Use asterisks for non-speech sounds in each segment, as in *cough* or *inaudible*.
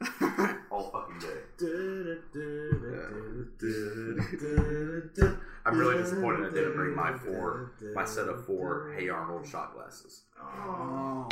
*laughs* All fucking day. I'm really disappointed I didn't bring my four, my set of four Hey Arnold shot glasses. Oh.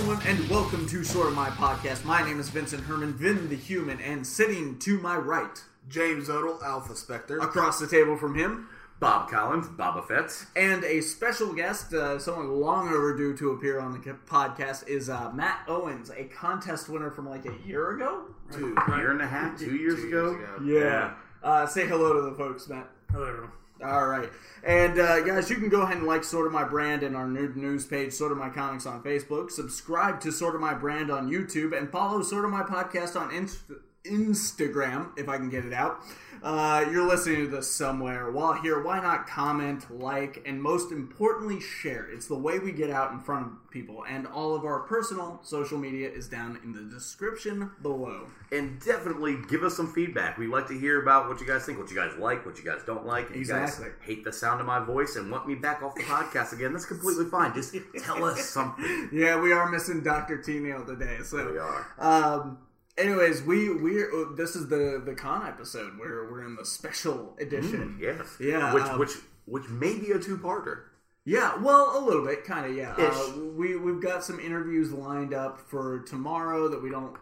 Everyone, and welcome to Sorta My Podcast. My name is Vincent Herman, Vin the Human, and sitting to my right, James Odell, Alpha Spectre. across the table from him, Bob Collins, Boba Fett. and a special guest, uh, someone long overdue to appear on the podcast, is uh, Matt Owens, a contest winner from like a year ago. Two. A year and a half, two years ago. Yeah. Uh, say hello to the folks, Matt. Hello, everyone. All right. And uh, guys, you can go ahead and like Sorta My Brand and our new news page, Sorta My Comics on Facebook. Subscribe to Sorta My Brand on YouTube and follow Sorta My Podcast on Inst- Instagram, if I can get it out. Uh, you're listening to this somewhere. While here, why not comment, like, and most importantly, share? It's the way we get out in front of people. And all of our personal social media is down in the description below. And definitely give us some feedback. We like to hear about what you guys think, what you guys like, what you guys don't like. If Exactly. you guys hate the sound of my voice and want me back off the podcast again, that's completely fine. Just tell us *laughs* something. Yeah, we are missing Dr. T Neil today. So We are. Um. Anyways, we we this is the the con episode where we're in the special edition. Yes. Yeah, Which um, which which may be a two-parter. Yeah, well, a little bit, kind of. Yeah, uh, we we've got some interviews lined up for tomorrow that we don't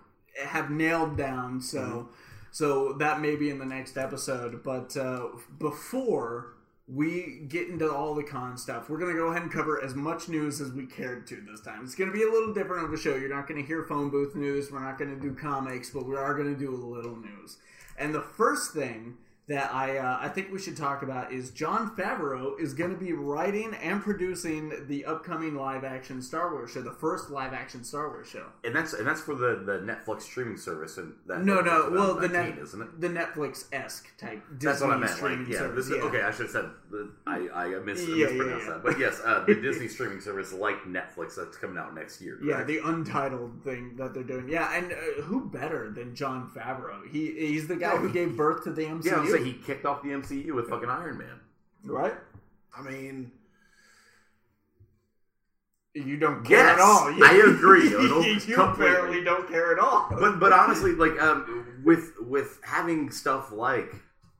have nailed down. So Mm-hmm. so that may be in the next episode. But uh, before we get into all the con stuff, we're gonna go ahead and cover as much news as we cared to this time. It's gonna be a little different of a show. You're not gonna hear phone booth news. We're not gonna do comics, but we are gonna do a little news. And the first thing that I uh, I think we should talk about is Jon Favreau is going to be writing and producing the upcoming live action Star Wars show, the first live action Star Wars show. And that's and that's for the, the Netflix streaming service and that No, no, well, the net, isn't it? the Netflix esque type. Disney That's what I meant. Like, streaming yeah, service. is, yeah. okay. I should have said the, I I mis- Yeah, mispronounced yeah. that, but yes, uh, the *laughs* Disney streaming service like Netflix that's coming out next year. Yeah, the untitled thing that they're doing. Yeah, and uh, who better than Jon Favreau? He he's the guy who gave birth to the MCU. Yeah. I was say he kicked off the MCU with fucking Iron Man. right? I mean, You don't care Yes, at all. I agree, *laughs* you apparently don't care at all. But but honestly, like um, with with having stuff like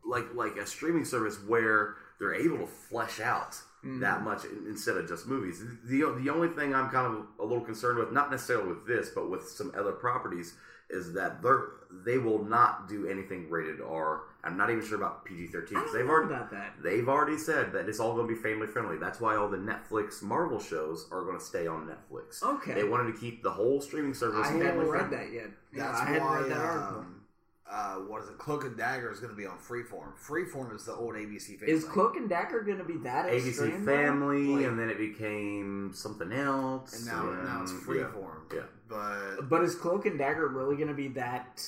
like like a streaming service where they're able to flesh out Mm-hmm. that much instead of just movies. The the only thing I'm kind of a little concerned with, not necessarily with this, but with some other properties, is that they're they will not do anything rated R. I'm not even sure about PG-13 because they've know already about that. they've already said that it's all going to be family friendly. That's why all the Netflix Marvel shows are going to stay on Netflix. Okay. They wanted to keep the whole streaming service I family hadn't read friendly. that yet. Yeah, that's I hadn't why. read that article. Um, uh, what is it? Cloak and Dagger is going to be on Freeform. Freeform is the old ABC. Family. Is. Cloak and Dagger going to be that ABC extreme? Family, Like- and then it became something else. and now now it's and- Freeform. Yeah. But But is Cloak and Dagger really going to be that,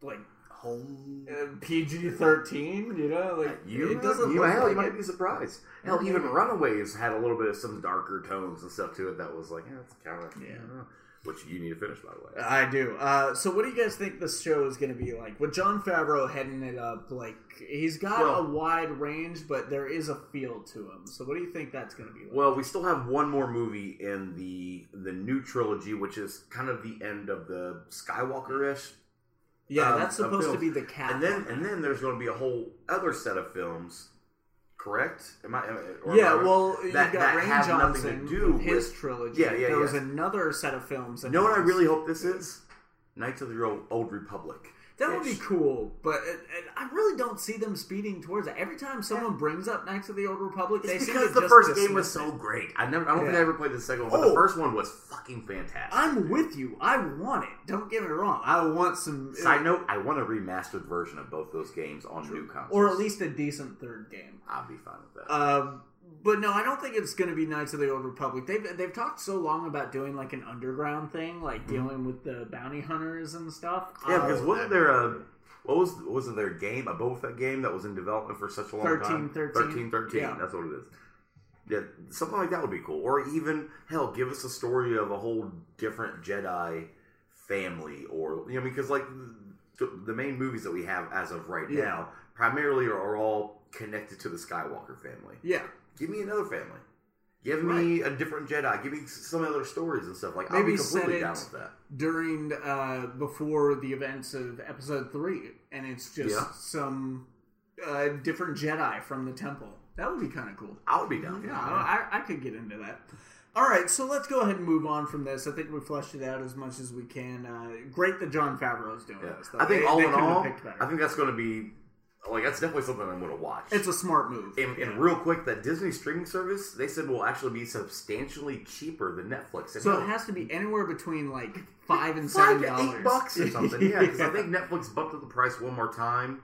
like, home. uh, PG thirteen? You know, like You, it doesn't you, look hell, like you might it. be surprised. Hell, even Runaways had a little bit of some darker tones and stuff to it that was like, yeah, it's kind of, Yeah. Which you need to finish, by the way. I do. Uh, so, what do you guys think this show is going to be like? With Jon Favreau heading it up, like he's got Well- a wide range, but there is a feel to him. So, what do you think that's going to be like? Well, we still have one more movie in the the new trilogy, which is kind of the end of the Skywalker ish. Yeah, um, that's supposed to be the cap. And then and then there's going to be a whole other set of films. Correct? Am I? am I- or yeah, am I- well, you that- got that Rian nothing to Johnson do with his trilogy. Yeah, yeah, There was another set of films. You know what I really hope this is? Knights of the Old Republic. That would be cool, but uh, uh, I really don't see them speeding towards it. Every time someone brings up Knights of the Old Republic, they It's seem because to the first game was so great. I never, I don't think I ever played the second one, but Oh. the first one was fucking fantastic. I'm with you. I want it. Don't get me wrong. I want some, Side note: I want a remastered version of both those games on new consoles, or at least a decent third game. I'll be fine with that. Um, but no, I don't think it's going to be Knights of the Old Republic. They've they've talked so long about doing like an underground thing, like dealing with the bounty hunters and stuff. Mm-hmm. yeah, because Oh, wasn't there a what was wasn't there a game a Boba Fett game that was in development for such a long 13, time? 13. 13, 13, Yeah. That's what it is. Yeah, something like that would be cool. Or even hell, give us a story of a whole different Jedi family, or you know, because like the, the main movies that we have as of right Yeah. now primarily are, are all connected to the Skywalker family. Yeah, Give me another family. Give me a different Jedi. Give me some other stories and stuff. Like I'll Maybe be set completely it- down with that. during uh, before the events of Episode Three, and it's just Yeah. some uh, different Jedi from the temple. That would be kind of cool. I would be down. Yeah, that. I, I could get into that. All right, so let's go ahead and move on from this. I think we fleshed it out as much as we can. Uh, great that Jon Favreau's doing Yeah. this. Though. I think They- all they in all. I think that's going to be like that's definitely something I'm going to watch. it's a smart move. And, and real quick, that Disney streaming service they said will actually be substantially cheaper than Netflix. And so no, it has to be anywhere between like five and seven dollars, bucks or *laughs* something. Yeah, because I think Netflix bumped up the price one more time,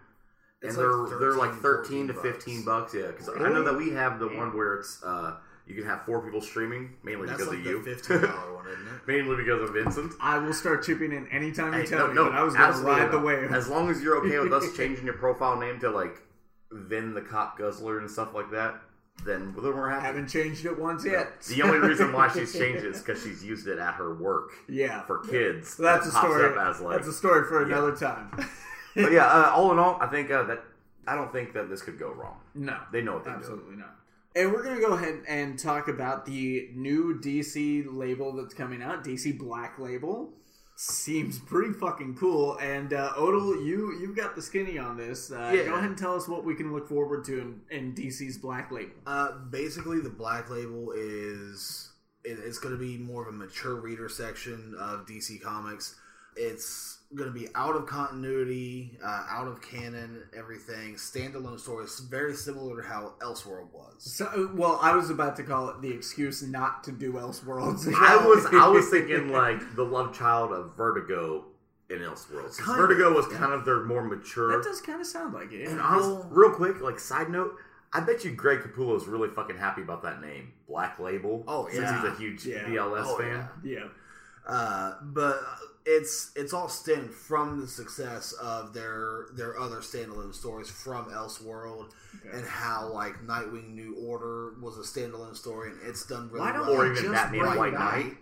and It's they're like they're like 13, to 14 fifteen bucks. Yeah, because I know that we have the one where it's uh, you can have four people streaming, mainly That's because like of the you, fifteen dollar *laughs* one, isn't it? mainly because of Vincent. I will start chipping in anytime you Hey, tell no, me. no, but I was going to absolutely ride the not. wave. As long as you're okay with us *laughs* changing your profile name to like Vin the Cop Guzzler and stuff like that, then then we're happy. Haven't changed it once yet. The only reason why she's *laughs* changed it is because she's used it at her work yeah, for kids. So that's a That pops story. up as, like- that's a story for another time. but yeah, uh, all in all, I think uh, that I don't think that this could go wrong. no, They know what they're absolutely not. And we're gonna go ahead and talk about the new DC label that's coming out, DC Black Label. Seems pretty fucking cool. And uh, Odell, you you've got the skinny on this. Uh, Yeah. Go ahead and tell us what we can look forward to in, in DC's Black Label. Uh, basically, the Black Label is it, it's going to be more of a mature reader section of DC Comics. It's going to be out of continuity, uh, out of canon, everything standalone stories, very similar to how Elseworld was. So, well, I was about to call it the excuse not to do Elseworlds. *laughs* I was I was thinking *laughs* like the love child of Vertigo in Elseworlds. Since Kind Vertigo of, was yeah. kind of their more mature. that does kind of sound like it. and honest, real quick, like side note, I bet you Greg Capullo is really fucking happy about that name, Black Label. Oh, yeah, since he's a huge Yeah. BLS Oh, fan. yeah. Yeah. Uh, but it's it's all stemmed from the success of their their other standalone stories from Elseworld Okay. and how like Nightwing New Order was a standalone story and it's done really Why don't well. Or they even just Batman bring White back- Knight.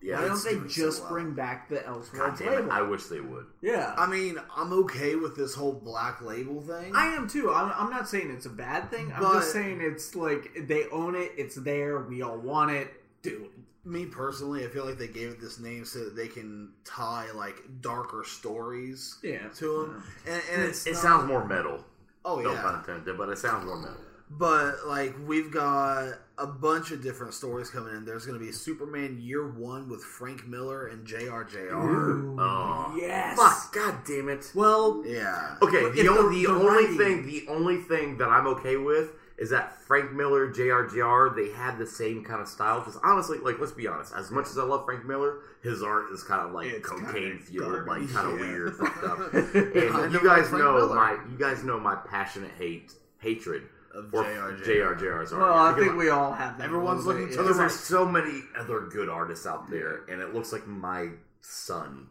Yeah, Why don't they doing so just well. bring back the God Elseworlds damn it, label? I wish they would. yeah. I mean, I'm okay with this whole black label thing. I am too. I'm, I'm not saying it's a bad thing. I'm just saying it's like they own it. It's there. We all want it. Do it. Me personally, I feel like they gave it this name so that they can tie like darker stories Yeah. to them, and, and it's It not- sounds more metal. Oh No yeah, pun intended, but it sounds more metal. But like we've got a bunch of different stories coming in. There's going to be Superman Year One with Frank Miller and J.R.J.R. Oh, yes. fuck! God damn it. Well, Yeah. Okay, the, the- only, the, the only writing- thing the only thing that I'm okay with is that Frank Miller, JRJR, they had the same kind of style. Because honestly, like let's be honest, as much as I love Frank Miller, his art is kind of like It's cocaine fueled, like kind of yeah. weird, fucked up. *laughs* And you guys know Miller. my you guys know my passionate hate hatred Of for JRJR. JRJR's art. well, I Because think we all have that. Everyone's a looking bit, to yeah. the there's so many other good artists out there, and it looks like my son,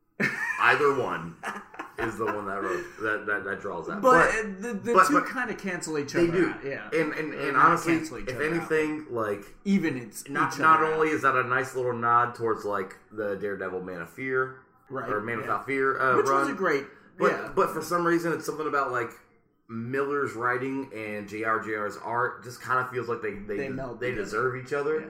*laughs* either one, *laughs* is the one that wrote that that, that draws that. But, uh, the, the but- two kind of cancel each other. they do, out. Yeah. And and, and honestly, each if other out. anything, like Even it's not not only out. is that a nice little nod towards like the Daredevil Man of Fear Right, or Man yeah. Without Fear uh, which run, was a great. but yeah. but for some reason it's something about like Miller's writing and JRJR's art just kind of feels like they they They they, deserve each other. Yeah.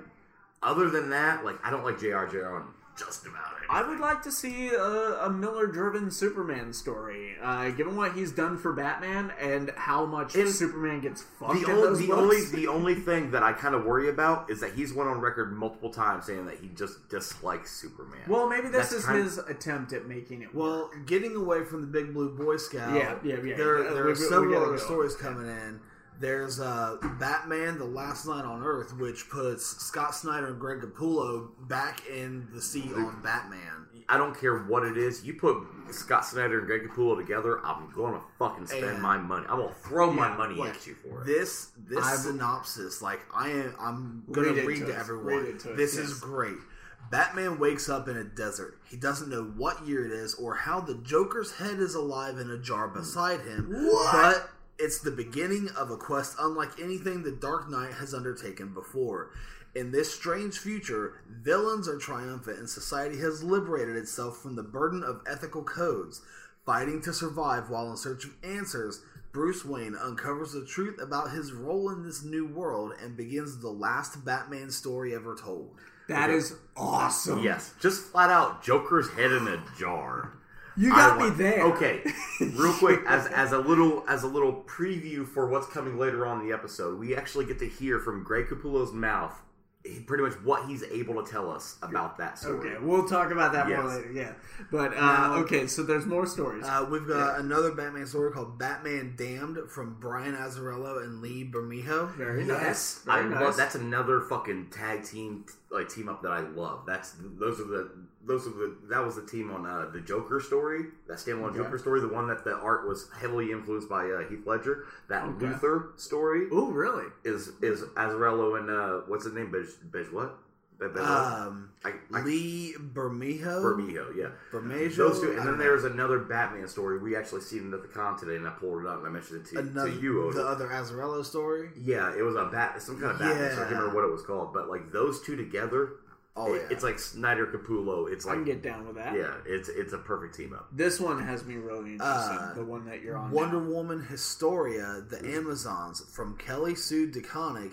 Other than that, like I don't like JRJR on just about it. I would like to see a, a Miller-driven Superman story, uh, given what he's done for Batman and how much And Superman gets fucked the in those only the books. only *laughs* the only thing that I kind of worry about is that he's went on record multiple times saying that he just dislikes Superman. well, maybe this That's is kind- his attempt at making it. Well, getting away from the Big Blue Boy Scout, Yeah, yeah, yeah. There, Uh, there we- are we several gotta other go. stories coming in. There's uh, Batman: The Last Knight on Earth, which puts Scott Snyder and Greg Capullo back in the seat on Batman. I don't care what it is. You put Scott Snyder and Greg Capullo together, I'm gonna fucking spend And- my money. I'm gonna throw my money like, at you for it. This this I've- synopsis, like I am, I'm gonna Read read, to to, everyone. Read it to us, this yes. is great. Batman wakes up in a desert. He doesn't know what year it is or how the Joker's head is alive in a jar beside him. What? But It's the beginning of a quest unlike anything the Dark Knight has undertaken before. In this strange future, villains are triumphant and society has liberated itself from the burden of ethical codes. Fighting to survive while in search of answers, Bruce Wayne uncovers the truth about his role in this new world and begins the last Batman story ever told. That is awesome. Yes, just flat out Joker's head in a jar. You got I me there. Okay, real quick, *laughs* as as a little as a little preview for what's coming later on in the episode, we actually get to hear from Greg Capullo's mouth, he, pretty much what he's able to tell us about that story. Okay, we'll talk about that more later. Yeah, but uh, Now- okay, so there's more stories. Uh, we've got another Batman story called Batman Damned from Brian Azzarello and Lee Bermejo. Very Yes, nice. I Very love that's another fucking tag team like team up that I love. That's those are the those are the that was the team on uh, the Joker story, that standalone Okay. Joker story, the one that the art was heavily influenced by uh, Heath Ledger. That Okay. Luthor story Oh, really? is is Azzarello and uh, what's his name? Bej, Bej what? Bej, Bej? Um, I, I, Lee Bermejo. Bermejo, yeah. Bermejo. Those two, and then know. there's another Batman story. We actually seen it at the con today, and I pulled it up and I mentioned it to, another to you. Odin. the other Azzarello story. Yeah, it was a bat, some kind of Batman. So I can't remember what it was called, but like those two together, Oh it- yeah, it's like Snyder Capullo. It's I like can get down with that. yeah, it's it's a perfect team up. This one has me really interested. Uh, the one that you're on. Wonder now. Woman Historia, the Amazons from Kelly Sue DeConnick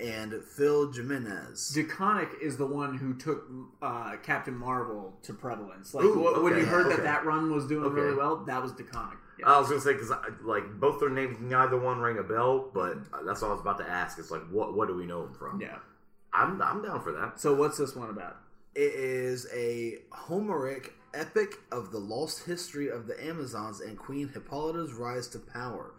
and Phil Jimenez. DeConnick is the one who took uh, Captain Marvel to prevalence. Like Ooh, wh- when you heard that okay. that run was doing Okay. really well, that was DeConnick. Yeah. I was gonna say because like both their names, neither one rang a bell, but that's what I was about to ask. It's like what what do we know them from? yeah. I'm I'm down for that. So what's this one about? It is a Homeric epic of the lost history of the Amazons and Queen Hippolyta's rise to power.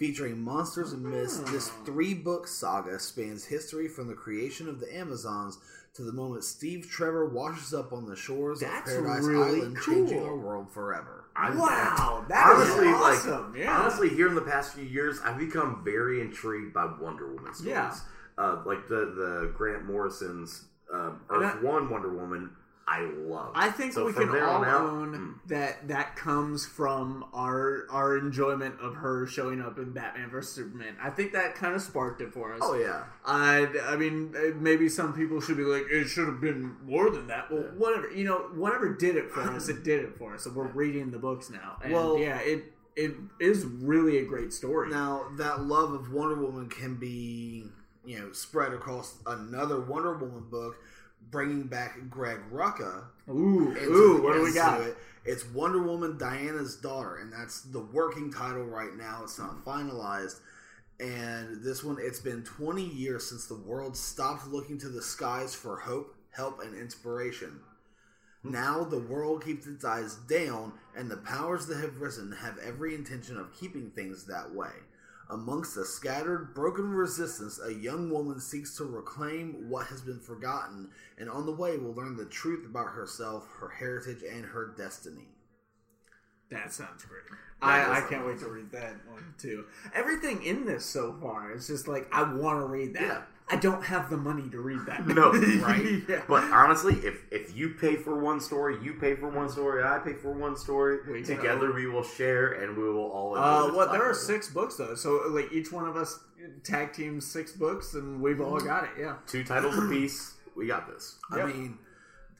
Featuring monsters and myths, this three book saga spans history from the creation of the Amazons to the moment Steve Trevor washes up on the shores That's of Paradise really Island, cool. changing our world forever. I'm Wow, that is honestly awesome. like Yeah. honestly here in the past few years, I've become very intrigued by Wonder Woman stories. Yeah. Uh, like the the Grant Morrison's And Earth I- One Wonder Woman. I love. I think So we can all out, own mm. that that comes from our our enjoyment of her showing up in Batman vs Superman. I think that kind of sparked it for us. Oh yeah. I, I mean, uh, maybe some people should be like, it should have been more than that. Well, whatever, you know, whatever did it for us, it *laughs* did it for us. So we're reading the books now. And Well- yeah, it it is really a great story. Now that love of Wonder Woman can be, you know, spread across another Wonder Woman book, bringing back Greg Rucka. ooh, ooh, what do we got? It. It's Wonder Woman Diana's daughter, and that's the working title right now. It's not finalized. And this one, it's been 20 years since the world stopped looking to the skies for hope, help, and inspiration. Hmm. Now the world keeps its eyes down, and the powers that have risen have every intention of keeping things that way. Amongst the scattered, broken resistance, a young woman seeks to reclaim what has been forgotten, and on the way will learn the truth about herself, her heritage, and her destiny. That sounds great. That I, I can't wait to read that one too. Everything in this so far is just like I want to read that. Yeah. I don't have the money to read that. No, *laughs* right? yeah. But honestly, if if you pay for one story, you pay for one story, I pay for one story. We Together, we will share, and we will all. enjoy Uh, this well, there are six books though, so like each one of us tag team six books, and we've all got it. Yeah. Two titles apiece. We got this. I mean,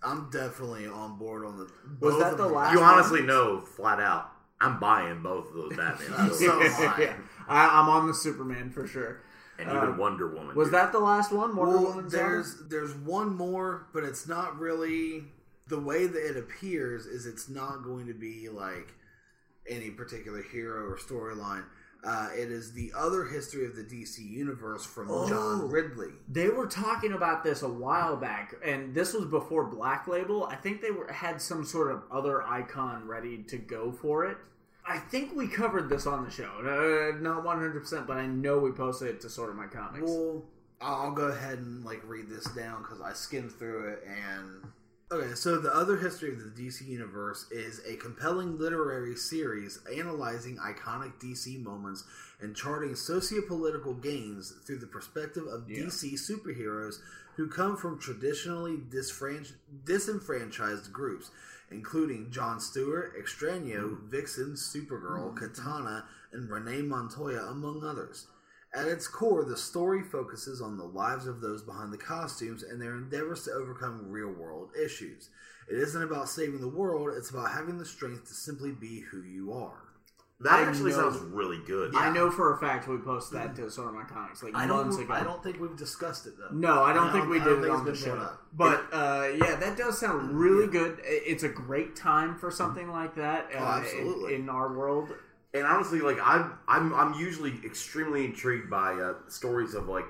I'm definitely on board on the. Was that the last- You one? honestly know flat out. I'm buying both of those Batman *laughs* So stories, am I. I, I'm on the Superman for sure. And even Uh, Wonder Woman. Was dude. that the last one? Wonder Well, Woman's Daughter? there's there's one more, but it's not really the way that it appears. Is it's not going to be like any particular hero or storyline. Uh, it is the other history of the DC universe from Oh. John Ridley. They were talking about this a while back, and this was before Black Label. I think they were had some sort of other icon ready to go for it. I think we covered this on the show. Uh, not one hundred percent, but I know we posted it to sort of my comics. Well, I'll go ahead and like read this down because I skimmed through it and Okay, so the other history of the DC universe is a compelling literary series analyzing iconic DC moments and charting socio-political gains through the perspective of Yeah. DC superheroes who come from traditionally disfranch- disenfranchised groups, including John Stewart, Extraño, Vixen, Supergirl, Katana, and Renee Montoya, among others. At its core, the story focuses on the lives of those behind the costumes and their endeavors to overcome real world issues. It isn't about saving the world, it's about having the strength to simply be who you are. That I actually know- sounds really good. I know for a fact we posted that to Sorta My Comics like I months don't, ago. I don't think we've discussed it though. No, I don't I think don't- we did it think on the show. up. But uh, yeah, that does sound really good. It's a great time for something like that uh, Oh, absolutely. in, in our world. and honestly, like I'm, I'm, I'm usually extremely intrigued by uh, stories of like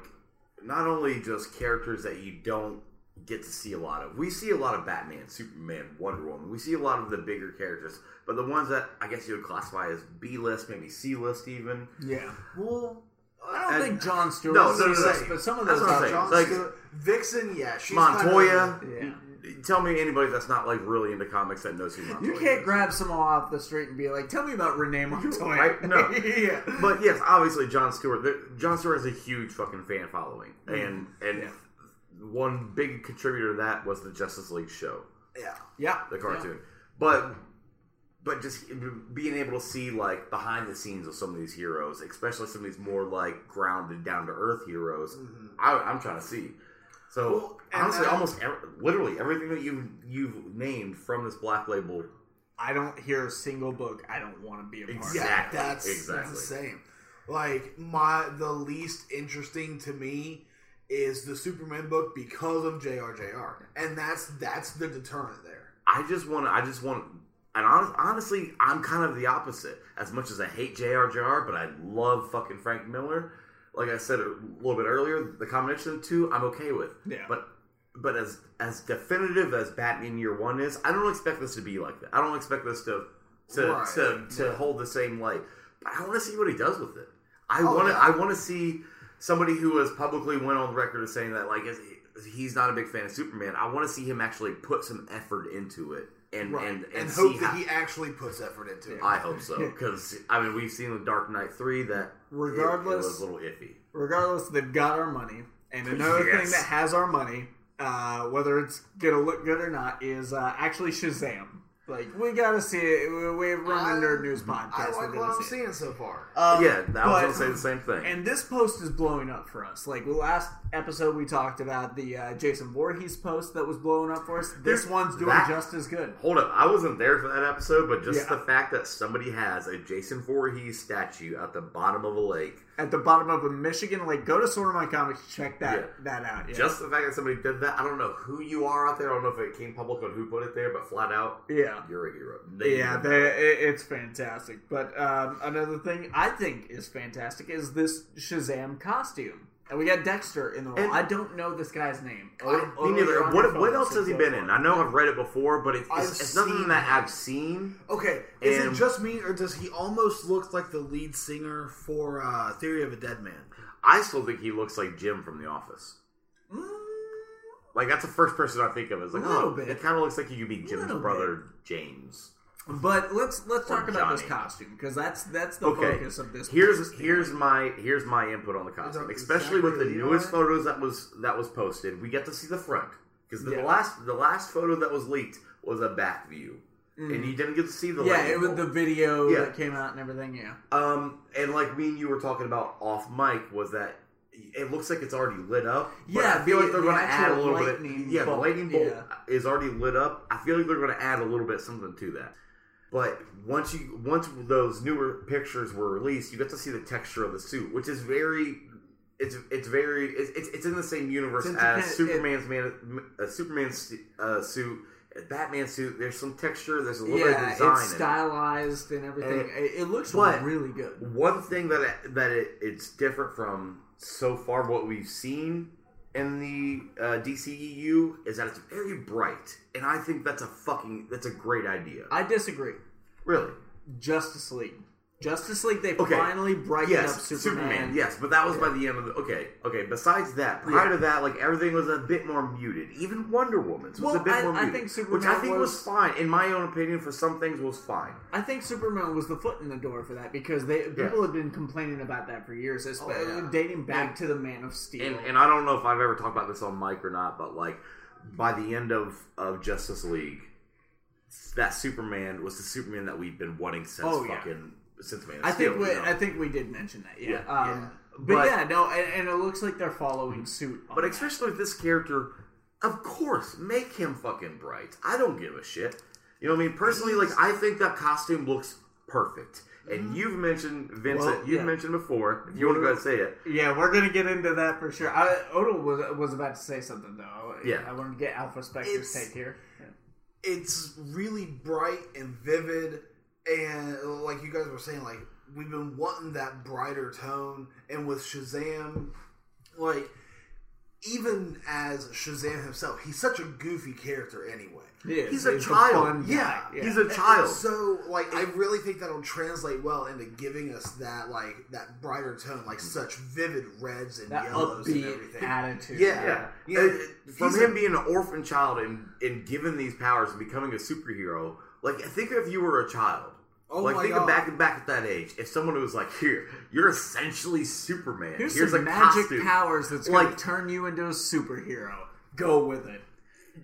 not only just characters that you don't get to see a lot of. We see a lot of Batman, Superman, Wonder Woman. We see a lot of the bigger characters, but the ones that I guess you would classify as B list, maybe C list, even. Yeah, Well, I don't And- think John Stewart. No, was no, no, no. this, but some of those. are- John Like- Stewart, Vixen, yeah, she's Montoya. Kind Yeah. Tell me anybody that's not like really into comics that knows who Montoya You can't is. grab someone off the street and be like, "Tell me about Renee Montoya." Right? *laughs* No. yeah. But yes, obviously John Stewart. there- John Stewart has a huge fucking fan following, and and Yeah. One big contributor to that was the Justice League show, yeah. Yeah. the cartoon. But but just being able to see like behind the scenes of some of these heroes, especially some of these more like grounded, down to earth heroes, I, I'm trying to see. So Mm-hmm. Well, honestly, almost literally everything that you you've named from this Black Label I don't hear a single book. I don't want to be a part of. Yeah, Exactly, that's exactly. that's the same. Like my the least interesting to me is the Superman book because of JRJR, and that's that's the deterrent there. I just want to. I just want. And honest, honestly, I'm kind of the opposite. As much as I hate JRJR, but I love fucking Frank Miller. Like I said a little bit earlier, the combination of the two, I'm okay with. Yeah. But but as as definitive as Batman Year One is, I don't expect this to be like that. I don't expect this to to Right, to, to yeah. hold the same light. But I want to see what he does with it. I Oh, want to. yeah. I want to see somebody who has publicly went on record as saying that like he's not a big fan of Superman. I want to see him actually put some effort into it and Right. and And, and, hope that how, he actually puts effort into it. I hope so because I mean we've seen the Dark Knight three that it- Regardless- it, was a little iffy. regardless, they've got our money. And *laughs* another Yes. thing that has our money, uh, whether it's gonna look good or not, is uh, actually Shazam. Like we gotta see it. We- We've run I- a nerd news podcast. I We're like gonna what I'm see it. seeing so far. Um, yeah, I was but- gonna say the same thing. And this post is blowing up for us. Like the last episode, we talked about the uh, Jason Voorhees post that was blowing up for us. This Dude, one's doing that- just as good. Hold up, I wasn't there for that episode, but just Yeah. the fact that somebody has a Jason Voorhees statue at the bottom of a lake, At the bottom of a Michigan lake, go to Sorta My Comics, check that Yeah. that out. Yeah. just the fact that somebody did that, I don't know who you are out there. I don't know if it came public on who put it there, but flat out, yeah. you're a hero. They Yeah, they, it's fantastic. But um, another thing I think is fantastic is this Shazam costume. And we got Dexter in the role. And- I don't know this guy's name. I- Oh, Me neither. What, what else has he been in? I know I've read it before, but it's, it's, it's nothing that. I've seen. Okay, is And- it just me, or does he almost look like the lead singer for uh, Theory of a Deadman? I still think he looks like Jim from The Office. Mm, Like that's the first person I think of. It's like, A little oh, bit. it kind of looks like he could be Jim's brother, James. But let's let's Or talk about this costume because that's that's the Okay, focus of this. here's this here's my here's my input on the costume, that especially with the newest Levi? photos that was that was posted. We get to see the front because the Yeah. last the last photo that was leaked was a back view, and you didn't get to see the Mm. yeah, it was the video Yeah. that came out and everything. Yeah, Um, and like me and you were talking about off mic was that it looks like it's already lit up. but Yeah, I feel the- like they're the going to add a little lightning bit. Yeah, bolt, the lightning bolt yeah. is already lit up. I feel like they're going to add a little bit something to that. But once you once those newer pictures were released, you get to see the texture of the suit, which is very. It's it's very it's it's, in the same universe It's as independent- Superman's man uh, Superman's uh, suit, Batman's suit. There's some texture. There's a little bit of yeah, design. it's in it. stylized and everything. And- it, it looks really good. One thing that it, that it, it's different from so far what we've seen in the uh, DCEU is that it's very bright, and I think that's a fucking that's a great idea. I disagree. really, Justice League. Justice League, they Okay. finally brightened Yes, up Superman. Yes, but that was by the end of the. Okay, okay. Besides that, prior Yeah. to that, like everything was a bit more muted. Even Wonder Woman's was Well, a bit I- more I muted, think which I think was, was- fine. In my own opinion, for some things, was fine. I think Superman was the foot in the door for that because they people Yes. have been complaining about that for years, oh, especially yeah. dating back to the Man of Steel. And and I don't know if I've ever talked about this on mic or not, but like by the end of of Justice League, that Superman was the Superman that we've been wanting since Oh, yeah. fucking since Man of I think we, you know? I think we did mention that. Yeah. Yeah, um, yeah. But, But- yeah, no, and, and it looks like they're following suit. on But that. especially with this character, of course, make him fucking bright. I don't give a shit. You know what I mean? Personally, like I think that costume looks perfect. And you've mentioned Vincent. Well, you've yeah. mentioned before. If you want to go ahead and say it, Yeah, we're gonna get into that for sure. I, Odell was was about to say something though. Yeah. I wanted to get Alpha Spectre's take here. Yeah. it's really bright and vivid and like you guys were saying like we've been wanting that brighter tone and with shazam like even as shazam himself he's such a goofy character anyway He is. he's a child. fun. Yeah, yeah. he's a child. so like i really think that'll translate well into giving us that like that brighter tone like such vivid reds and that yellows and upbeat everything attitude. Yeah. yeah. Yeah, Uh, From him a- being an orphan child and and given these powers and becoming a superhero, like think if you were a child. Oh like my think God. of back back at that age. If someone was like, "Here, you're essentially Superman. Here's, Here's, some a magic costume. powers that's Like- turn you into a superhero. Go with it.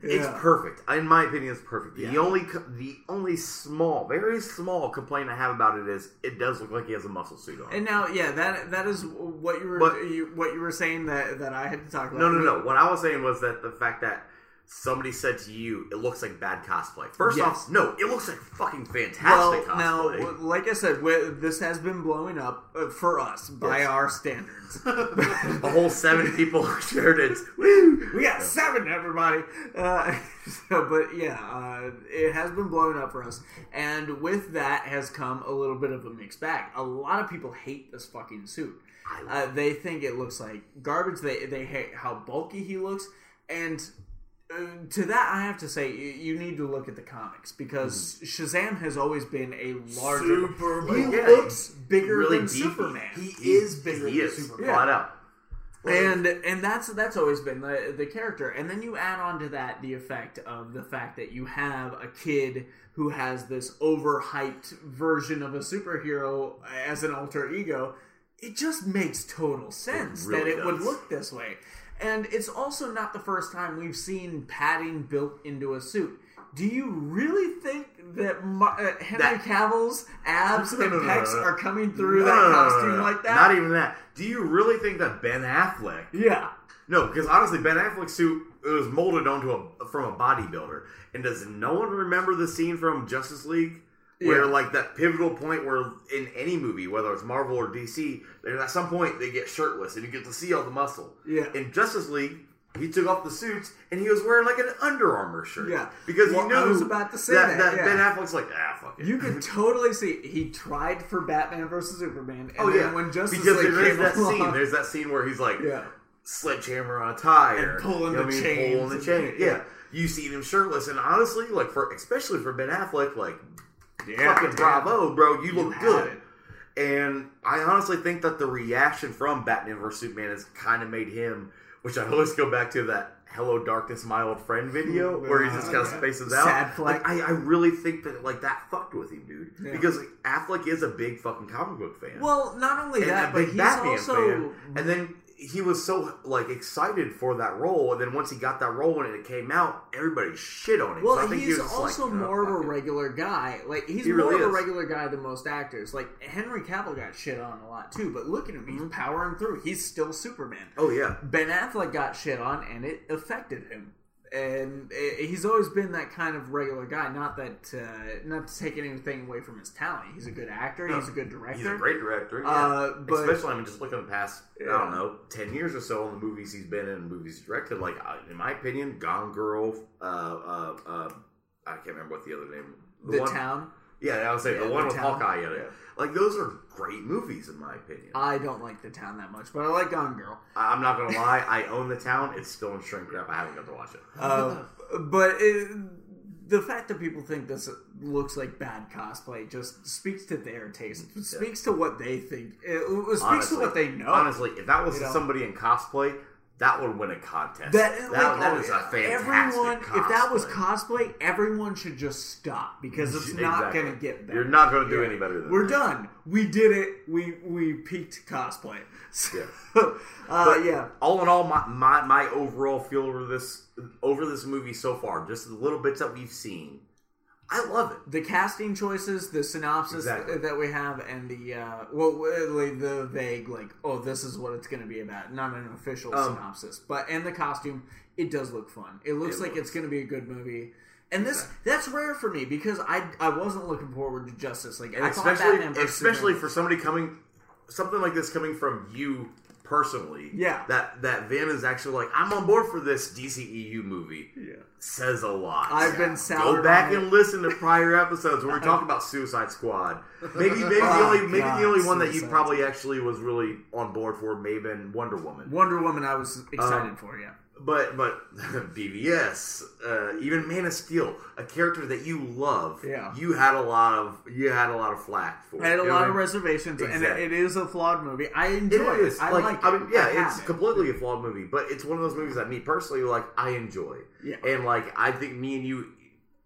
It's perfect. In my opinion, it's perfect. The only the only small, very small complaint I have about it is it does look like he has a muscle suit on. And now, yeah, that that is what you were But- you, what you were saying that that I had to talk about. no, no, no. What I was saying was that the fact that somebody said to you, "It looks like bad cosplay." First Yes. off, no, it looks like fucking Well, fantastic now, like I said, this has been blowing up uh, for us by Yes. our standards. *laughs* a whole seven people shared it. Woo! We got seven, everybody. Uh, *laughs* so, but yeah, uh, it has been blowing up for us, and with that has come a little bit of a mixed bag. A lot of people hate this fucking suit. Uh, they think it looks like garbage. They they hate how bulky he looks, and uh, to that I have to say you, you need to look at the comics because Shazam has always been a larger. Superman. He Yeah, looks bigger really than beefy. Superman. he is bigger He than is superman flat out. and and that's that's always been the the character and then you add on to that the effect of the fact that you have a kid who has this overhyped version of a superhero as an alter ego it just makes total sense really that it would look this way and it's also not the first time we've seen padding built into a suit do you really think that uh, Henry That- Cavill's abs No, and no, pecs no. are coming through that costume like that? Not even that. Do you really think that Ben Affleck yeah. No, because honestly, Ben Affleck's suit was molded onto a from a bodybuilder. And does no one remember the scene from Justice League where, Yeah. like, that pivotal point where in any movie, whether it's Marvel or DC, there at some point they get shirtless and you get to see all the muscle. Yeah. In Justice League, he took off the suits and he was wearing like an Under Armour shirt. Yeah. because Well, he knew I was about to say that, yeah. Ben Affleck's like, ah, fuck it. You could *laughs* totally see he tried for Batman versus Superman, and Oh yeah, when Justice because League there is came that along, scene. There's that scene where he's like, yeah, sledgehammer on a tire, And pulling you know the what I mean? chains pulling the chain. yeah. Yeah, you see him shirtless, and honestly, like for especially for Ben Affleck, like yeah, fucking bravo, bro, you, You look good. it. And I honestly think that the reaction from Batman vs Superman has kind of made him, which I always go back to that "Hello Darkness, My Old Friend" video where he just kind of spaces out. Sad. Like, I, I really think that like that fucked with him, dude, Yeah. because like, Affleck is a big fucking comic book fan Well, not only and that, but he's Batman also fan. And then he was so like excited for that role, and then once he got that role and it came out, everybody shit on him. well, so I think he's he also like, "Oh, more of a regular guy. Like he's He more really of a regular guy than most actors. Like Henry Cavill got shit on a lot too, but look at him, he's Mm-hmm. powering through. He's still Superman. Oh yeah, Ben Affleck got shit on, and it affected him. And uh, he's always been that kind of regular guy. Not that, uh, not to take anything away from his talent. He's a good actor. No, He's a good director. he's a great director. Yeah. Uh, but- especially I mean, just looking at the past, I don't know, ten years or so on the movies he's been in, and movies he's directed. Like uh, in my opinion, Gone Girl. Uh, uh, uh, I can't remember what the other name. the one, town. Yeah, I would say Yeah, the one The with Town. Hawkeye in it. Yeah. Like those are great movies in my opinion. I don't like the town that much, but I like Gone Girl. I'm not gonna lie, I own the town. It's still in shrink wrap. I haven't got to watch it. Uh, but it, the fact that people think this looks like bad cosplay just speaks to their taste. It speaks to what they think. It, it speaks Honestly, to what they know. Honestly, if that was You know? somebody in cosplay, that would win a contest. That, that, like, that oh, a fantastic everyone. If that was cosplay. cosplay, everyone should just stop because it's not going to get better. You're not going to do Yeah. any better than that. We're that. done. We did it. We we peaked cosplay. So, Yeah. *laughs* uh, yeah. all in all, my, my my overall feel over this over this movie so far, just the little bits that we've seen, I love it. the casting choices, the synopsis Exactly. that we have, and the uh, well, the vague, like, oh, this is what it's going to be about, not an official Um, synopsis, but and the costume, it does look fun. It looks It like looks- it's going to be a good movie. And this that's rare for me because I I wasn't looking forward to Justice League. Especially especially for somebody coming something like this coming from you personally. Yeah. That that Van is actually like, I'm on board for this DCEU movie. Yeah. Says a lot. I've been soured Go back on it. and listen to prior *laughs* episodes where we talk about Suicide Squad. Maybe maybe the Oh, only maybe God, the only one that you probably actually was really on board for may have been Wonder Woman. Wonder Woman. I was excited Um, for. Yeah. But but *laughs* BVS, uh, even Man of Steel, a character that you love, Yeah. you had a lot of you had a lot of flack for. I had a lot of reservations, and Exactly. it is a flawed movie. I enjoy It it. is I like, like I it. mean, yeah, I it's it. completely a flawed movie, but it's one of those movies that me personally like I enjoy. Yeah. and like I think me and you,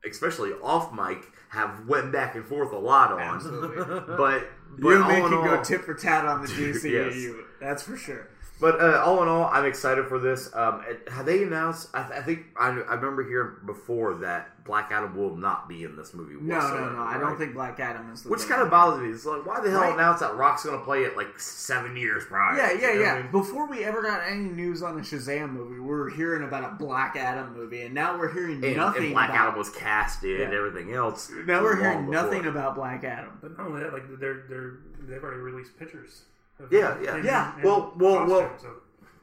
especially off mic, have went back and forth a lot on. Absolutely. But *laughs* but You and me can go tit for tat on the *laughs* DCEU. Yes. That's for sure. But uh, all in all, I'm excited for this. Um, have they announced? I, th- I think I, I remember hearing before that Black Adam will not be in this movie. No, whatsoever, no, no. I don't think Black Adam is the Which kind of bothers me. It's like, why the hell Right. announce that Rock's going to play it like seven years prior? Yeah, yeah, You know what I yeah. mean? Before we ever got any news on a Shazam movie, we were hearing about a Black Adam movie, and now we're hearing And, nothing. and Black about, Adam was casted and everything else. Now we're long hearing before. nothing about Black Adam. But not only that, like they're they're they've already released pictures. Of Yeah, yeah. in- Yeah. in Well, well, well-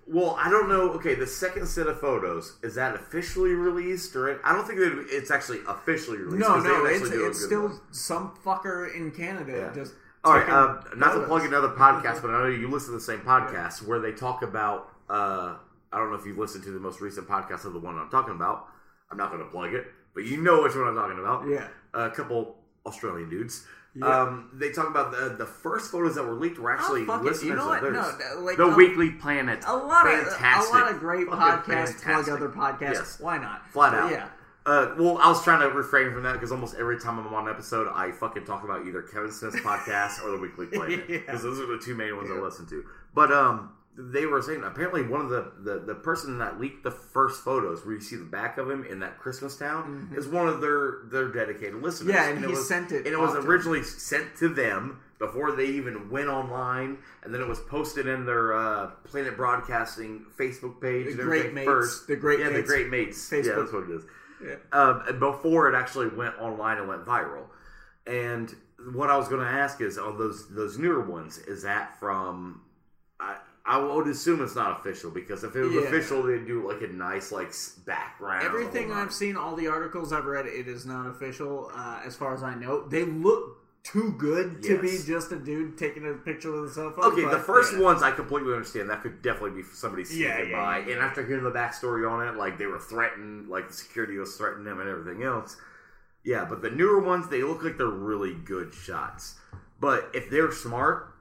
Well, I don't know. Okay, the second set of photos is that officially released, or I don't think that it's actually officially released. No, no, actually it's, do it's still one. some fucker in Canada Yeah. just. All right, uh, not to plug another podcast, but I know you listen to the same podcast where they talk about. Uh, I don't know if you've listened to the most recent podcast of the one I'm talking about. I'm not going to plug it, but you know which one I'm talking about. Yeah. a couple Australian dudes. Yeah. Um, they talk about the the first photos that were leaked were actually Oh, listeners You know what? of theirs. no, like the a- Weekly Planet. A lot fantastic. of a lot of great Fucking podcasts plug other podcasts. Yes. Why not? Flat out. Yeah. Uh, well, I was trying to refrain from that because almost every time I'm on an episode, I fucking talk about either Kevin Smith's podcast or the Weekly *laughs* Planet Yeah. because those are the two main ones I listen to. But um, they were saying apparently one of the, the the person that leaked the first photos, where you see the back of him in that Christmas town, is one of their their dedicated listeners. Mm-hmm. Yeah, and it he was, sent it and it was originally sent to them before they even went online, and then it was posted in their uh, Planet Broadcasting Facebook page. The Great Mates- first. the Great yeah, Mates the Great Mates. Yeah, that's what it is Yeah. um, before it actually went online and went viral. And what I was going to ask is, on those those newer ones, is that from? I I would assume it's not official because if it was Yeah. official, they'd do like a nice like background. Everything I've seen, all the articles I've read, it is not official. Uh, as far as I know, they look too good to be just a dude taking a picture with a cell phone. Okay, the first yeah. ones I completely understand. That could definitely be somebody sneaking Yeah, by. And after hearing the backstory on it, like they were threatened, like the security was threatening them and everything else. Yeah, but the newer ones, they look like they're really good shots. But if they're smart,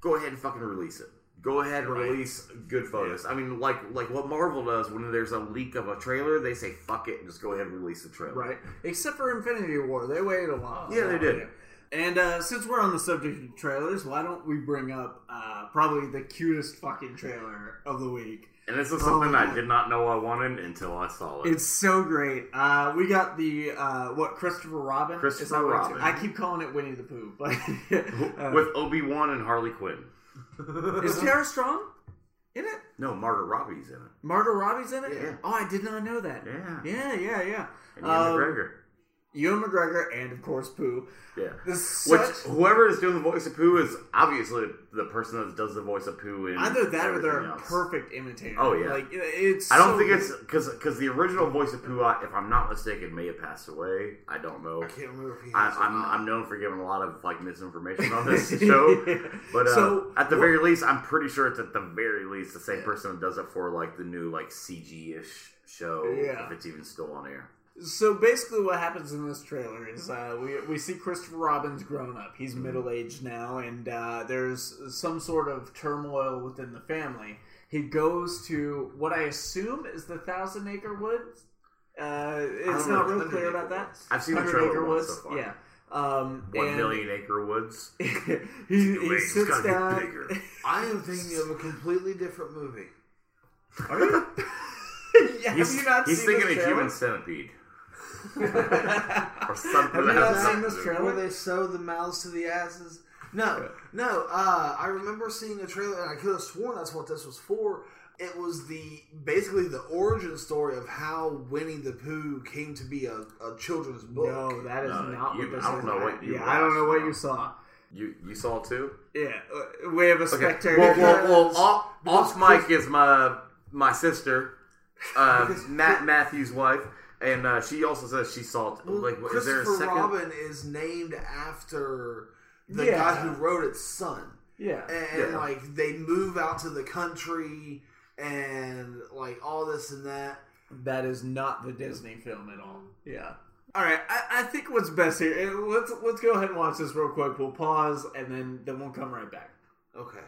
go ahead and fucking release it. Go ahead and Right. release good photos. I mean, like like what Marvel does when there's a leak of a trailer, they say fuck it and just go ahead and release the trailer. Right. Except for Infinity War. They waited a while. Yeah, they did. And uh, since we're on the subject of trailers, why don't we bring up uh, probably the cutest fucking trailer of the week? And this is something Oh, I did not know I wanted until I saw it. It's so great. Uh, we got the uh, what Christopher Robin. Christopher Is that what it's- Robin. I keep calling it Winnie the Pooh, but *laughs* uh, with Obi Wan and Harley Quinn. Is Tara Strong in it? No, Margaret Robbie's in it. Margot Robbie's in it. Yeah. Oh, I did not know that. Yeah. Yeah, yeah, yeah. And Ian Um, McGregor. Ewan McGregor, and of course Pooh. Yeah. This Which whoever is doing the voice of Pooh is obviously the person that does the voice of Pooh in either that or they're a else. perfect imitator. Oh, yeah. like it's. I don't so think good. it's because because the original voice of Pooh, if I'm not mistaken, may have passed away. I don't know. I can't remember if he I, has or I'm. I'm known for giving a lot of like misinformation on this *laughs* show, but uh, So, at the what- very least, I'm pretty sure it's at the very least the same person that does it for like the new like CG ish show, Yeah. if it's even still on air. So basically, what happens in this trailer is uh, we we see Christopher Robin's grown up. He's middle aged now, and uh, there's some sort of turmoil within the family. He goes to what I assume is the Thousand Acre Woods. Uh, it's not real clear about that. I've seen the 100 trailer Acre Woods, so far. yeah. Um, million acre woods. *laughs* he, he sits down. *laughs* I am thinking of a completely different movie. Are you? *laughs* Have He's, you not he's seen thinking of human centipede *laughs* or something. Have you not seen this trailer? Where they sew the mouths to the asses? No, no. Uh, I remember seeing a trailer, and I could have sworn that's what this was for. It was the basically the origin story of how Winnie the Pooh came to be a, a children's book. No, that is No, not you- what this I don't is. know what you yeah, I don't know what you saw. You you saw it too? Yeah, uh, we have a Okay. spectator. Well, well, well off, off because mic is my my sister, uh, *laughs* Matt Matthews' wife, and uh, she also says she saw it. Well, Like, what- is there a second? Robin is named after the Yeah. guy who wrote its son. yeah, and Yeah. like they move out to the country and like all this and that. that is not the Disney film at all. Yeah. All right, I, I think what's best here. eh, Let's let's go ahead and watch this real quick. We'll pause and then then we'll come right back. Okay.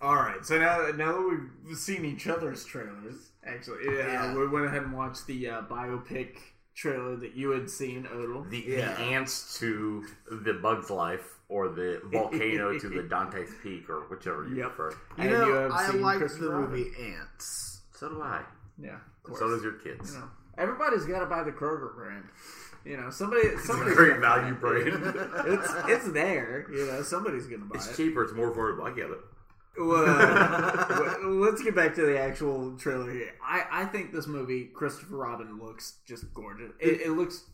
All right. So now now that we've seen each other's trailers, actually, yeah, Yeah. we went ahead and watched the uh, biopic trailer that you had seen, Odell. The, Yeah. the ants to the Bug's Life, or the volcano to the *laughs* Dante's Peak, or whichever you Yep. prefer. You And know, you have I seen like the Robin. movie Ants. So do I. Yeah. So does your kids. You know, everybody's got to buy the Kroger brand. You know, somebody, somebody's Great gonna buy value it. brand. It's it's there. You know, somebody's gonna buy It's it. cheaper. It's more affordable. I get it. Well, *laughs* let's get back to the actual trailer here. I, I think this movie, Christopher Robin, looks just gorgeous. It, it looks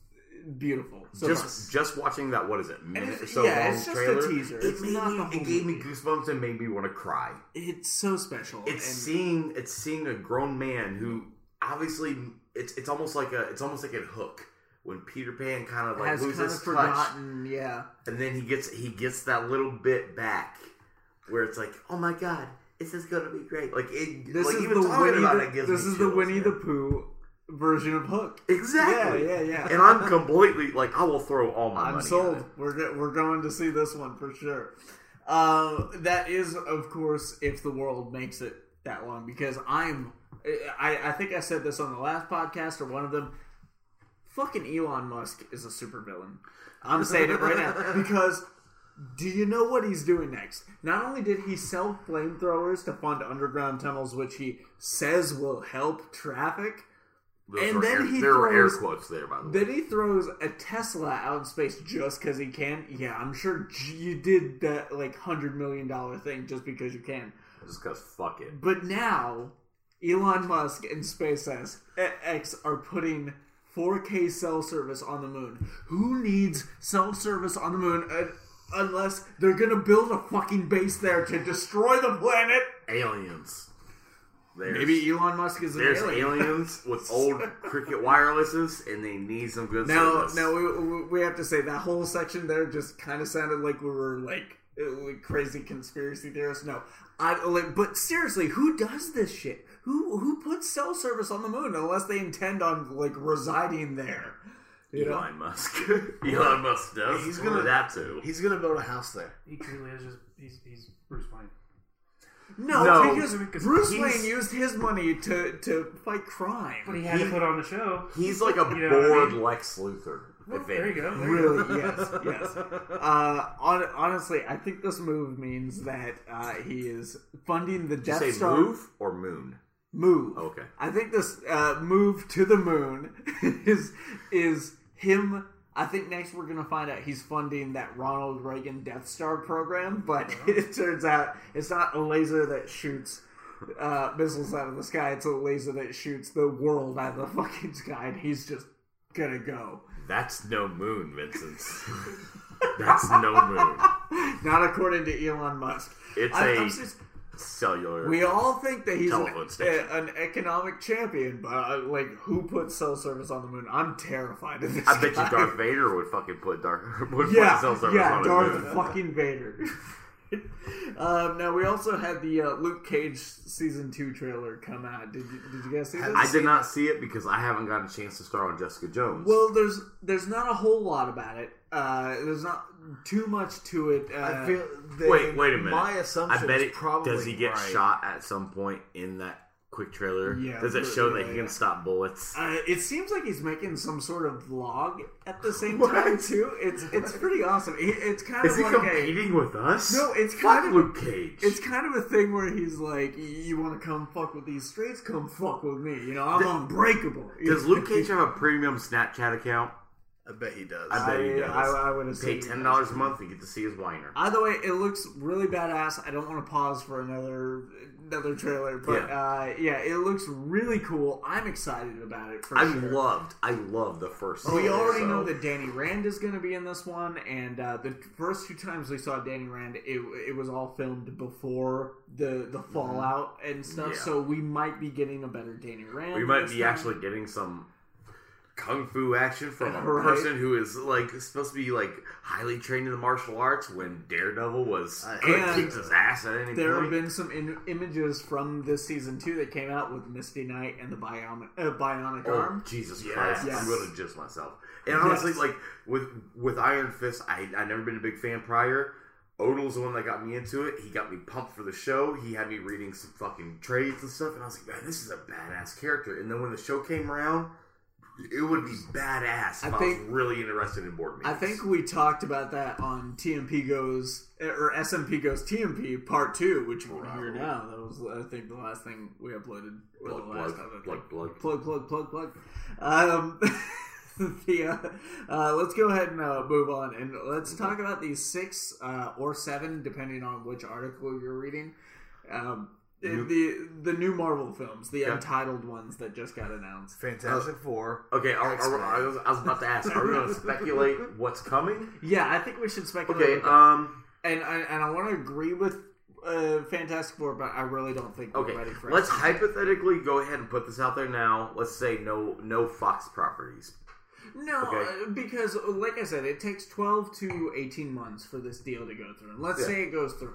beautiful. So just just watching that. What is it? Minute or so yeah, long it's just a trailer. teaser. It, It's made not me, the whole it gave me goosebumps and made me want to cry. it's so special. It's and seeing it's seeing a grown man who obviously it's it's almost like a it's almost like a hook when Peter Pan kind of like has kind loses of touch. Yeah, and then he gets he gets that little bit back where it's like oh my god this is gonna be great like it this like is even the talking Winnie. about The, it gives this me is the chills, Winnie the. Pooh version of Hook. exactly Yeah, yeah, yeah. and I'm completely like I will throw all my I'm money sold. We're we're going to see this one for sure. Uh, that is, of course, if the world makes it that long. Because I'm, I, I think I said this on the last podcast or one of them. Fucking Elon Musk is a supervillain. I'm saying it right now *laughs* because. Do you know what he's doing next? Not only did he sell flamethrowers to fund underground tunnels, which he says will help traffic, Those and then air, he there were air throws- quotes there by the way then he throws a Tesla out in space just because he can. Yeah, I'm sure you did that like hundred million dollar thing just because you can. just because fuck it But now, Elon Musk and SpaceX are putting 4K cell service on the moon. Who needs cell service on the moon uh, unless they're gonna build a fucking base there to destroy the planet? aliens there's, Maybe Elon Musk is an there's alien. aliens *laughs* with old cricket wirelesses and they need some good Now, service now we, we- we have to say that whole section there just kind of sounded like we were like, like crazy conspiracy theorists. No, I like, but seriously, who does this shit? Who who puts cell service on the moon unless they intend on like residing there? You know? Elon Musk. *laughs* Elon Musk does. He's He's gonna- gonna that too. He's gonna build a house there. He truly is just he's he's Bruce Wayne. No, No, because because Bruce he's- Wayne used his money to to fight crime. But he had He- to put on the show. He's like a You know what I bored mean? Lex Luthor. Well, if there you go. There you Really? go. yes, *laughs* yes. Uh, on, honestly, I think this move means that uh, he is funding the Did you Death say Star move or moon? move. Okay. I think this uh, move to the moon *laughs* is is him. I think next we're gonna find out he's funding that Ronald Reagan Death Star program, but *laughs* it turns out it's not a laser that shoots uh, missiles out of the sky. It's a laser that shoots the world out of the fucking sky, and he's just gonna go. That's no moon, Vincent. *laughs* That's no moon. *laughs* Not according to Elon Musk. It's I- a serious. Cellular. We all think that he's an, a- an economic champion, but uh, like, who put cell service on the moon? I'm terrified of this. I bet guy. you Darth Vader would fucking put Darth *laughs* would Yeah, put cell service yeah, on Darth moon. fucking Vader. *laughs* um, now we also had the uh, Luke Cage season two trailer come out. Did you, did you guys see this? I did not see it because I haven't gotten a chance to star on Jessica Jones. Well, there's there's not a whole lot about it. Uh, there's not too much to it. Uh, I feel that wait, wait a minute. My assumption I bet is it. probably Does he get right. shot at some point in that quick trailer? Yeah, Does it but- show that he yeah. can stop bullets? Uh, it seems like he's making some sort of vlog at the *laughs* same What? time too. It's it's pretty awesome. It- It's kind Is of he like a competing with us? No, it's Fuck kind of- Luke Cage. it's kind of a thing where he's like, "You want to come fuck with these streets? Come fuck with me." You know, I'm Th- unbreakable. Does *laughs* Luke Cage have a premium Snapchat account? I bet he does. I bet he does. I, I would Pay assume ten dollars a month, you get to see his whiner. Either way, it looks really badass. I don't want to pause for another another trailer, but Yeah. uh, yeah, it looks really cool. I'm excited about it for I sure. loved, I loved the first. We season, already so- know that Danny Rand is going to be in this one, and uh, the first two times we saw Danny Rand, it, it was all filmed before the the fallout and stuff. Mm-hmm. Yeah. So we might be getting a better Danny Rand. we might be time. actually getting some kung fu action from a Right. person who is like supposed to be like highly trained in the martial arts when Daredevil was Uh, could and kicked his ass at any There have been some in- images from this season two that came out with Misty Knight and the bionic, uh, bionic Oh arm. Jesus Yes. Christ! Yes. I'm gonna jizz myself. And honestly, Yes. like with with Iron Fist, I I never been a big fan prior. Odell's the one that got me into it. He got me pumped for the show. He had me reading some fucking trades and stuff, and I was like, man, this is a badass character. And then when the show came around, it would be badass if I I, think- was really interested in board I think we talked about that on TMP goes or SMP goes TMP part two, which you can hear Probably. now. That was I think the last thing we uploaded. plug, the last plug, plug, plug. plug, plug, plug, plug. Um, *laughs* the, uh, uh, let's go ahead and uh, move on, and let's talk about these six uh, or seven, depending on which article you're reading. Um, New- the the new Marvel films, the Yeah. untitled ones that just got announced. Fantastic Four. Okay, are, are, X-Men. I, was, I was about to ask, are we going *laughs* to speculate what's coming? Yeah, I think we should speculate. Okay, with that. um, and I, and I want to agree with uh, Fantastic Four, but I really don't think we're Okay, ready for it. let's it. hypothetically go ahead and put this out there now. Let's say no no Fox properties. No, Okay. uh, because like I said, it takes twelve to eighteen months for this deal to go through. And let's Yeah. say it goes through.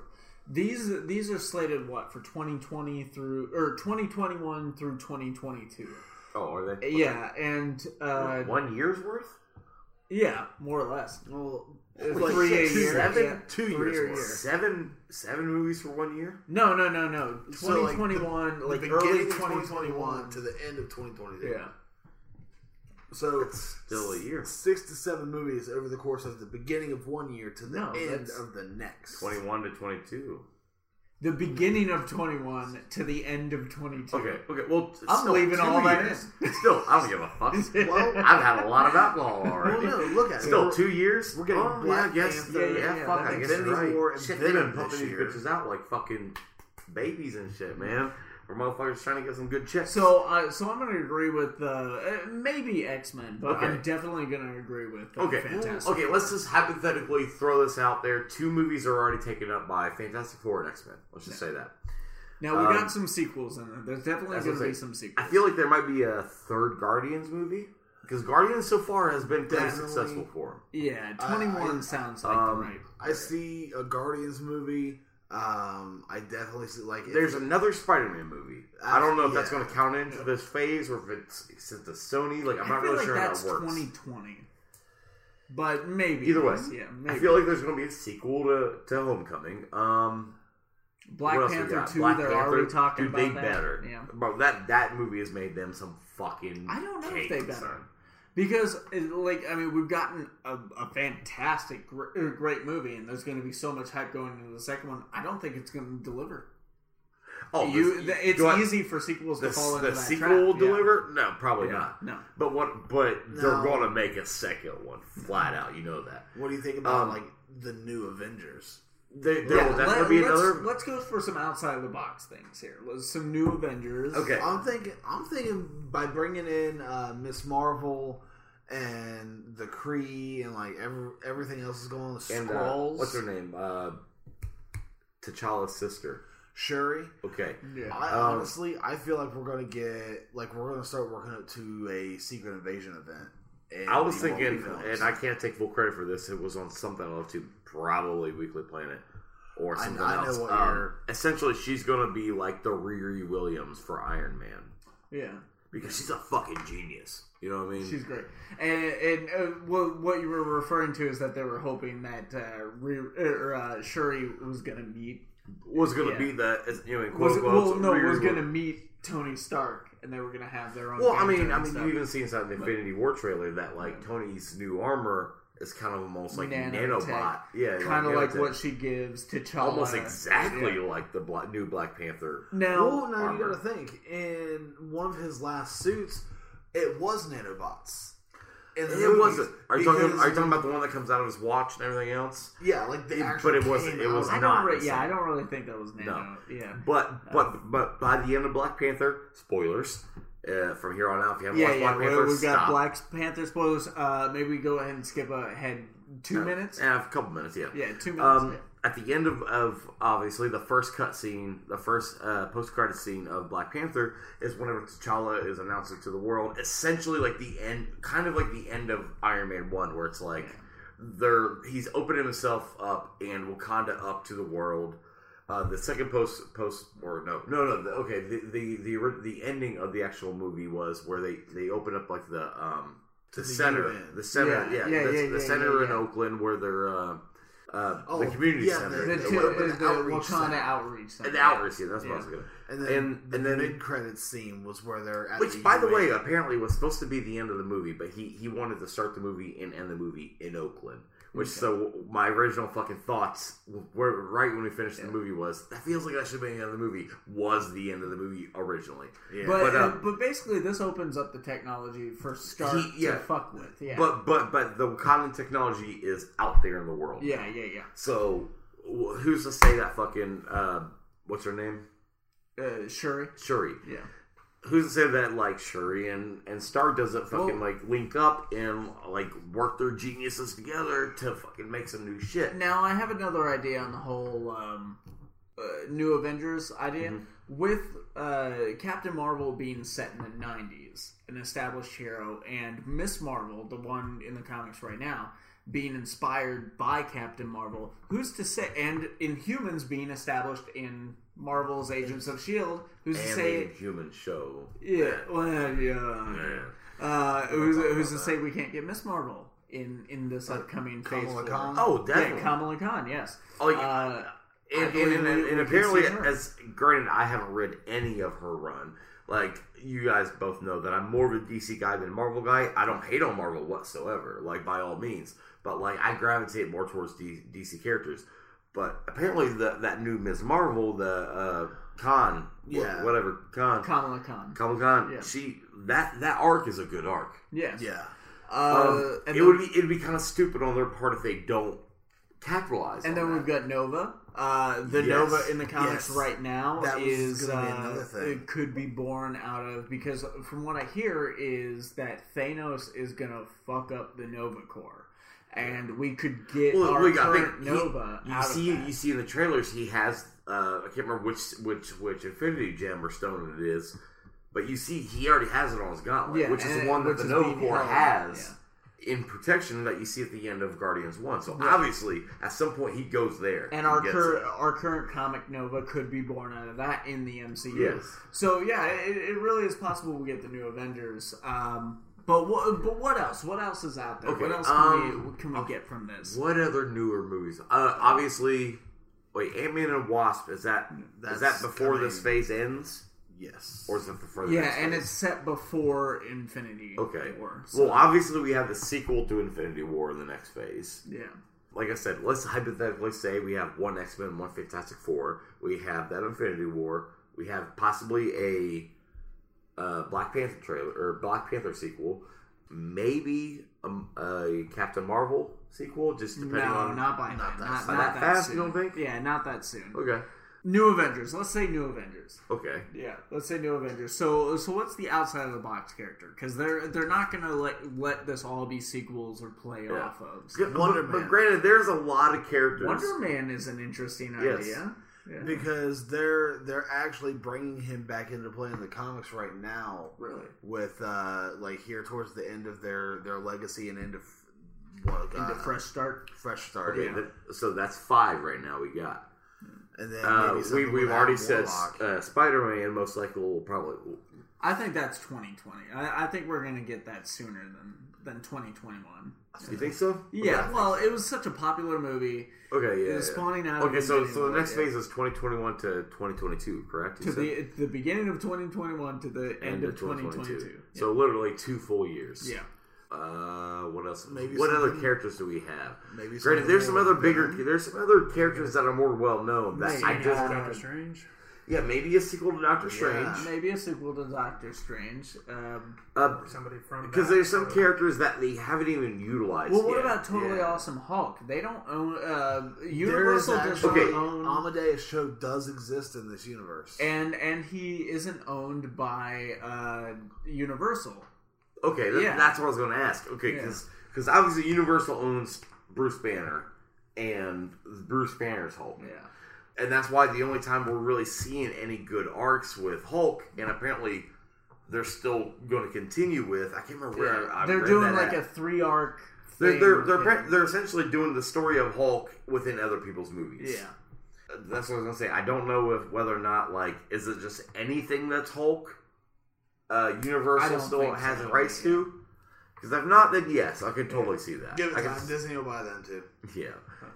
These these are slated what for twenty twenty through or twenty twenty one through twenty twenty two. Oh, are they? Yeah, and uh, One year's worth? yeah, more or less. Well, It's Holy three shit, a year. seven? yeah, Two three years worth. year. Seven seven movies for one year? No, no, no, no. So, Twenty like, the like beginning early of twenty twenty one. to the end of 2022. Yeah. So *laughs* it's Still a year. Six to seven movies over the course of the beginning of one year to the No, end of the next. Twenty one to twenty two. The beginning of 21 to the end of 22. Okay, okay. Well, I'm still leaving all that years. Still, I don't give a fuck. *laughs* Well, I've had a lot of alcohol *laughs* Well, already. no, look at it. Still two years. we're getting oh, Black yeah. Panther, yeah, yeah, yeah, fuck. I guess right. War and Shit, they've been pumping these bitches out like fucking babies and shit, man. For motherfuckers trying to get some good chicks. So, uh, so I'm going to agree with uh, uh, maybe X Men, but Okay. I'm definitely going to agree with uh, Okay, Fantastic. okay. Let's just hypothetically throw this out there. Two movies are already taken up by Fantastic Four and X Men. Let's just say that. Now we Um, got some sequels in there. There's definitely going to I'm be some sequels. I feel like there might be a third Guardians movie because Guardians so far has been pretty Definitely. successful for him. yeah, 21 I- sounds like um, the right. I see a Guardians movie. Um, I definitely see like There's another Spider-Man movie. I don't know if that's going to count into this phase or if it's since the Sony. Like I'm I not really like sure how that's that works. 2020. But maybe. Either way, yeah, maybe. I feel like there's going to be a sequel to, to Homecoming. Um, Black what else we Panther? 2, Black they're Panther, already talking dude, about they that. better. Yeah. Bro, that that movie has made them some fucking. I don't know if they better. son. Because, like, I mean, we've gotten a, a fantastic, gr- uh, great movie, and there's going to be so much hype going into the second one. I don't think it's going to deliver. Oh, you, this- it's go ahead. easy for sequels The, to fall into the that sequel trap. will yeah. deliver? No, probably Yeah, not. no. But what? But they're going to make a second one, flat out. You know that. what do you think about Um, like the new Avengers? There, there Yeah, will let, definitely be us another. let's go for some outside of the box things here. Let's- Some new Avengers. Okay. I'm thinking. I'm thinking by bringing in uh, Miss Marvel and the Kree and like every, everything else is going. The and uh, what's her name? Uh, T'Challa's sister. Shuri. Okay. Yeah. I Um, honestly, I feel like we're gonna get like we're gonna start working up to a Secret Invasion event. In I was thinking, and I can't take full credit for this. It was on something I love to, probably Weekly Planet. or something I know else. Um, essentially, she's going to be like the Riri Williams for Iron Man Yeah. because she's a fucking genius. You know what I mean? She's great, and and uh, what what you were referring to is that they were hoping that uh, Re- or, uh, Shuri was gonna meet was going to yeah. be the as- you know in quote was unquote, well no Riri was gonna meet Tony Stark, and they were gonna have their own. Well, I mean, I mean, stuff. you even see inside the Infinity War trailer that like Tony's new armor is kind of almost like Nanotech. nanobot. Yeah, kind of like nanotech. what she gives to T'Challa. almost exactly Yeah. like the Black, new Black Panther. Now, Well, now you gotta think. In one of his last suits, it was nanobots. In the It movies, wasn't. Are you talking? Are you talking about the one that comes out of his watch and everything else? Yeah, like the It- actual. but it wasn't- it was I not don't. Re- yeah. I don't really think that was Nano. No. Yeah. But but but by the end of Black Panther, spoilers. Uh, from here on out, if you haven't Yeah, watched yeah. Black we- Panther, We've got stop. Black Panther spoilers. Uh, maybe we go ahead and skip ahead two minutes. Yeah, a couple minutes. Yeah. Yeah, two minutes. Um, yeah. At the end of, of obviously the first cut scene, the first uh, post credit scene of Black Panther is whenever T'Challa is announcing to the world, essentially like the end, kind of like the end of Iron Man one, where it's like they're he's opening himself up and Wakanda up to the world. Uh, the second post post or no no no the, okay the, the the the ending of the actual movie was where they they open up like the um the, the center UN. the center Yeah, yeah yeah, the, yeah, the yeah, center yeah, in. Oakland where they're uh, uh, Oh, the community yeah, center the- The, two, the outreach Wakanda center. outreach center. and the outreach yeah that's what I was gonna And then And- the and then- mid credits scene was where they're at which the by the way apparently was supposed to be the end of the movie but he he wanted to start the movie and end the movie in Oakland which so my original fucking thoughts were right when we finished the movie was that feels like that should be the end of the movie was the end of the movie originally yeah. But But, uh, but basically, this opens up the technology for Stark He- yeah. to fuck with. Yeah. but but but the Wakandan technology is out there in the world yeah, yeah, yeah. so who's to say that fucking uh, what's her name Uh, Shuri. Shuri Yeah. Who's to say that like Shuri and and Stark doesn't fucking Well- like link up and like work their geniuses together to fucking make some new shit? Now I have another idea on the whole um, uh, New Avengers idea with uh, Captain Marvel being set in the '90s, an established hero, and Miss Marvel, the one in the comics right now, being inspired by Captain Marvel. Who's to say? And Inhumans being established in Marvel's Agents of Shield. Who's to And say? the human show. Yeah, well, yeah. Yeah. Uh, who's, who's to about say we can't get Miss Marvel in in this upcoming phase? Kamala four? Khan? Oh, Yeah. Kamala Khan. Yes. Oh, yeah. Uh, and, I and, and, we- and, we apparently, as granted, I haven't read any of her run. Like you guys both know that I'm more of a DC guy than a Marvel guy. I don't hate on Marvel whatsoever, like by all means. But like I gravitate more towards D- DC characters. But apparently, the, that new Ms. Marvel, the uh, Khan, Yeah. whatever Khan, Kamala Khan. Kamala Khan, Yeah. she that that arc is a good arc. Yes. yeah. Uh, Um, and it then, would be it'd be kind of stupid on their part if they don't capitalize. and on then that. we've got Nova. Uh, the Yes. Nova in the comics Yes. right now That was is be uh, another thing. it could be born out of because from what I hear is that Thanos is gonna fuck up the Nova Corps, and we could get Well, our we got- current think he- Nova you out see, you see in the trailers, he has. Uh, I can't remember which which which Infinity Gem or Stone it is, but you see he already has it on his gauntlet, Yeah, which is the one that the Nova Corps has in protection that you see at the end of Guardians One. So obviously, at some point, he goes there And our gets cur- our current comic Nova could be born out of that in the MCU. Yes. So yeah, it, it really is possible we get the new Avengers. Um, but what but what else? What else is out there? Okay, what else can um, we can we get from this? What other newer movies? Uh, obviously, wait, Ant Man and Wasp is that is That's that before coming- this phase ends, Yes. or is it before the Yeah, and phase? it's set before Infinity Okay. War. so- Well, obviously we have the sequel to Infinity War in the next phase. yeah. Like I said, let's hypothetically say we have one X Men, one Fantastic Four. We have that Infinity War. We have possibly a uh, Black Panther trailer or Black Panther sequel. Maybe um, a Captain Marvel sequel, just depending No, on. not by Not that Not, not That that fast, soon. you don't think? Yeah, not that soon. Okay. New Avengers. Let's say New Avengers. Okay. Yeah, let's say New Avengers. So, so what's the outside of the box character? Because they're they're not gonna let let this all be sequels or play Yeah. off of. Good, Wonder but, but granted, there's a lot of characters. Wonder Man is an interesting Yes. idea. Yeah. because they're they're actually bringing him back into play in the comics right now Really? with uh like here towards the end of their their legacy and end of what Into uh, fresh start. fresh start Okay, yeah. that- so that's five right now. We got. and then Uh, maybe we we've already Adam said uh, Spider Man most likely will probably. I think that's 2020. I, I think we're gonna get that sooner than than 2021. You think so? Yeah, Okay. well, it was such a popular movie. Okay, yeah. It was yeah. spawning out. of Okay, so so the next yeah. phase is 2021 to 2022, correct? You to said? the the beginning of 2021 to the end, of 2022. So literally two full years. Yeah. Uh, what else? Maybe what other characters do we have? Maybe Granted, there's some other bigger. Venom. There's some other characters that are more well known. That Maybe. I just. Uh, Doctor Strange. Yeah, maybe a sequel to Doctor Strange. Yeah. Maybe a sequel to Doctor Strange. Um, Uh, somebody from because there's some characters that they haven't even utilized. well, what yet. about Totally Yeah. Awesome Hulk? They don't own. Uh, Universal Doesn't Okay. own. Amadeus Cho does exist in this universe. and and he isn't owned by uh, Universal. Okay, that, Yeah. that's what I was going to ask. Okay, Yeah. because obviously Universal owns Bruce Banner and Bruce Banner's Hulk. Yeah. And that's why the only time we're really seeing any good arcs with Hulk, and apparently they're still going to continue with. I can't remember where I, I They're read doing that like at. a three arc. They're they're they're, yeah. they're essentially doing the story of Hulk within other people's movies. yeah. that's what I was gonna say. I don't know if whether or not like is it just anything that's Hulk. Uh, Universal still has so, rights yeah. to. Because if not, then yes, I can totally see that. Give it I can, time. Disney will buy them too. yeah,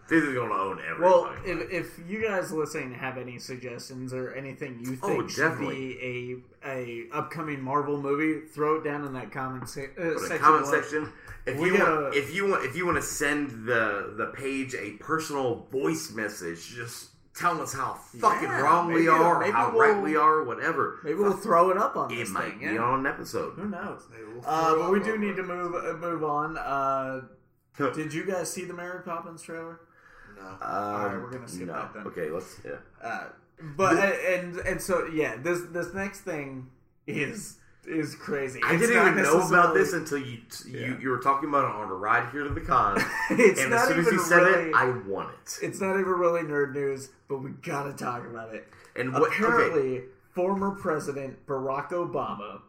Disney's gonna own everything. Well, if, if you guys listening have any suggestions or anything you Oh, think should definitely. be a a upcoming Marvel movie, throw it down in that comment se- uh, Put in section. comment below. section. If We you gotta- want, if you want, if you want to send the the page a personal voice message, just telling us how fucking Yeah, wrong we are, maybe how we'll- right we are, whatever. Maybe we'll throw it up on It this might thing. be yeah. on an episode. Who knows? They will Uh, but we do need to move uh, move on. Uh, did you guys see the Mary Poppins trailer? No. Um, Alright, we're gonna skip no. that then. Okay, let's. Yeah. Uh, but and and so yeah, this this next thing is is crazy. I It's didn't even know about this until you Yeah. you, you were talking about it on the ride here to the con, *laughs* It's and not as soon as you said really- it, I want it. It's not even really nerd news, but we gotta talk about it. And what? Apparently, Okay, former President Barack Obama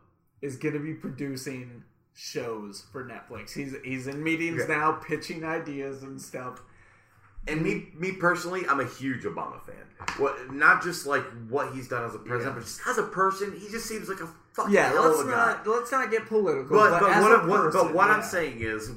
is going to be producing shows for Netflix. He's he's in meetings Okay. now, pitching ideas and stuff. And me me personally, I'm a huge Obama fan. What? Not just like what he's done as a president, Yeah. but just as a person, he just seems like a fucking Yeah, hell let's of a guy. not let's not get political. But But, but what, a person, but what I'm saying is,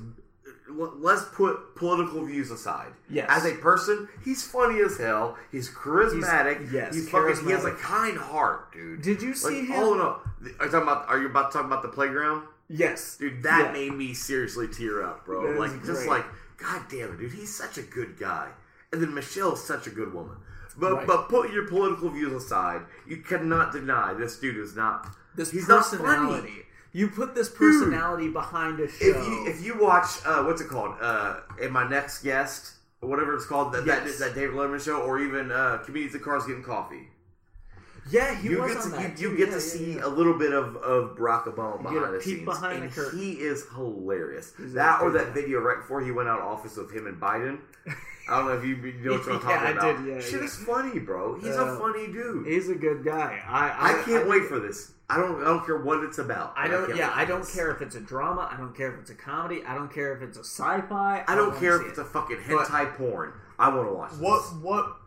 let's put political views aside. Yes. As a person, he's funny as hell. He's charismatic. He's- yes, He's fucking. He has a kind heart, dude. Did you see like, him? Oh no! Are you talking about? Are you about to talk about the playground? Yes, Dude, that Yeah. made me seriously tear up, bro. That like, just great. like, god damn it, dude, he's such a good guy. And then Michelle's such a good woman. But Right. but put your political views aside, you cannot deny this dude is not. this he's not funny. personality. You put this personality behind a show. If you if you watch uh, what's it called? Uh, in my next guest, whatever it's called, that Yes. that, that David Letterman show, or even uh, comedians in cars getting coffee. Yeah, he you was get on to that. you, you get Yeah, to yeah, see yeah. a little bit of, of Barack Obama behind the scenes, behind and curtain. he is hilarious. He's that or that video right before he went out of office of him and Biden. I don't know if you, you know what I'm *laughs* talking I about. did, yeah, Shit is funny, bro. He's Uh, a funny dude. He's a good guy. I I, I, can't I, wait for this. I don't. I don't care what it's about. I don't. Yeah, I don't this. care if it's a drama. I don't care if it's a comedy. I don't care if it's a sci-fi. I don't wanna care if it's it. a fucking But- hentai porn. I want to watch this. what what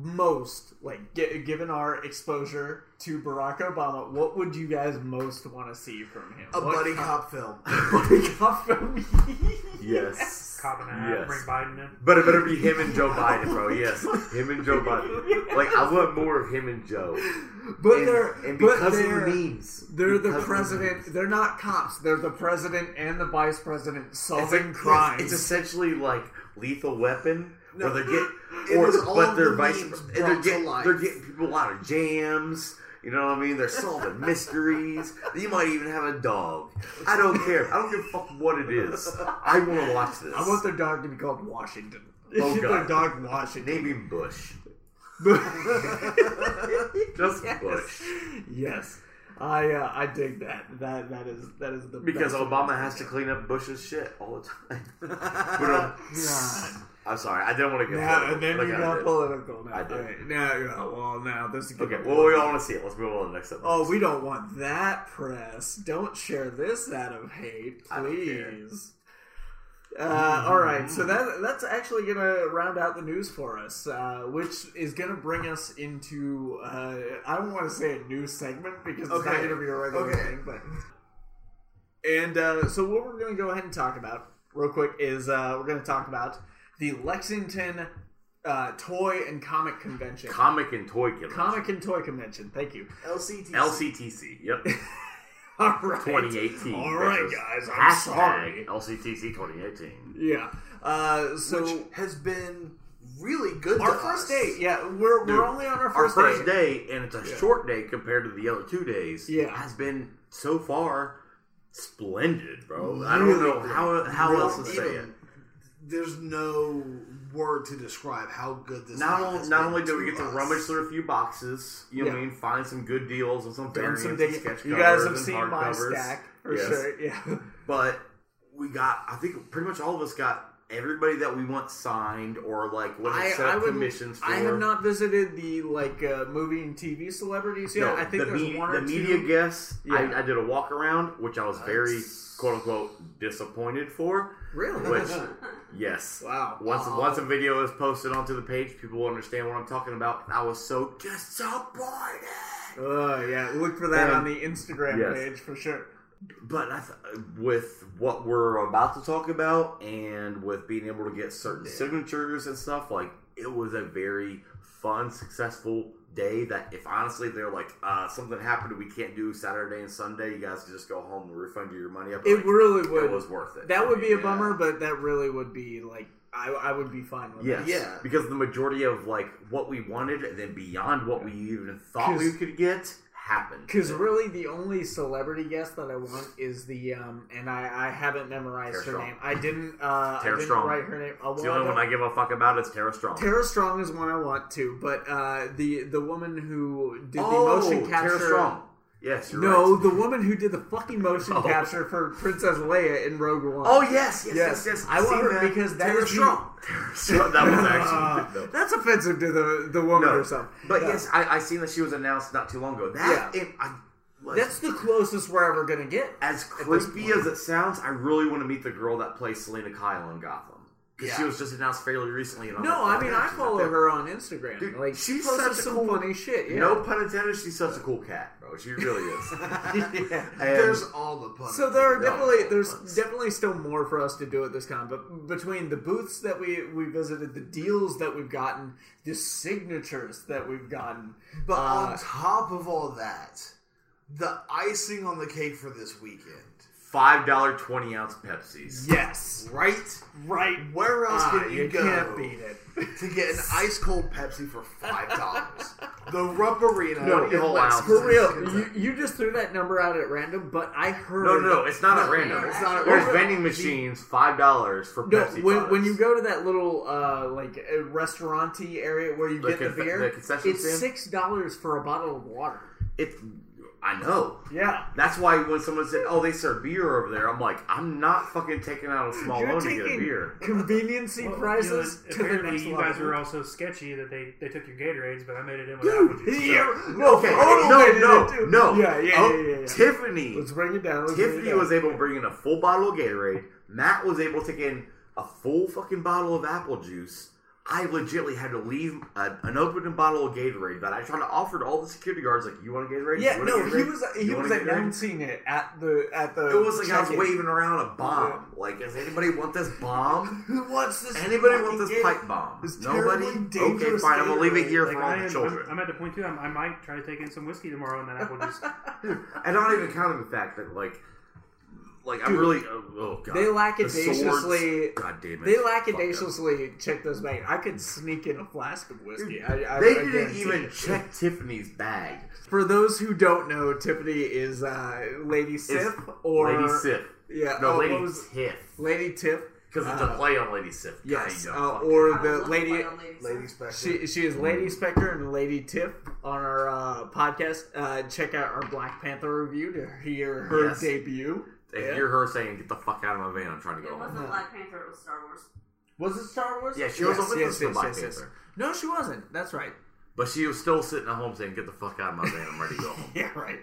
most like gi- given our exposure to Barack Obama. What would you guys most want to see from him? A What buddy kind- cop film. *laughs* buddy cop film. *laughs* Yes. Cop and a half, Yes. bring Biden in. But it better be him and Joe Biden, bro. Yes, him and Joe Biden. Like I want more of him and Joe. But And, they're and because of they're, the memes, They're the president. memes. They're not cops. They're the president and the vice president It's solving like- crimes. It's essentially like Lethal Weapon, No, where they get, it or but they're the vice, they're getting, they're getting people out of jams. You know what I mean? They're solving *laughs* mysteries. You might even have a dog. I *laughs* don't care. I don't give a fuck what it is. I want to watch this. I want their dog to be called Washington. Oh, *laughs* their God. dog Washington. name him Bush. Just Bush. yes, I uh, I dig that. That that is that is the Because Obama has to clean up Bush's shit all the time. But, um, God. I'm sorry, I didn't want to get Now, political, and then you got political. Now, I did. Alright, now, yeah, well, now this is Okay, well, we all want to see it. Let's move on to the next episode. Oh, we don't want that press. Don't share this out of hate, I don't care. please. Uh, all right, so that that's actually gonna round out the news for us, uh, which is gonna bring us into uh, I don't want to say a news segment because it's not gonna be a regular Okay. thing, but and uh, so what we're gonna go ahead and talk about real quick is uh, we're gonna talk about the Lexington uh, Toy and Comic Convention, Comic and toy convention. Comic and Toy Convention. Thank you. LCT. LCTC. Yep. *laughs* All right, 2018. All right, guys, I'm sorry. LCTC 2018. Yeah. Uh, so which has been really good. our to first us. day, yeah, we're, Dude, we're only on our Our first, first day. day, and it's a Yeah. short day compared to the other two days. Yeah. has been so far splendid, bro. I don't know how how Real- else to say it. There's no word to describe how good this. Not only not only did we get to us. rummage through a few boxes, you know what I mean, find some good deals and some variants, some digging. sketch You guys have seen my hardcovers. stack for Yes. sure. Yeah. But we got, I think, pretty much all of us got everybody that we want signed or like what I, set I up would. commissions for. I have not visited the like uh, movie and TV celebrities yet. No, I think the, there's me- one the or media two. guests. Yeah. I, I did a walk around, which I was very Nice. quote unquote disappointed for. Really? Which, *laughs* yes, Wow. Once Oh. once a video is posted onto the page, people will understand what I'm talking about. And I was so disappointed. Uh, yeah. Look for that And- on the Instagram Yes. page for sure. But I th- with what we're about to talk about, and with being able to get certain signatures and stuff, like it was a very fun, successful day. That if honestly they're like uh, something happened, we can't do Saturday and Sunday, you guys can just go home and refund you your money. Up. It Like, really would. it was worth it. that would be a Yeah. bummer, but that really would be like I, I would be fine with Yes, that. Yeah. because the majority of like what we wanted, and then beyond what we even thought we could get, happened. Because really, the only celebrity guest that I want is the um, and I, I haven't memorized Tara her Strong. name. I didn't. Uh, I didn't Strong. write her name. Uh, well, the only I one I give a fuck about is Tara Strong. Tara Strong is one I want to, but uh, the the woman who did oh, the motion capture. Tara Strong. Yes, you're No, right. the woman who did the fucking motion Oh. capture for Princess Leia in Rogue One. Oh yes, yes, yes, Yes. yes. I want her that. because that Tara is Strong. *laughs* Tara Strong. That was actually ah. no. That's offensive to the the woman No. herself. But No. yes, I, I seen that she was announced not too long ago. That Yeah. and I, that's the closest we're ever gonna get. as creepy as it sounds. I really want to meet the girl that plays Selina Kyle in Gotham because she was just announced fairly recently. No, like, I mean oh, I follow her on Instagram. Dude, like she's such a some cool- funny shit. Yeah. No pun intended. She's such a cool cat, bro. She really is. *laughs* *laughs* yeah. There's all the puns. So there are definitely no, there's but- definitely still more for us to do at this con, but between the booths that we we visited, the deals that we've gotten, the signatures that we've gotten, But uh, on top of all that, the icing on the cake for this weekend, Five dollar twenty ounce Pepsis. yes, right? right. Where else Ah, can you, you go can't beat it. to get an *laughs* ice cold Pepsi for five dollars? *laughs* the Rupp Arena. No, in whole Lexington. ounce. For real, you, you just threw that number out at random, but I heard No, no, no. It's not at No, random. it's not at There's random. vending machines. Five dollars for No, Pepsi. when, when you go to that little uh, like uh, restaurant-y area where you The get the beer, the concession it's six dollars for a bottle of water. It's. I know. Yeah, That's why when someone said, "Oh, they serve beer over there," I'm like, "I'm not fucking taking out a small You're loan to get a beer." conveniency Well, prices you know, to the apparently next you level. guys were all so sketchy that they, they took your Gatorades, but I made it in with apple juice. Yeah, Okay, Frodo no, made it no, no. Yeah, yeah, Oh, yeah, yeah, yeah. Tiffany, Let's bring it down. Let's bring it Tiffany down. was able to bring in a full bottle of Gatorade. Matt was able to take in a full fucking bottle of apple juice. I legitly had to leave a, an open bottle of Gatorade that I tried to offer to all the security guards. Like, you want a Gatorade? Yeah, You want a no, he was he want was a Gatorade?" announcing it at the at the. It was like I was waving around a bomb. Like, does anybody want this bomb? *laughs* Who wants this? Anybody want this Gatorade? pipe bomb? This Nobody? terribly Okay, dangerous fine. I'm gonna leave it here Like, for all I the am, children. I'm, I'm at the point too. I'm, I might try to take in some whiskey tomorrow and then I apple juice. *laughs* and not even counting the fact that like, like I'm really oh, oh god, They The lackadaciously. swords, God damn it, They Fuck them. lackadaciously checked those bags. I could sneak in a flask of whiskey. I, I, They I didn't even it. check Tiffany's bag. For those who don't know, Tiffany is uh, Lady Sif or Lady Sif. Yeah, No, oh, Lady what was Tiff. Lady Tiff. Because it's Uh, a play on Lady Sif. God, Yes, uh, or I the would love to lady. Lady Lady Spectre. She, she is Lady Spectre and Lady Tiff on our uh, podcast. Uh, check out our Black Panther review to hear her Yes. debut. If Yeah. you're her saying, "Get the fuck out of my van," I'm trying to It go home. wasn't Black Panther, it was Star Wars. Was it Star Wars? Yeah, she was on with us for Black Panther. No, she wasn't. That's right. But she was still sitting at home saying, "Get the fuck out of my van. I'm ready to go home." *laughs* Yeah, right.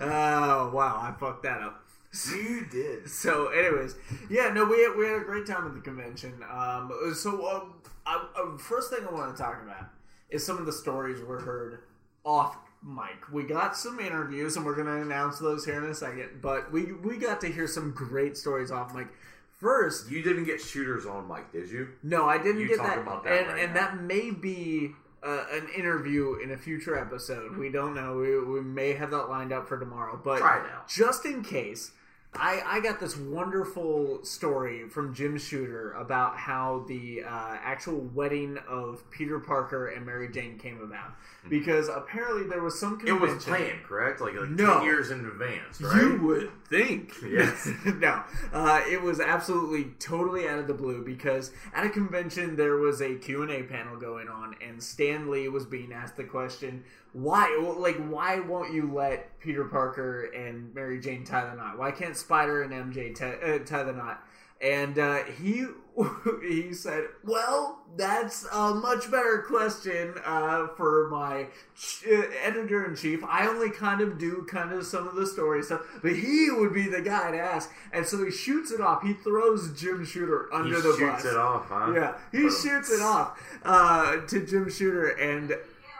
Oh wow, I fucked that up. You did. *laughs* So, anyways, yeah, no, we had, we had a great time at the convention. Um, so, um, I, uh, first thing I want to talk about is some of the stories we heard off mic. We got some interviews, and we're going to announce those here in a second. But we we got to hear some great stories off mic. First, You didn't get shooters on mic, did you? no, I didn't You get talk that, about that and right and that may be. Uh, an interview in a future episode. We don't know. We, we may have that lined up for tomorrow, but Try it out. just in case, I, I got this wonderful story from Jim Shooter about how the uh, actual wedding of Peter Parker and Mary Jane came about. Because apparently there was some It convention. was planned, correct? Like, like No. ten years in advance, right? You would think. Yes. *laughs* no, uh, it was absolutely totally out of the blue because at a convention there was a Q&A panel going on and Stan Lee was being asked the question, why like why won't you let Peter Parker and Mary Jane tie the knot? Why can't Spider and MJ tie, uh, tie the knot? And uh, he *laughs* he said, "Well, that's a much better question uh, for my ch- uh, editor in chief. I only kind of do kind of some of the story stuff, but he would be the guy to ask." And so he shoots it off. He throws Jim Shooter He under the shoots bus. it off, huh? Yeah, he But- shoots it off uh, to Jim Shooter, and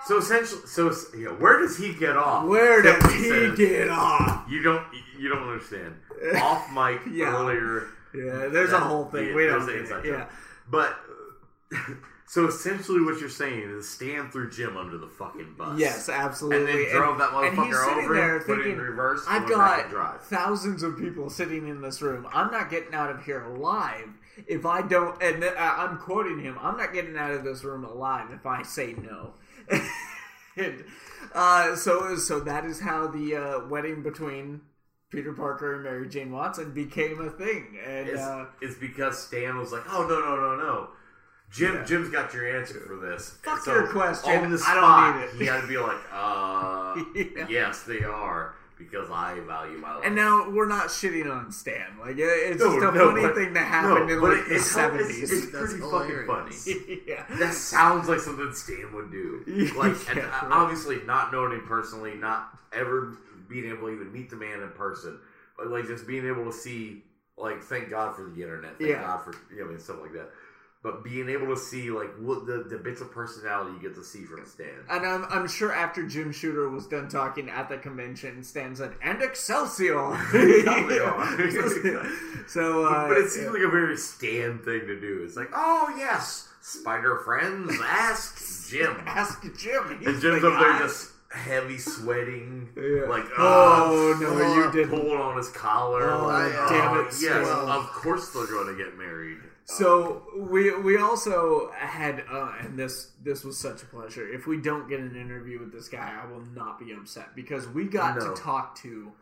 So essentially, so yeah, where does he get off? where does he says, get off? You don't, you don't understand. *laughs* Off mic Yeah. earlier. Yeah, there's a whole thing. we don't it. Yeah. But *laughs* so essentially, what you're saying is Stan threw Jim under the fucking bus. Yes, absolutely. And then drove that and he's motherfucker sitting over there put it in thinking, reverse. I've got thousands of people sitting in this room. I'm not getting out of here alive if I don't. And uh, I'm quoting him. I'm not getting out of this room alive if I say no. And, uh, so, so that is how the uh, wedding between Peter Parker and Mary Jane Watson became a thing. And It's, uh, it's because Stan was like, "Oh no, no, no, no." Jim, Jim's got your answer for this. Fuck your question. On the I don't need it. he had to be like, "Uh, *laughs* Yeah. yes, they are," because I value my life. and now we're not shitting on Stan. Like it- it's No, just a no, funny but- thing that happened no, in like it- the it's, seventies. It's, it's That's pretty fucking funny. *laughs* yeah. That sounds like something Stan would do. *laughs* Like, and Yeah, right. obviously, not knowing him personally, not ever being able to even meet the man in person, but like just being able to see, like, thank God for the internet, thank Yeah. God for you know and stuff like that. But being able to see like what the, the bits of personality you get to see from Stan. And I'm, I'm sure after Jim Shooter was done talking at the convention, Stan said, "And Excelsior." *laughs* *laughs* So, uh, but it seems like a very Stan thing to do. It's like, oh yes, Spider friends, ask Jim. *laughs* ask Jim. He's And Jim's the up there just heavy sweating, Yeah. like Oh, uh, no, you didn't. pulling on his collar. Oh, like, damn oh, it, Yes, of course they're going to get married. So we we also had, uh, and this this was such a pleasure. If we don't get an interview with this guy, I will not be upset because we got No. to talk to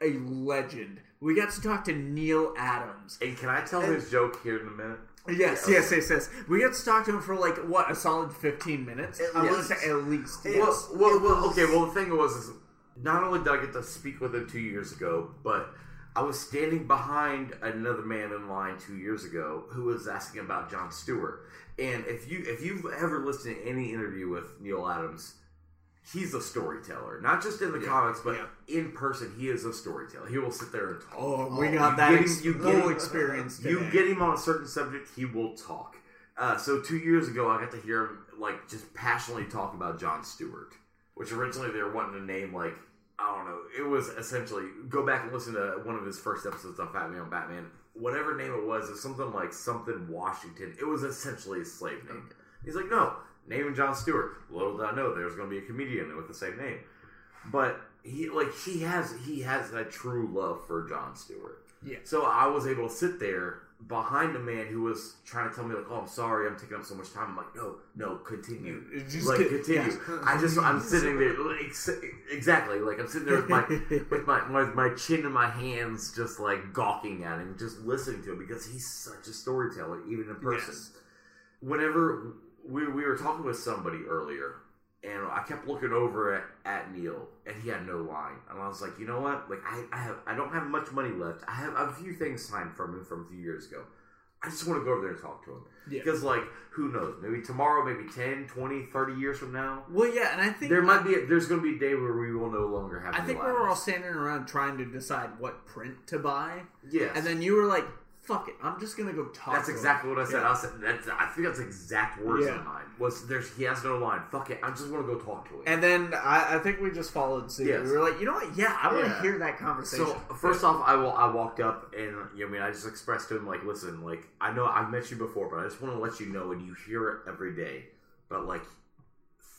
a legend. We got to talk to Neal Adams. And can I tell his joke here in a minute? Yes, yes, yes, yes. We got to talk to him for like what a solid fifteen minutes. At I least. say at least. It- Well, well, well, okay. Well, the thing was, is not only did I get to speak with him two years ago, but I was standing behind another man in line two years ago who was asking about John Stewart. And if you if you've ever listened to any interview with Neal Adams, he's a storyteller. Not just in the comics, but yeah. in person, he is a storyteller. He will sit there and talk. Oh, we got you that him- you get him- experience. You get him on a certain subject, he will talk. Uh, so two years ago, I got to hear him like just passionately talk about John Stewart, which originally they were wanting to name like I don't know. It was essentially go back and listen to one of his first episodes on Fat Man on Batman. Whatever name it was, it's something like something Washington. It was essentially a slave name. He's like, no, name him John Stewart. Little did I know there's going to be a comedian with the same name. But he like he has he has that true love for John Stewart. Yeah. So I was able to sit there behind a man who was trying to tell me like, "Oh, I'm sorry, I'm taking up so much time." I'm like, "No, no, continue, Just like continue." yeah. I just I'm sitting there like, exactly like I'm sitting there with my *laughs* with my, my my chin in my hands, just like gawking at him, just listening to him because he's such a storyteller, even in person. Yes. Whenever we we were talking with somebody earlier. And I kept looking over at, at Neal, and he had no line. And I was like, you know what? Like, I, I have I don't have much money left. I have a few things signed from him from a few years ago. I just want to go over there and talk to him. Yeah. Because, like, who knows? Maybe tomorrow, maybe 10, 20, 30 years from now, Well, yeah, and I think there might be. A, there's going to be a day where we will no longer have. I think we were all standing around trying to decide what print to buy, Yeah. and then you were like, "Fuck it, I'm just gonna go talk." That's to him." exactly what I said. Yeah. I said that's. I think that's exact words Yeah. of mine. Was there's he has no line. Fuck it. I just want to go talk to him. And then I, I think we just followed suit. Yes. We were like, you know what? Yeah, I want to Yeah. hear that conversation. So first off, I will. I walked up and you know, I mean, I just expressed to him like, listen, like I know I've met you before, but I just want to let you know, and you hear it every day. But like,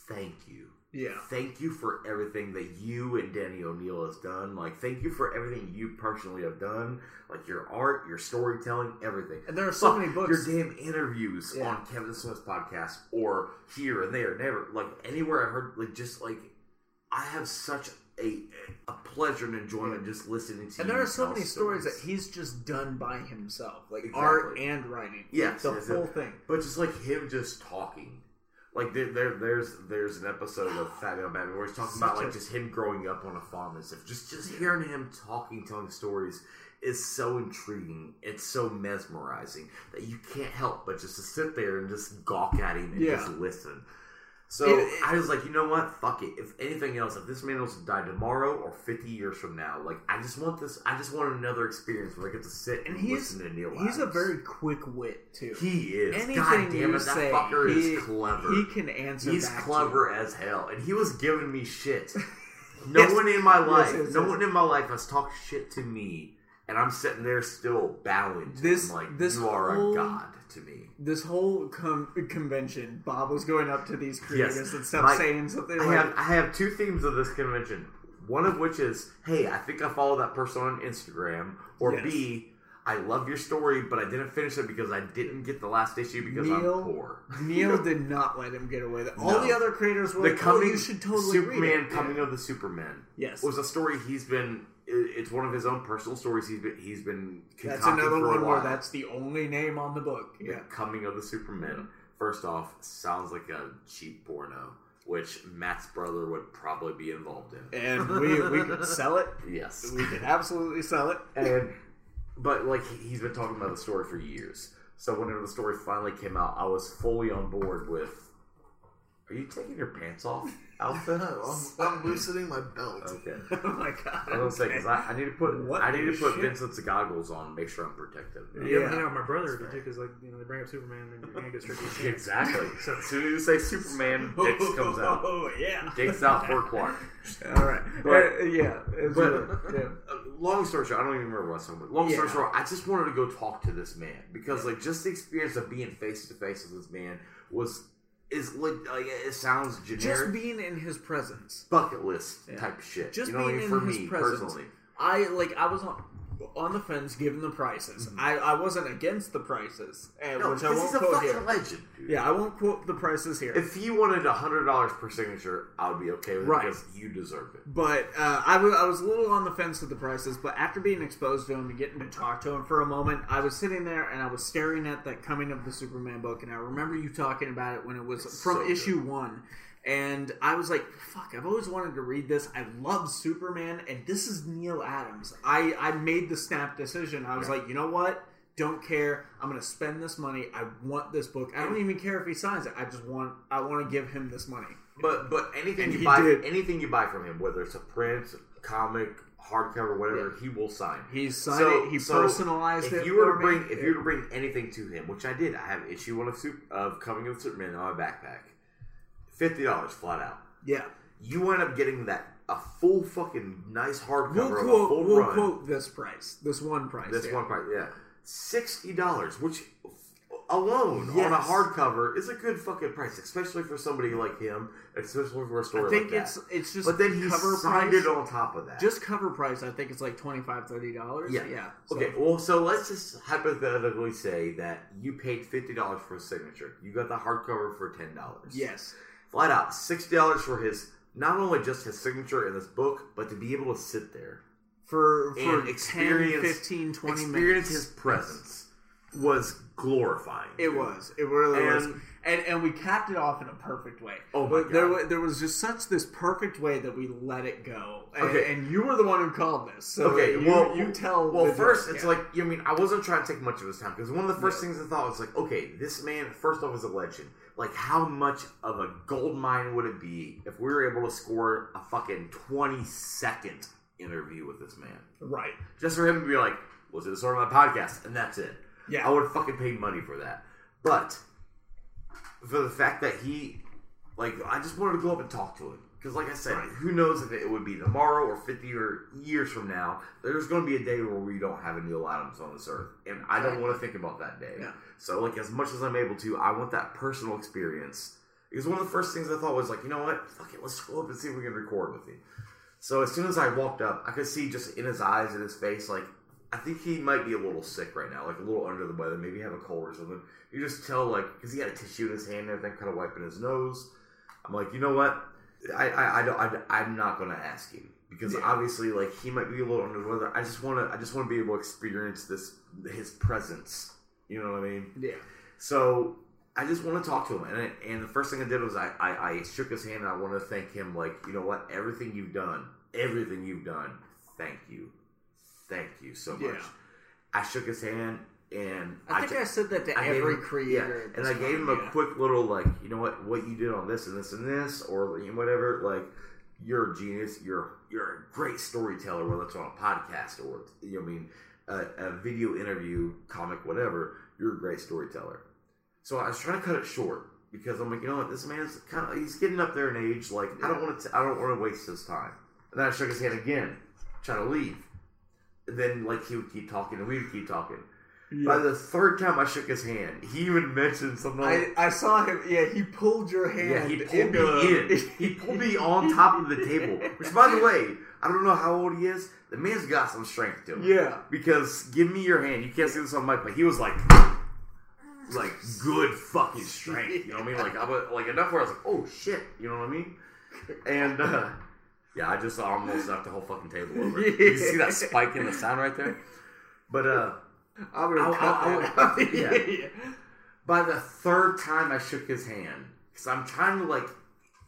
thank you, yeah, thank you for everything that you and Denny O'Neil has done. Like, thank you for everything you personally have done. Like your art, your storytelling, everything. and there are so Fuck, many books. Your damn interviews Yeah. on Kevin Smith's podcast or here and there, never like anywhere I heard like just like I have such a a pleasure and enjoyment just listening to. and there are so many stories that he's just done by himself, like Exactly. art and writing. Yes, the yes, whole yes. thing. but just like him just talking. Like there, there, there's there's an episode of Fat Man Batman where he's talking about like a- just him growing up on a farm and stuff. Just just hearing him talking, telling stories is so intriguing. It's so mesmerizing that you can't help but just to sit there and just gawk at him and Yeah. just listen. So It- it- I was like, you know what? Fuck it. If anything else, if this man was to die tomorrow or 50 years from now, like I just want this. I just want another experience where I get to sit and, listen to Neal. he's a very quick wit too. He is. Anything God damn you it, that say, fucker he, is clever. He can answer. He's clever as hell, and he was giving me shit. *laughs* No Yes. one in my life, yes, no yes. one in my life has talked shit to me, and I'm sitting there still bowing to This- him like this you are whole- a god to me. This whole com- convention, Bob was going up to these creators Yes. and stuff, My- saying something I like, have I have two themes of this convention. One of which is, hey, I think I follow that person on Instagram, or Yes. B, I love your story, but I didn't finish it because I didn't get the last issue because Neal- I'm poor. Neal *laughs* did not let him get away. All No. the other creators were the like, coming oh, you should totally read Superman it. coming Yeah. of the Superman. Yes. was a story he's been. It- It's one of his own personal stories. He's been he's been That's another one where that's the only name on the book. the Yeah. coming of the Superman. First off, sounds like a cheap porno, which Matt's brother would probably be involved in. And we, we could *laughs* sell it. Yes, We could absolutely sell it. and but like he- he's been talking about the story for years. So whenever the story finally came out, I was fully on board with. Are you taking your pants off, outfit? No, I'm, I'm loosening my belt. Okay. *laughs* Oh my god. I was gonna say because I, I need to put What I need to put shit? Vincent's goggles on, make sure I'm protected. Yeah, Yeah. I know my brother did too, because like you know they bring up Superman and you're gonna get straight to the chance. *laughs* Exactly. *laughs* So as soon as you say Superman, Dix comes out. Oh yeah. Dix out for Clark. All right. But- Uh, yeah. it's but- yeah. Uh, long story short, I don't even remember what song. Long story Yeah. short, I just wanted to go talk to this man because like just the experience of being face to face with this man was is like, it sounds generic. Just being in his presence. bucket list Yeah. type shit. Just you know what I being mean? For in his me presence. personally, I like. I was on on the fence given the prices. I, I wasn't against the prices, uh, Mm-hmm. no, which I won't quote fucking here. legend. Dude. Yeah, I won't quote the prices here. If he wanted a hundred dollars per signature, I would be okay with Right. it because you deserve it. But uh, I I was a little on the fence with the prices, but after being exposed to him and getting to talk to him for a moment, I was sitting there and I was staring at that coming of the Superman book, and I remember you talking about it when it was from so good. issue one. And I was like, "Fuck! I've always wanted to read this. I love Superman, and this is Neal Adams." I I made the snap decision. I was like, "You know what? Don't care. I'm going to spend this money. I want this book. I don't even care if he signs it. I just want I want to give him this money." But but anything And you buy, did. anything you buy from him, whether it's a print, comic, hardcover, whatever, he will sign. He signed So- it. He so personalized if it. you were to bring, me. if you were to bring anything to him, which I did, I have issue one of Super, of Coming of Superman on my backpack, fifty dollars flat out. yeah. You end up getting that a full fucking nice hardcover We'll of a quote, full we'll run. quote this price, this one price. this yeah. one price, yeah, sixty dollars, which alone on a Yes. hardcover is a good fucking price, especially for somebody like him, especially for a story I think like it's that. it's just But then he cover signed price. it on top of that. Just cover price, I think it's like 25 dollars. Yeah. yeah. So- Okay, well, so let's just hypothetically say that you paid fifty dollars for a signature. You got the hardcover for ten dollars. Yes. Flat out sixty dollars for his not only just his signature in this book, but to be able to sit there For for and 10, experience 15, 20 experience minutes. his presence was glorifying. It was. It really was. And- And and we capped it off in a perfect way. Oh my But There, God. there was just such this perfect way that we let it go. And, Okay. and you were the one who called this. So Okay, you, well, you tell. Well, first, it's like you know, I mean, I wasn't trying to take much of his time because one of the first things I thought was like, okay, this man, first off, is a legend. Like, how much of a gold mine would it be if we were able to score a fucking twenty second interview with this man, right. just for him to be like, "Was it sort of my podcast?" and that's it. Yeah. I would fucking pay money for that. But for the fact that he, like, I just wanted to go up and talk to him. Because, like I said, Right. who knows if it would be tomorrow or 50 or years from now. There's going to be a day where we don't have a Neal Adams on this earth. And I don't want to think about that day. Yeah. So, like, as much as I'm able to, I want that personal experience. Because one of the first things I thought was, like, you know what? Fuck it, let's go up and see if we can record with him. So, as soon as I walked up, I could see just in his eyes and his face, like, I think he might be a little sick right now, like a little under the weather, maybe have a cold or something. You just tell, like, because he had a tissue in his hand and everything, kind of wiping his nose. I'm like, you know what? I, I, I don't, I, I'm not going to ask him because Yeah. obviously, like, he might be a little under the weather. I just want to, I just want to be able to experience this, his presence. You know what I mean? Yeah. So I just want to talk to him, and and the first thing I did was I, I, I shook his hand and I want to thank him. Like you know what, everything you've done, everything you've done, thank you, thank you so much. Yeah. I shook his hand and I think t- I, said that to I every him- creator. yeah, and I gave him a yeah. quick little like, you know what, what you did on this and this and this, or you know, whatever. Like, you're a genius. You're you're a great storyteller, whether it's on a podcast or you know, what I mean, a, a video interview, comic, whatever. You're a great storyteller. So I was trying to cut it short because I'm like, you know what, this man's kind of he's getting up there in age. Like, I don't want to, I don't want to waste his time. And then I shook his hand again, trying to leave. And then like he would keep talking and we would keep talking. By the third time I shook his hand, he even mentioned something. I, Like, I saw him. Yeah, he pulled your hand. yeah, he pulled into- me in. *laughs* He pulled me on top of the table. Which, by the way, I don't know how old he is. The man's got some strength to him. Yeah. Because give me your hand. You can't see this on mic, but he was like, like good fucking strength. You know what I mean? Like I was like enough where I was like, oh shit. You know what I mean? And uh, yeah, I just almost knocked the whole fucking table over. You see that spike in the sound right there? But uh. I'm gonna cut I'll- that I'll- *laughs* yeah. by the third time I shook his hand, because I'm trying to like,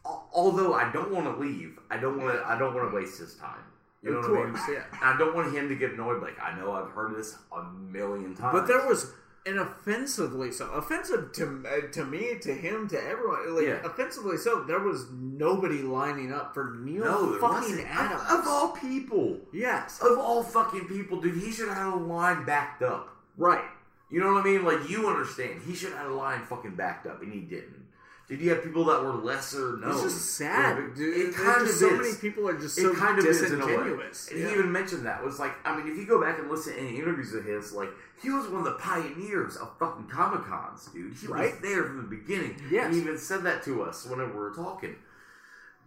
although I don't want to leave, I don't want to, I don't want to waste his time. You know Of what I mean? course, yeah. I don't want him to get annoyed. Like I know I've heard this a million times, But there was an offensively so offensive to uh, to me, to him, to everyone. Like Yeah. offensively so, there was nobody lining up for Neal no fucking. Adams. Of, of all people, yes, of all fucking people, dude, he should have had a line backed up. right. You know what I mean? Like you understand, he should have had a line fucking backed up, and he didn't. Did you have people that were lesser known? It's just sad, It- dude. It There's kind of so is. many people are just so it kind of is in a way. disingenuous. And Yeah. he even mentioned that was like, I mean, if you go back and listen to any interviews of his, like he was one of the pioneers of fucking comic cons, dude. He Right. was there from the beginning. Yes. and he even said that to us whenever we were talking.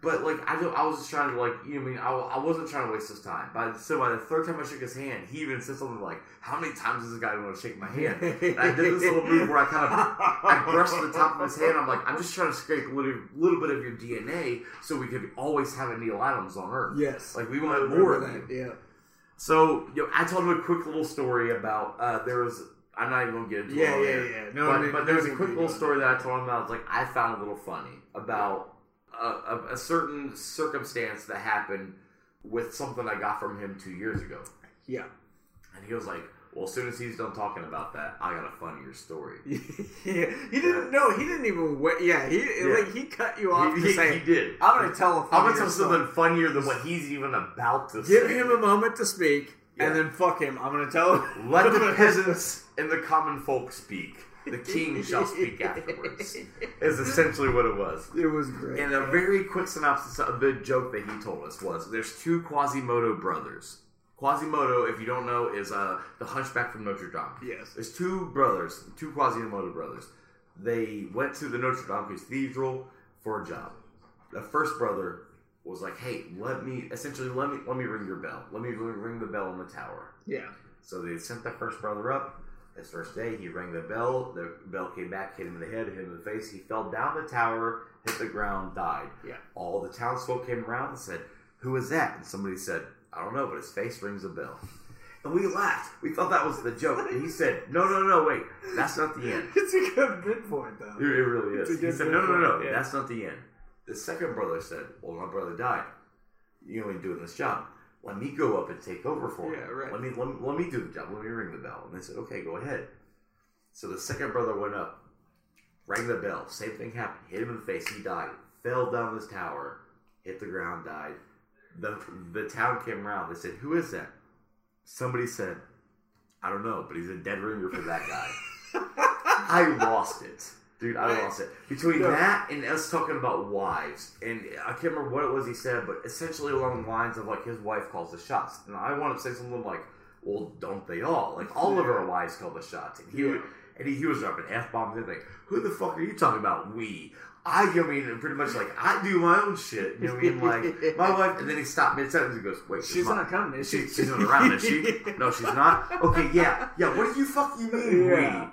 But like, I don't, I was just trying to like, you know, what I mean, I, I wasn't trying to waste his time. By so by the third time I shook his hand, he even said something like, "How many times is this guy going to shake my hand?" And I did this little move where I kind of I brushed the top of his hand. I'm like, I'm just trying to scrape a little, little bit of your DNA so we could always have a Neal Adams on Earth. Yes, Like we want more of you. that. Yeah, So you know, I told him a quick little story about uh, there was. I'm not even gonna get into Yeah, it. on yeah, yeah. No, but, I mean, but there was a quick little story that I told him about. I was like I found a little funny about a, a, certain circumstance that happened with something I got from him two years ago, yeah. and he was like, "Well, as soon as he's done talking about that, I got a funnier story." yeah, *laughs* he didn't. No, he didn't even. Wait. Yeah, he Yeah. like he cut you off he, he- say, he did. "I'm going to tell a I'm gonna tell something funnier than what he's even about to say. Give say. him a moment to speak, and then fuck him. I'm going to tell him. Let *laughs* the peasants and the common folk speak. The king shall speak *laughs* afterwards. Is essentially what it was. It was great. And a very quick synopsis of the joke that he told us was: There's two Quasimodo brothers. Quasimodo, if you don't know, is uh, the Hunchback from Notre Dame. Yes. There's two brothers, two Quasimodo brothers. They went to the Notre Dame Cathedral for a job. The first brother was like, "Hey, let me essentially let me let me ring your bell. Let me ring ring the bell on the tower." yeah. So they sent the first brother up. His first day, he rang the bell. The bell came back, hit him in the head, hit him in the face. He fell down the tower, hit the ground, died. Yeah. All the townsfolk came around and said, "Who is that?" And somebody said, "I don't know, but his face rings a bell." And we laughed. We thought that was the joke. And he said, no, no, no, wait. That's not the end. It's a good midpoint, though. It it really is. He said, no, no, no, point, yeah. that's not the end. The second brother said, well, my brother died. You ain't doing this job. Let me go up and take over for him. Yeah, right. Let me, let me let me do the job. Let me ring the bell. And they said, okay, go ahead. So the second brother went up, rang the bell. Same thing happened. Hit him in the face. He died. Fell down this tower. Hit the ground. Died. The the town came around. They said, who is that? Somebody said, I don't know, but he's a dead ringer for that guy. *laughs* I lost it. Dude, I lost it. Between No. that and us talking about wives, and I can't remember what it was he said, but essentially along the lines of like his wife calls the shots. And I want to say something like, well, don't they all? Like all of our wives call the shots. And he Yeah. and he, he was dropping F bombs and everything. Who the fuck are you talking about? We. I, I mean, pretty much like, I do my own shit. You know what I mean? Like, my *laughs* wife, and then he stopped mid sentence and goes, wait, She's not not coming, is she? she, she's not around, is she? *laughs* No, she's not. Okay, yeah, yeah. What do you fucking mean, Yeah. we,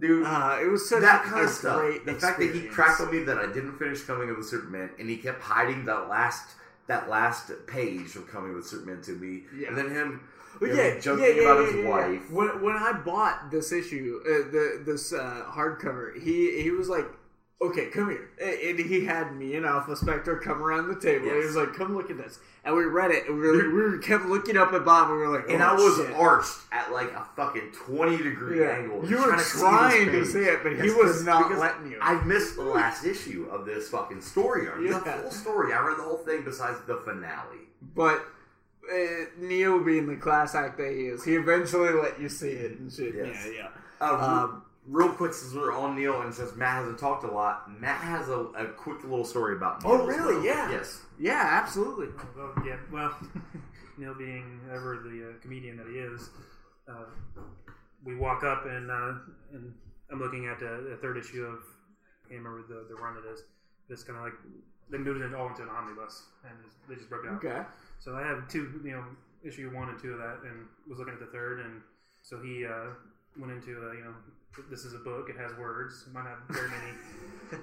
dude? Uh, it was such that a, kind of stuff. great The fact that he cracked on me that I didn't finish Coming of the Superman, and he kept hiding that last that last page from Coming with Superman to me, Yeah. and then him. Well, you know, yeah, joking yeah, yeah, about his wife. When when I bought this issue, uh, the this uh, hardcover, he he was like, "Okay, come here," and and he had me and Alpha Spectre come around the table. He was like, "Come look at this," and we read it, and we were, we kept looking up at Bob, and we were like, And "Oh, I was shit." arched at like a fucking twenty degree Yeah. angle. You were trying to see trying to see it, but he was not letting you. I missed the last issue of this fucking story arc. Yeah. The full story. I read the whole thing besides the finale. But uh, Neal being the class act that he is, he eventually let you see it and shit. Yes. Yeah, yeah. Uh, Um, real quick, since we're on Neal, and since Matt hasn't talked a lot, Matt has a, a quick little story about Neal. Oh, really? well. Yeah. Yes. Yeah, absolutely. Well, yeah, well, *laughs* Neal being ever the uh, comedian that he is, uh, we walk up and uh, and I'm looking at the, the third issue of I can't remember the, the run it is. It's kind of like they moved it all into an omnibus and they just broke it out. Okay. So I have two, you know, issue one and two of that, and was looking at the third, and so he uh, went into, uh, you know, this is a book. It has words. It might not have very many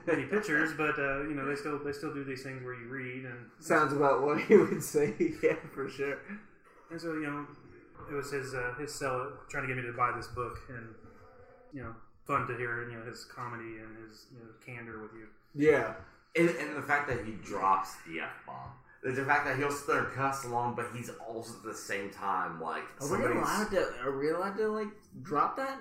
many pictures, but uh, you know, they still they still do these things where you read, and Sounds about what he would say. *laughs* Yeah, for sure. and so you know, it was his uh, his seller trying to get me to buy this book, and you know, fun to hear you know his comedy and his you know, candor with you. Yeah. And, and the fact that he drops the F bomb. The fact that he'll sit there and cuss along, but he's also at the same time like Are we allowed to? Are we allowed to like drop that?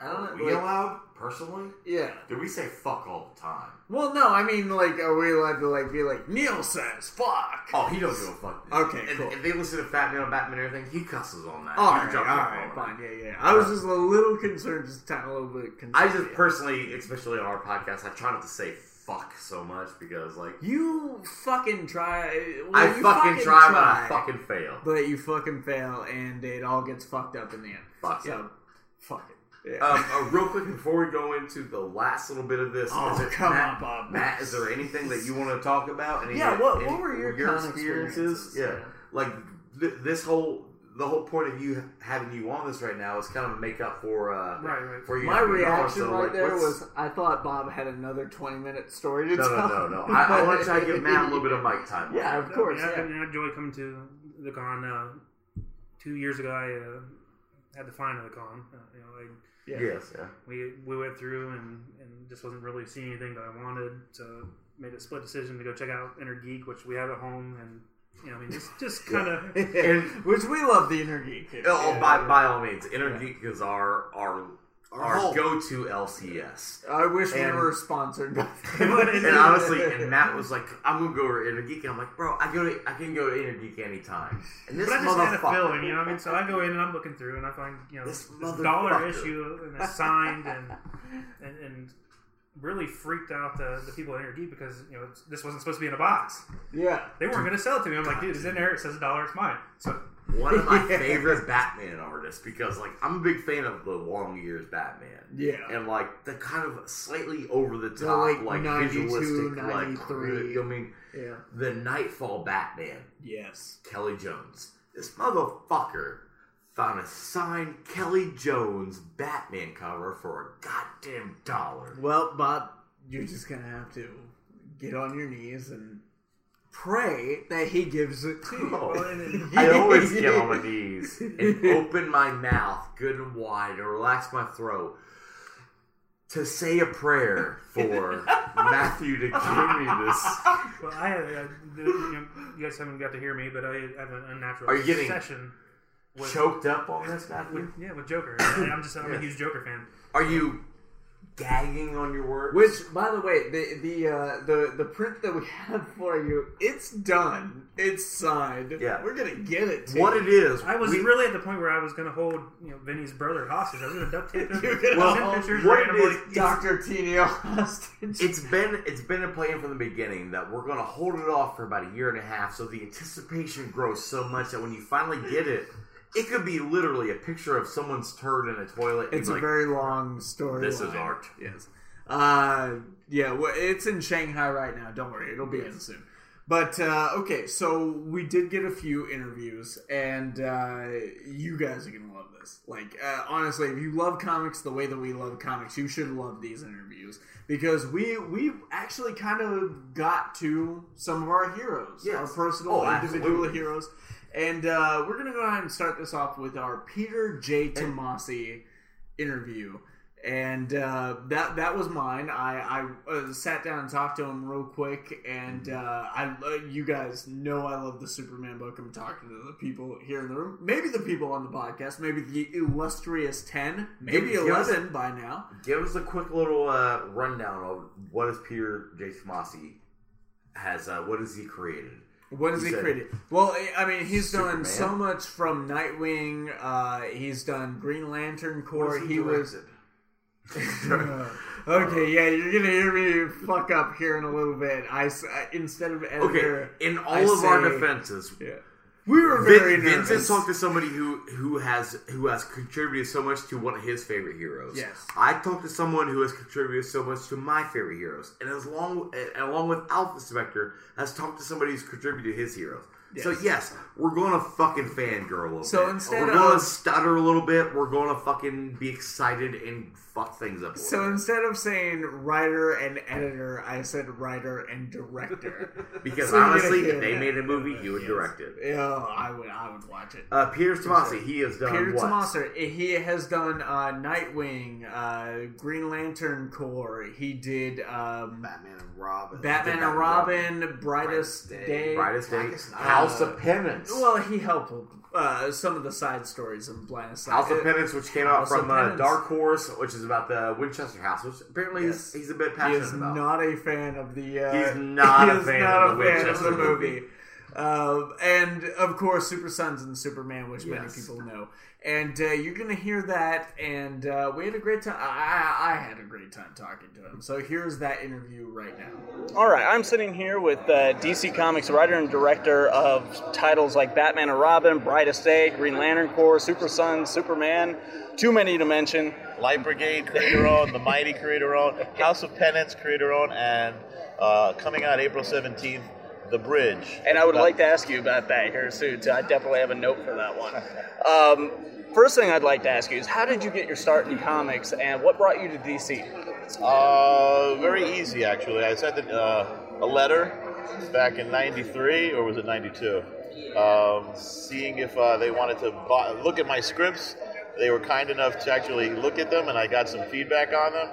I don't Are know. we like- allowed personally? yeah. Did we say fuck all the time? Well, no. I mean, like, are we allowed to like be like Neal says fuck? Oh, he doesn't give a fuck. Okay, If, cool. if they listen to Fat Man on Batman and everything, he cusses on that. all He right, all jumps right, fine, yeah, yeah. I was just a little concerned, just a little bit concerned. I just personally, especially on our podcast, I try not to say fuck so much because like You fucking try. well, I you fucking, try, but I fucking fail. But you fucking fail, and it all gets fucked up in the end. Fuck So, it. fuck it. Yeah. Um, uh, real quick before we go into the last little bit of this, Oh, is it, come Matt, on, Bob. Matt, is there anything that you want to talk about? Any, Yeah, what- any- what were your con experiences? Yeah, Yeah. like th- this whole the whole point of you having you on this right now is kind of make up for uh, Right, right. for you. My not being on, reaction so, right like, there what's- was I thought Bob had another 20 minute story to no, tell. no, no, no. I, I want to try to give Matt a little bit of mic time. *laughs* Yeah, of course. I, Yeah. mean, I enjoy coming to the con. Uh, two years ago, I uh, had the fine of the con. Uh, you know, I, Yeah. Yes, yeah. we we went through and, and just wasn't really seeing anything that I wanted. So made a split decision to go check out Inner Geek, which we have at home, and you know, I mean, just just kind of. *laughs* And- Which we love the inner geek. Oh, Yeah, by by all means, Inner Geek is our our Our our home. go to LCS. I wish we were sponsored. by *laughs* *laughs* and honestly, and Matt was like, "I'm gonna go to Inner Geek," and I'm like, "Bro, I go to I can go to Inner Geek anytime." And this But I just had a feeling, you know. what I mean, so I go in and I'm looking through, and I find you know This this, dollar issue and it's signed, and, and and really freaked out the, the people at Inner Geek because you know this wasn't supposed to be in a box. yeah. They weren't going to sell it to me. I'm like, dude, it's in there. It says a dollar. It's mine. So one of my *laughs* favorite Batman artists because like I'm a big fan of the long years Batman. Yeah. And like the kind of slightly over the The, top, like, like, 92, visualistic, 93. like I mean, Yeah. the Nightfall Batman, Yes. Kelly Jones. This motherfucker found a signed Kelly Jones Batman cover for a goddamn dollar. Well, Bob, you're just gonna have to get on your knees and pray that he gives it to you. Well, and *laughs* I always get on my knees and *laughs* open my mouth good and wide and relax my throat to say a prayer for *laughs* Matthew to give me this. Well, I have. Uh, the, you, know, you guys haven't got to hear me, but I have an unnatural Are you getting obsession with, Choked up on this, Matthew? with yeah with Joker. I- I'm just I'm a huge Joker fan. Are you gagging on your words? Which, by the way, the the uh, the the print that we have for you, it's done. It's signed. Yeah. we're gonna get it. What you. it is? I was we- really at the point where I was going to hold you know Vinny's brother hostage. I was going to duct tape him. *laughs* Gonna Well, pictures what it is- Doctor Tenio hostage. *laughs* It's been it's been a plan from the beginning that we're going to hold it off for about a year and a half, so the anticipation grows so much that when you finally get it, it could be literally a picture of someone's turd in a toilet. It's a like, very long story. This is art. Yes. Uh, yeah. Well, it's in Shanghai right now. Don't worry, it'll be in soon. But uh, okay, so we did get a few interviews, and uh, you guys are gonna love this. Like uh, honestly, if you love comics the way that we love comics, you should love these interviews because we we actually kind of got to some of our heroes, Yes. our personal Oh, individual absolutely. heroes. And uh, we're gonna go ahead and start this off with our Peter J. Tomasi interview, and uh, that that was mine. I, I uh, sat down and talked to him real quick, and uh, I uh, you guys know I love the Superman book. I'm talking to the people here in the room, maybe the people on the podcast, maybe the illustrious ten, maybe Give- give us- eleven by now. Give us a quick little uh, rundown of what is Peter J. Tomasi has. Uh, what has he created? What has he said- created? Well, I mean, he's done so much from Nightwing. Uh, he's done Green Lantern Corps. He, was *laughs* okay. Yeah, you're gonna hear me fuck up here in a little bit. I instead of okay. In all I of our defenses, yeah, we were very Vin, nervous. Vincent talked to somebody who who has who has contributed so much to one of his favorite heroes. Yes. I talked to someone who has contributed so much to my favorite heroes, and as long and along with Alpha Spectre has talked to somebody who's contributed to his heroes. So Yes. we're gonna fucking fangirl a little So bit. instead we're gonna stutter a little bit. We're gonna fucking be excited and fuck things up. a So instead of saying writer and editor, I said writer and director. *laughs* *laughs* because so you're gonna honestly, hear if they that. made a movie, you would Yes. direct it. Yeah, I would. I would watch it. Uh, Peter Tomasi, he has done Peter what? Tomasi, he has done uh, Nightwing, uh, Green Lantern Corps. He did um, Batman and Robin. Batman and Robin, Brightest Day. Brightest Day, Blackest Night. House of Penance. Well, he helped with uh, some of the side stories of Blindest House of. Penance, which came out House from uh, Dark Horse, which is about the Winchester House, which apparently Yes. he's, he's a bit passionate about. not a fan of the. Uh, He's not *laughs* he a fan not of the fan of Winchester the movie. movie. Uh, and of course, Super Sons and Superman, which many people know. And uh, you're gonna hear that, and uh, we had a great time. I, I had a great time talking to him. So here's that interview right now. All right, I'm sitting here with uh, DC Comics writer and director of titles like Batman and Robin, Brightest Day, Green Lantern Corps, Super Sons, Superman. Too many to mention. Light Brigade creator owned, The Mighty creator owned, House of Penance creator owned, and uh, coming out April 17th, The Bridge. And I would like to ask you about that here soon, too. I definitely have a note for that one. Um, first thing I'd like to ask you is how did you get your start in comics and what brought you to DC? Uh, very easy, actually. I sent uh, a letter back in 93, or was it 92? Um, seeing if uh, they wanted to buy, look at my scripts. They were kind enough to actually look at them, and I got some feedback on them.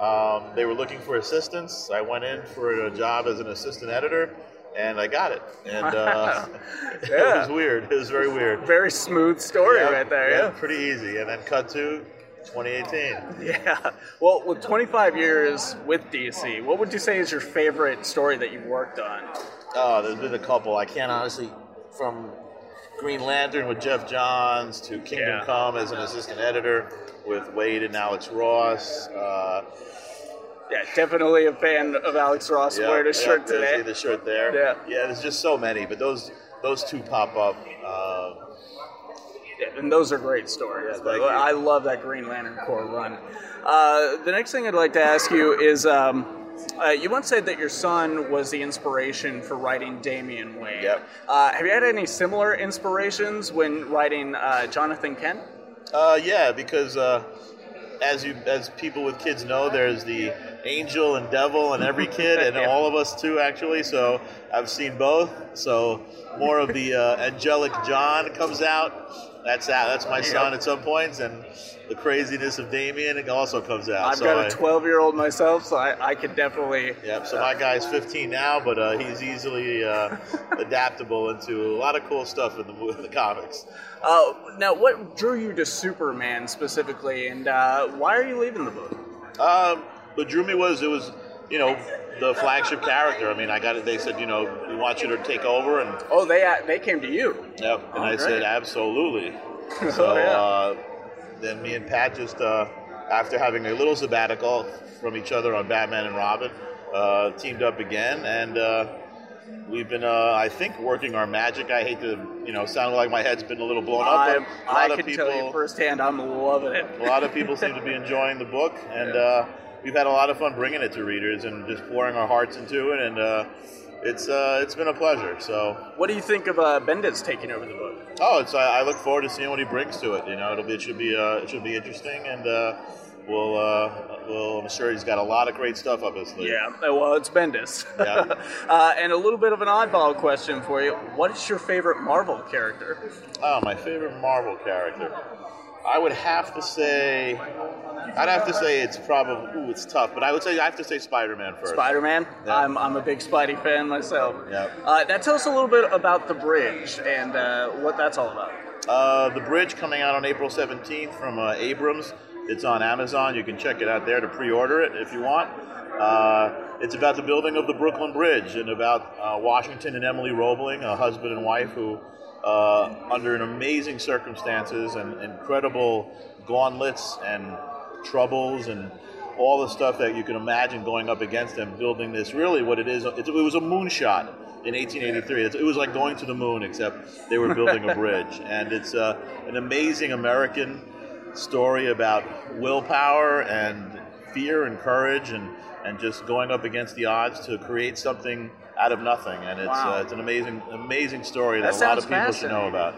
Um, they were looking for assistance. I went in for a job as an assistant editor, and I got it. And uh, *laughs* *laughs* it was weird. It was very weird. Very smooth story Yeah, right there, yeah, yeah. Pretty easy. And then cut to 2018. Yeah. Well, with 25 years with DC, what would you say is your favorite story that you've worked on? Oh, there's been a couple. I can't honestly, from Green Lantern with Geoff Johns to Kingdom Yeah. Come as an assistant editor with Waid and Alex Ross. Uh, Yeah, definitely a fan of Alex Ross yeah, wearing a shirt today. The shirt there. Yeah. Yeah, there's just so many, but those those two pop up. Uh, Yeah, and those are great stories. Yeah. I love that Green Lantern Corps run. Uh, the next thing I'd like to ask you is um, uh, you once said that your son was the inspiration for writing Damian Wayne. Yep. Uh, have you had any similar inspirations when writing uh, Jonathan Kent? Uh, yeah, because uh, as you as people with kids know, there's the angel and devil and every *laughs* kid, and all of us too, actually. So I've seen both. So more of the uh, angelic John comes out. That's out. That's my son at some points, and the craziness of Damian it also comes out. I've so got a 12 year old myself, so I, I could definitely. Yep. So my guy's 15 now, but uh, he's easily uh, *laughs* adaptable into a lot of cool stuff in the *laughs* in the comics. Uh, now, what drew you to Superman specifically, and uh, why are you leaving the book? Um, what drew me was it was, you know, the flagship character. I mean, I got it. They said, you know, we want you to take over, and Oh, they uh, they came to you. yep. And Oh, I great. said, absolutely. *laughs* So Oh, yeah. uh, then me and Pat just, uh, after having a little sabbatical from each other on Batman and Robin, uh, teamed up again, and uh, we've been, uh, I think, working our magic. I hate to, you know, sound like my head's been a little blown up. I, but a I lot can of tell you people- firsthand, I'm loving it. a lot of people seem to be enjoying the book, and *laughs* uh, we've had a lot of fun bringing it to readers and just pouring our hearts into it, and uh, it's uh, it's been a pleasure. So, What do you think of uh, Bendis taking over the book? oh, it's I, I look forward to seeing what he brings to it. You know, it'll be it should be uh, it should be interesting, and uh, we'll uh, we'll I'm sure he's got a lot of great stuff up his sleeve. Yeah, uh, well, it's Bendis. Yeah. *laughs* uh, and a little bit of an oddball question for you. What is your favorite Marvel character? Oh, my favorite Marvel character. I would have to say, I'd have to say it's probably. Ooh, it's tough, but I would say I have to say Spider-Man first. Spider Man. Yeah. I'm, I'm a big Spidey fan myself. Yep. Uh, now tell us a little bit about the bridge and uh, what that's all about. Uh, the Bridge coming out on April 17th from uh, Abrams. It's on Amazon. You can check it out there to pre-order it if you want. Uh, it's about the building of the Brooklyn Bridge and about uh, Washington and Emily Roebling, a husband and wife who, uh, under an amazing circumstances and incredible gauntlets and troubles and all the stuff that you can imagine going up against them, building this really what it is. It, it was a moonshot in 1883. It's, it was like going to the moon, except they were building a *laughs* bridge. And it's uh, an amazing American story about willpower and fear and courage and, and just going up against the odds to create something out of nothing. And it's, Wow. uh, it's an amazing, amazing story That that, a lot of people should know about.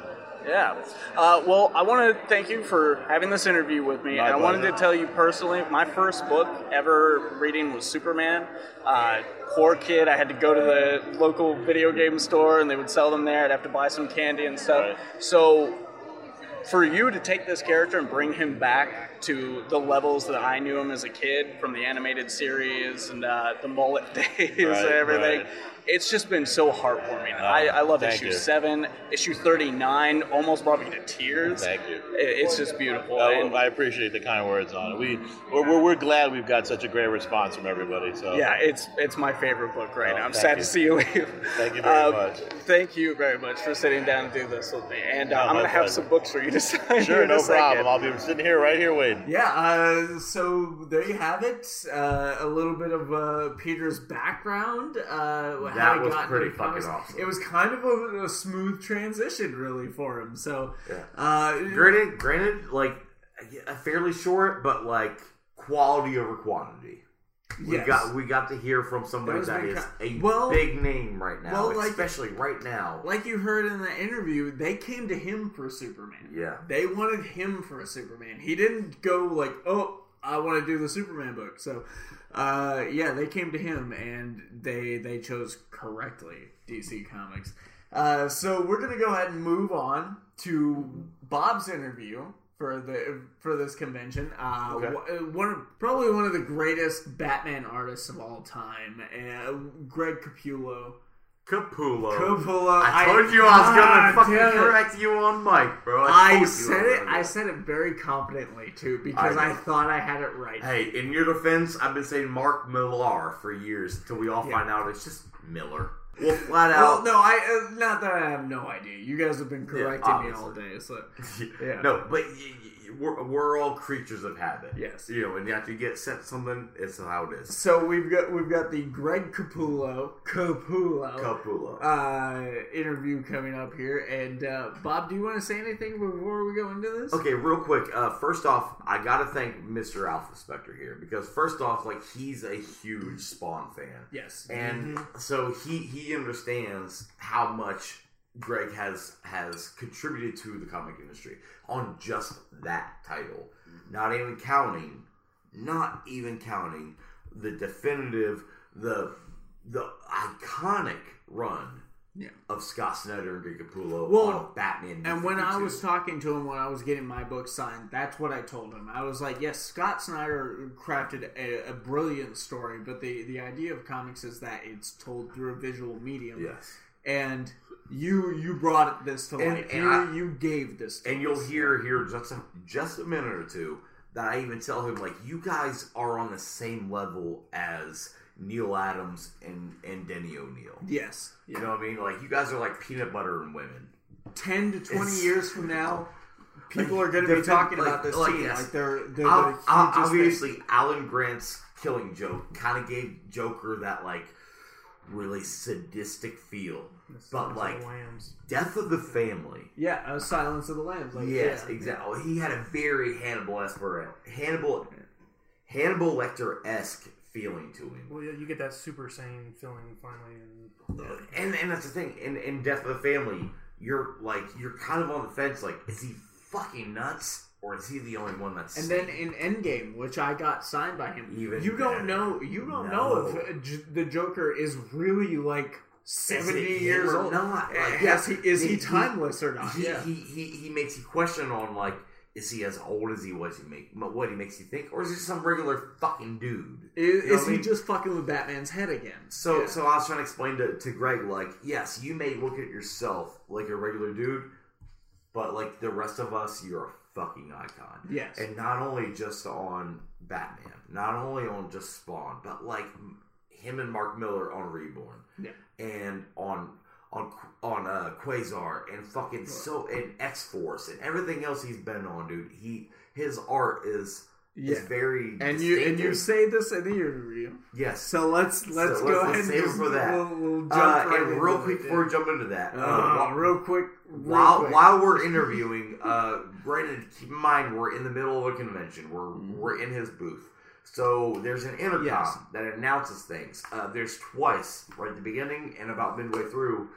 Yeah. Uh, well, I want to thank you for having this interview with me. My and I wanted to tell you personally, my first book ever reading was Superman. Uh, poor kid, I had to go to the local video game store and they would sell them there. I'd have to buy some candy and stuff. Right. So for you to take this character and bring him back to the levels that I knew him as a kid from the animated series and uh, the mullet *laughs* days Right, and everything, right. it's just been so heartwarming. I, I love issue you. seven, issue thirty-nine, almost brought me to tears. Thank you. It- It's just beautiful. Uh, and- I appreciate the kind words on it. We we're, we're, we're glad we've got such a great response from everybody. So yeah, it's it's my favorite book right Oh, now. I'm sad you. to see you leave. Thank you very Uh, much. Thank you very much for sitting down and do this with me. And uh, No, I'm gonna have some books for you to *laughs* sign. Sure, here in a no second. problem. I'll be sitting here right here waiting. Yeah, uh, so there you have it. Uh, a little bit of uh, Peter's background. Uh, That was pretty fucking awesome. It was kind of a, a smooth transition, really, for him. So, Yeah. uh, Granted, granted, like a fairly short, but like quality over quantity. We yes. got we got to hear from somebody That was that very is a well- big name right now, well, like- especially right now. like you heard in the interview, they came to him for Superman. Yeah. They wanted him for a Superman. He didn't go like, "Oh, I want to do the Superman book." So, uh, yeah, they came to him and they they chose correctly DC Comics. Uh, so we're gonna go ahead and move on to Bob's interview for the for this convention. Uh, Okay. one probably one of the greatest Batman artists of all time, uh, Greg Capullo. Capullo. Capullo. I told you I was God gonna fucking correct you on mic, bro. I you said it. I said it very confidently too because I I, thought I had it right. Hey, in your defense, I've been saying Mark Millar for years until we all Yeah. find out it's just Miller. Well, flat out. Well, no, I uh, not that I have no idea. You guys have been correcting me all day, so *laughs* yeah. No, but y- y- we're, we're all creatures of habit. Yes. You know, and you have to get sent something, it's how it is. So we've got we've got the Greg Capullo Capullo Capullo. uh, interview coming up here, and uh, Bob, do you want to say anything before we go into this? Okay, real quick. Uh, first off, I gotta thank Mr. Alpha Spectre here because first off, like he's a huge Spawn fan, Yes. and so he he understands how much Greg has has contributed to the comic industry on just that title. Mm-hmm. Not even counting, not even counting the definitive, the the iconic run Yeah. of Scott Snyder and Greg Capullo Well, on Batman. And when I was talking to him when I was getting my book signed, that's what I told him. I was like, "Yes, Scott Snyder crafted a, a brilliant story, but the the idea of comics is that it's told through a visual medium. yes, And you you brought this to life. and you, I- you gave this, to and you'll hear here just a, just a minute or two that I even tell him like you guys are on the same level as Neal Adams and and Denny O'Neil. Yes. You know what I mean? Like you guys are like peanut butter and women. Ten to twenty It's- years from now, people Like, are going to be talking like- about this like, team. yes. Like they're they're Ob- the ob- hugest thing. obviously, Alan Grant's killing joke kind of gave Joker that like really sadistic feel, but like. Death of the Family. Yeah, uh, Silence of the Lambs. Like, yes, yeah. exactly. He had a very Hannibal esque Hannibal Hannibal Lecter esque feeling to him. Well, yeah, you get that super sane feeling finally, and and and that's the thing. In in Death of the Family, you're like you're kind of on the fence. Like, is he fucking nuts, or is he the only one that's? And then in Endgame, which I got signed by him, Even you don't know. You don't No. know if uh, the Joker is really like seventy years or old. not? Like, yes, he, is he, he- timeless or not? he, yeah. he, he he makes you question on like is he as old as he was? He make what he makes you think, or is he just some regular fucking dude? is You know is he mean? just fucking with Batman's head again? So Yeah. so I was trying to explain to, to Greg like yes, you may look at yourself like a regular dude, but like the rest of us, you're a fucking icon. Yes. and not only just on Batman, not only on just Spawn, but like him and Mark Millar on Reborn, Yeah. and on on on uh, Quasar and fucking so and X Force and everything else he's been on, dude. He his art is Yeah. is very and you and you say this in the review. yes. So let's let's So go let's- ahead let's and save it just, for that. We'll, we'll jump Uh, right and real quick it, before we jump into that, uh, Uh, while, real quick, real while, quick. while we're interviewing, *laughs* uh, granted, keep in mind we're in the middle of a convention. We're we're in his booth, so there's an intercom Yes. that announces things. Uh, there's twice right at the beginning and about midway through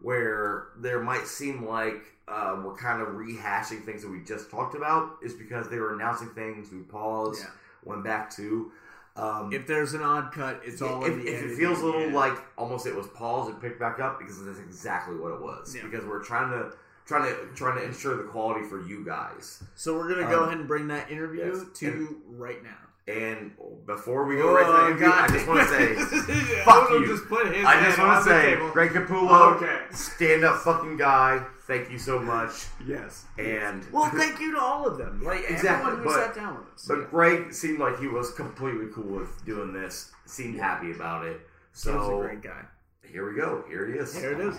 where there might seem like uh, we're kind of rehashing things that we just talked about. Is because they were announcing things. We paused, Yeah. went back to. Um, if there's an odd cut, it's all if, in the if it feels a little like almost it was paused and picked back up because that's exactly what it was. Yeah. Because we're trying to trying to trying to ensure the quality for you guys. So we're gonna go Um, ahead and bring that interview yes. to right now. And before we go right to that interview, I just want to say, *laughs* fuck you. Just I just want to say. Greg Capullo, Okay. stand up fucking guy. Thank you so much. Yes. And Well, thank you to all of them. *laughs* Like exactly, everyone who but- sat down with us. But Yeah. Greg seemed like he was completely cool with doing this. Seemed happy about it. he was a So great guy. here we go. Here he is. There it is.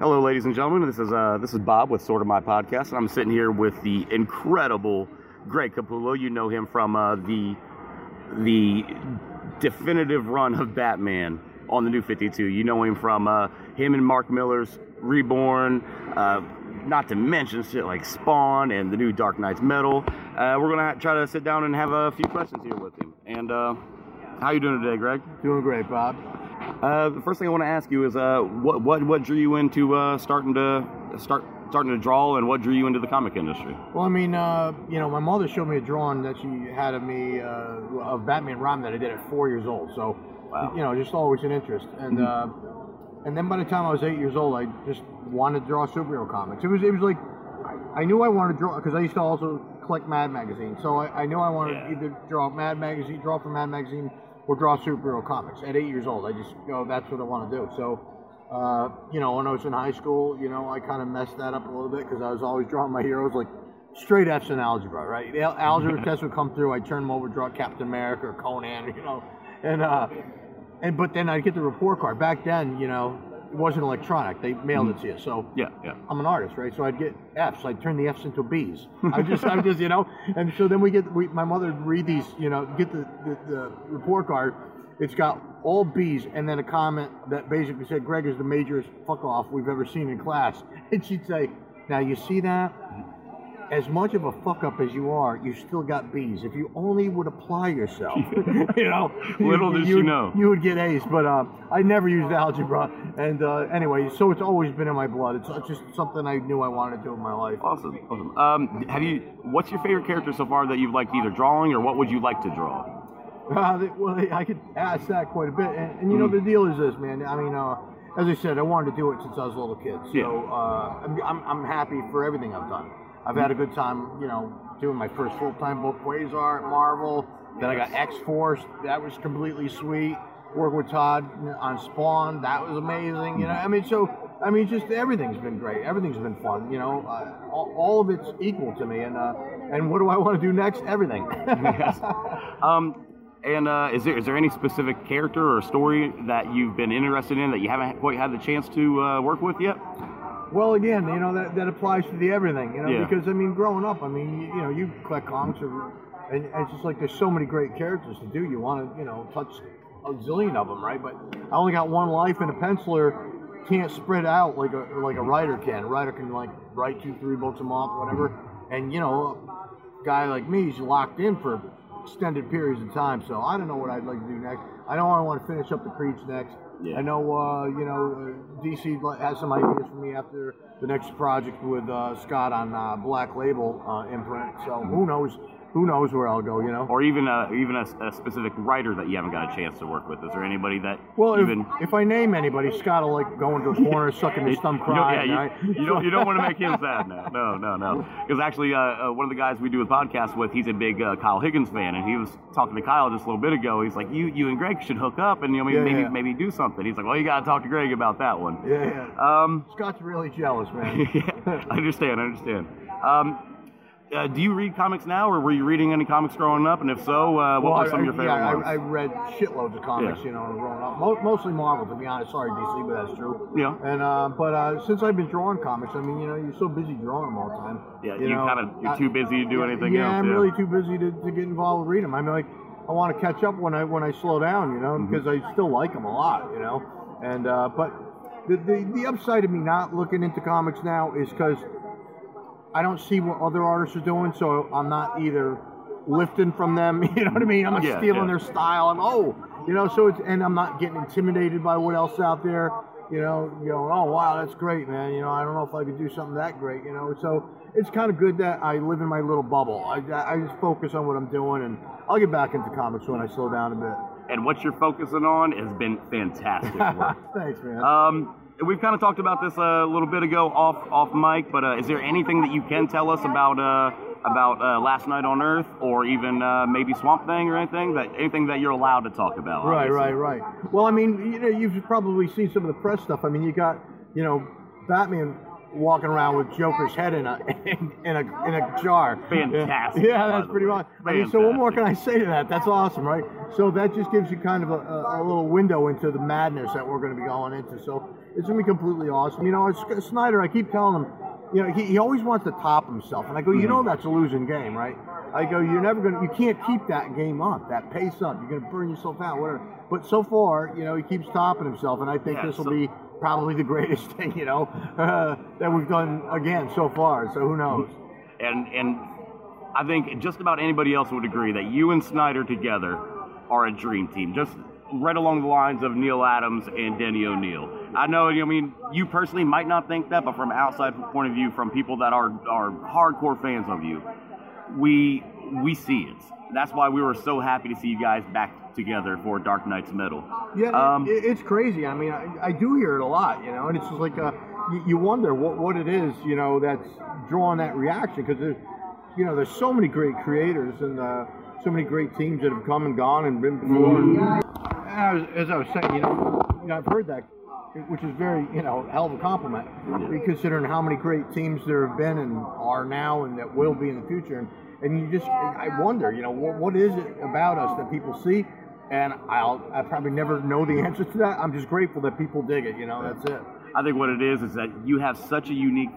Hello, ladies and gentlemen. This is uh, this is Bob with Sorta My Podcast, and I'm sitting here with the incredible Greg Capullo. You know him from uh, the the definitive run of Batman on the New 52. You know him from uh, him and Mark Millar's Reborn. Uh, not to mention shit like Spawn and the new Dark Nights Metal. Uh, we're gonna ha- try to sit down and have a few questions here with him. And uh, how you doing today, Greg? Doing great, Bob. Uh, the first thing I want to ask you is, uh, what what what drew you into uh, starting to start starting to draw, and what drew you into the comic industry? Well, I mean, uh, you know, my mother showed me a drawing that she had of me uh, of Batman Robin that I did at four years old. So, Wow. you know, just always an interest. And uh, and then by the time I was eight years old, I just wanted to draw superhero comics. It was it was like I, I knew I wanted to draw because I used to also collect Mad magazine. So I, I knew I wanted to either draw Mad magazine, draw for Mad magazine, or draw superhero comics. At eight years old, I just go, that's what I want to do. So. Uh, you know, when I was in high school, you know, I kind of messed that up a little bit because I was always drawing my heroes like straight F's in algebra, right? Algebra *laughs* tests would come through, I'd turn them over, draw Captain America or Conan, you know, and uh, and but then I'd get the report card. Back then, you know, it wasn't electronic; they mailed it to you. So Yeah, yeah. I'm an artist, right? So I'd get F's. I'd turn the F's into B's. *laughs* I just, I just, you know, and so then we get, we, my mother would read these, you know, get the, the, the report card. It's got all B's and then a comment that basically said, Greg is the majorest fuck off we've ever seen in class. *laughs* And she'd say, now you see that? As much of a fuck up as you are, you still got B's. If you only would apply yourself, *laughs* you know, *laughs* Little did you would- know. you would get A's. But uh, I never used algebra, and uh, anyway, so it's always been in my blood. It's uh, just something I knew I wanted to do in my life. Awesome, awesome. Um, have you? What's your favorite character so far that you've liked either drawing or what would you like to draw? *laughs* Uh, well, I could ask that quite a bit, and, and you know the deal is this, man. I mean, uh, as I said, I wanted to do it since I was a little kid, so Yeah. uh, I'm, I'm I'm happy for everything I've done. I've had a good time, you know, doing my first full time book, Quasar at Marvel. Then I got X Force, that was completely sweet. Working with Todd on Spawn, that was amazing. You know, I mean, so I mean, just everything's been great. Everything's been fun. You know, uh, all, all of it's equal to me. And uh, and what do I want to do next? Everything. *laughs* Um, and uh, is there is there any specific character or story that you've been interested in that you haven't quite had the chance to uh, work with yet? Well, again, you know that, that applies to the everything, you know, Yeah. because I mean, growing up, I mean, you, you know, you collect comics, or, and it's just like there's so many great characters to do. You want to, you know, touch a zillion of them, right? But I only got one life, and a penciler can't spread out like a like a writer can. A writer can like write two, three books a month, whatever, and you know, a guy like me is locked in for extended periods of time. So I don't know what I'd like to do next. I know I want to finish up the Creech next. Yeah. I know, uh, you know, uh, DC has some ideas for me after the next project with uh, Scott on uh, Black Label uh, imprint. So who knows? Who knows where I'll go? You know. Or even a, even a, a specific writer that you haven't got a chance to work with? Is there anybody that Well, if, even if I name anybody, Scott will like go into a corner, *laughs* sucking his thumb, You don't- crying. yeah, right? you, you don't you don't want to make him sad now. No, no, no. Because *laughs* actually, uh, uh, one of the guys we do a podcast with, he's a big uh, Kyle Higgins fan, and he was talking to Kyle just a little bit ago. He's like, "You you and Greg should hook up, and you know, maybe Yeah, maybe, yeah. maybe do something." He's like, "Well, you got to talk to Greg about that one." Yeah, yeah. Um, Scott's really jealous, man. *laughs* yeah, I understand. I understand. Um, uh, do you read comics now, or were you reading any comics growing up? And if so, uh, what Well, were some I, of your favorite yeah, ones? I, I read shitloads of comics, Yeah. you know, growing up. Mo- mostly Marvel, to be honest. Sorry, DC, but that's true. Yeah. And uh, but uh, since I've been drawing comics, I mean, you know, you're so busy drawing them all the time. Yeah, you know, kinda- you're I- too busy to do anything yeah, else, I'm yeah. really too busy to, to get involved with reading them. I mean, like, I want to catch up when I when I slow down, you know, Mm-hmm. because I still like them a lot, you know. And uh, but the, the the upside of me not looking into comics now is because I don't see what other artists are doing, so I'm not either lifting from them. *laughs* You know what I mean? I'm not Yeah, stealing yeah. their style. I'm oh, you know. So it's and I'm not getting intimidated by what else out there. You know, you know. Oh wow, that's great, man. You know, I don't know if I could do something that great. You know, so it's kind of good that I live in my little bubble. I, I just focus on what I'm doing, and I'll get back into comics when I slow down a bit. and what you're focusing on has been fantastic work. *laughs* Thanks, man. Um, we've kind of talked about this a little bit ago off off mic, but uh, is there anything that you can tell us about uh, about uh, Last Knight on Earth, or even uh, maybe Swamp Thing, or anything that anything that you're allowed to talk about? Right, obviously. right, right. Well, I mean, you know, you've probably seen some of the press stuff. I mean, you got, you know, Batman walking around with Joker's head in a in, *laughs* in a in a jar. Fantastic, Yeah, by that's pretty much. I mean, so what more can I say to that? That's awesome, right? So that just gives you kind of a, a, a little window into the madness that we're going to be going into. So it's going to be completely awesome. You know, it's, Snyder, I keep telling him, you know, he, he always wants to top himself, and I go, you Mm-hmm. know, that's a losing game, right? I go, you're never going to, you can't keep that game up, that pace up. You're going to burn yourself out, whatever. But so far, you know, he keeps topping himself, and I think Yeah, this will so- be probably the *laughs* greatest thing, you know, uh, that we've done again so far. So who knows? And and I think just about anybody else would agree that you and Snyder together are a dream team. Just right along the lines of Neal Adams and Denny O'Neil. I know, I mean, you personally might not think that, but from outside point of view, from people that are are hardcore fans of you, we we see it. That's why we were so happy to see you guys back together for Dark Nights Metal. Yeah, Um, it, it's crazy. I mean, I, I do hear it a lot, you know, and it's just like uh, you, you wonder what, what it is, you know, that's drawing that reaction because there's, you know, there's so many great creators and uh, so many great teams that have come and gone and been before. And, I was, as I was saying, you know, you know, I've heard that, which is very, you know, hell of a compliment, considering how many great teams there have been and are now and that will be in the future. And, and you just, I wonder, you know, what, what is it about us that people see? And I'll, I probably never know the *laughs* answer to that. I'm just grateful that people dig it. You know, that's it. I think what it is is that you have such a unique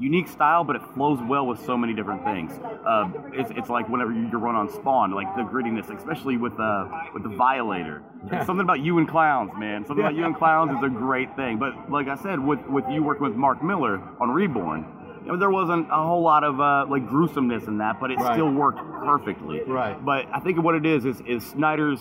unique style, but it flows well with so many different things. Uh, it's, it's like whenever you run on Spawn, like the grittiness, especially with uh, with the Violator. Yeah. Something about you and clowns, man. Something about you and *laughs* clowns is a great thing. But like I said, with with you working with Mark Millar on Reborn, you know, there wasn't a whole lot of uh, like gruesomeness in that, but it Right. still worked perfectly. Right. But I think what it is is is Snyder's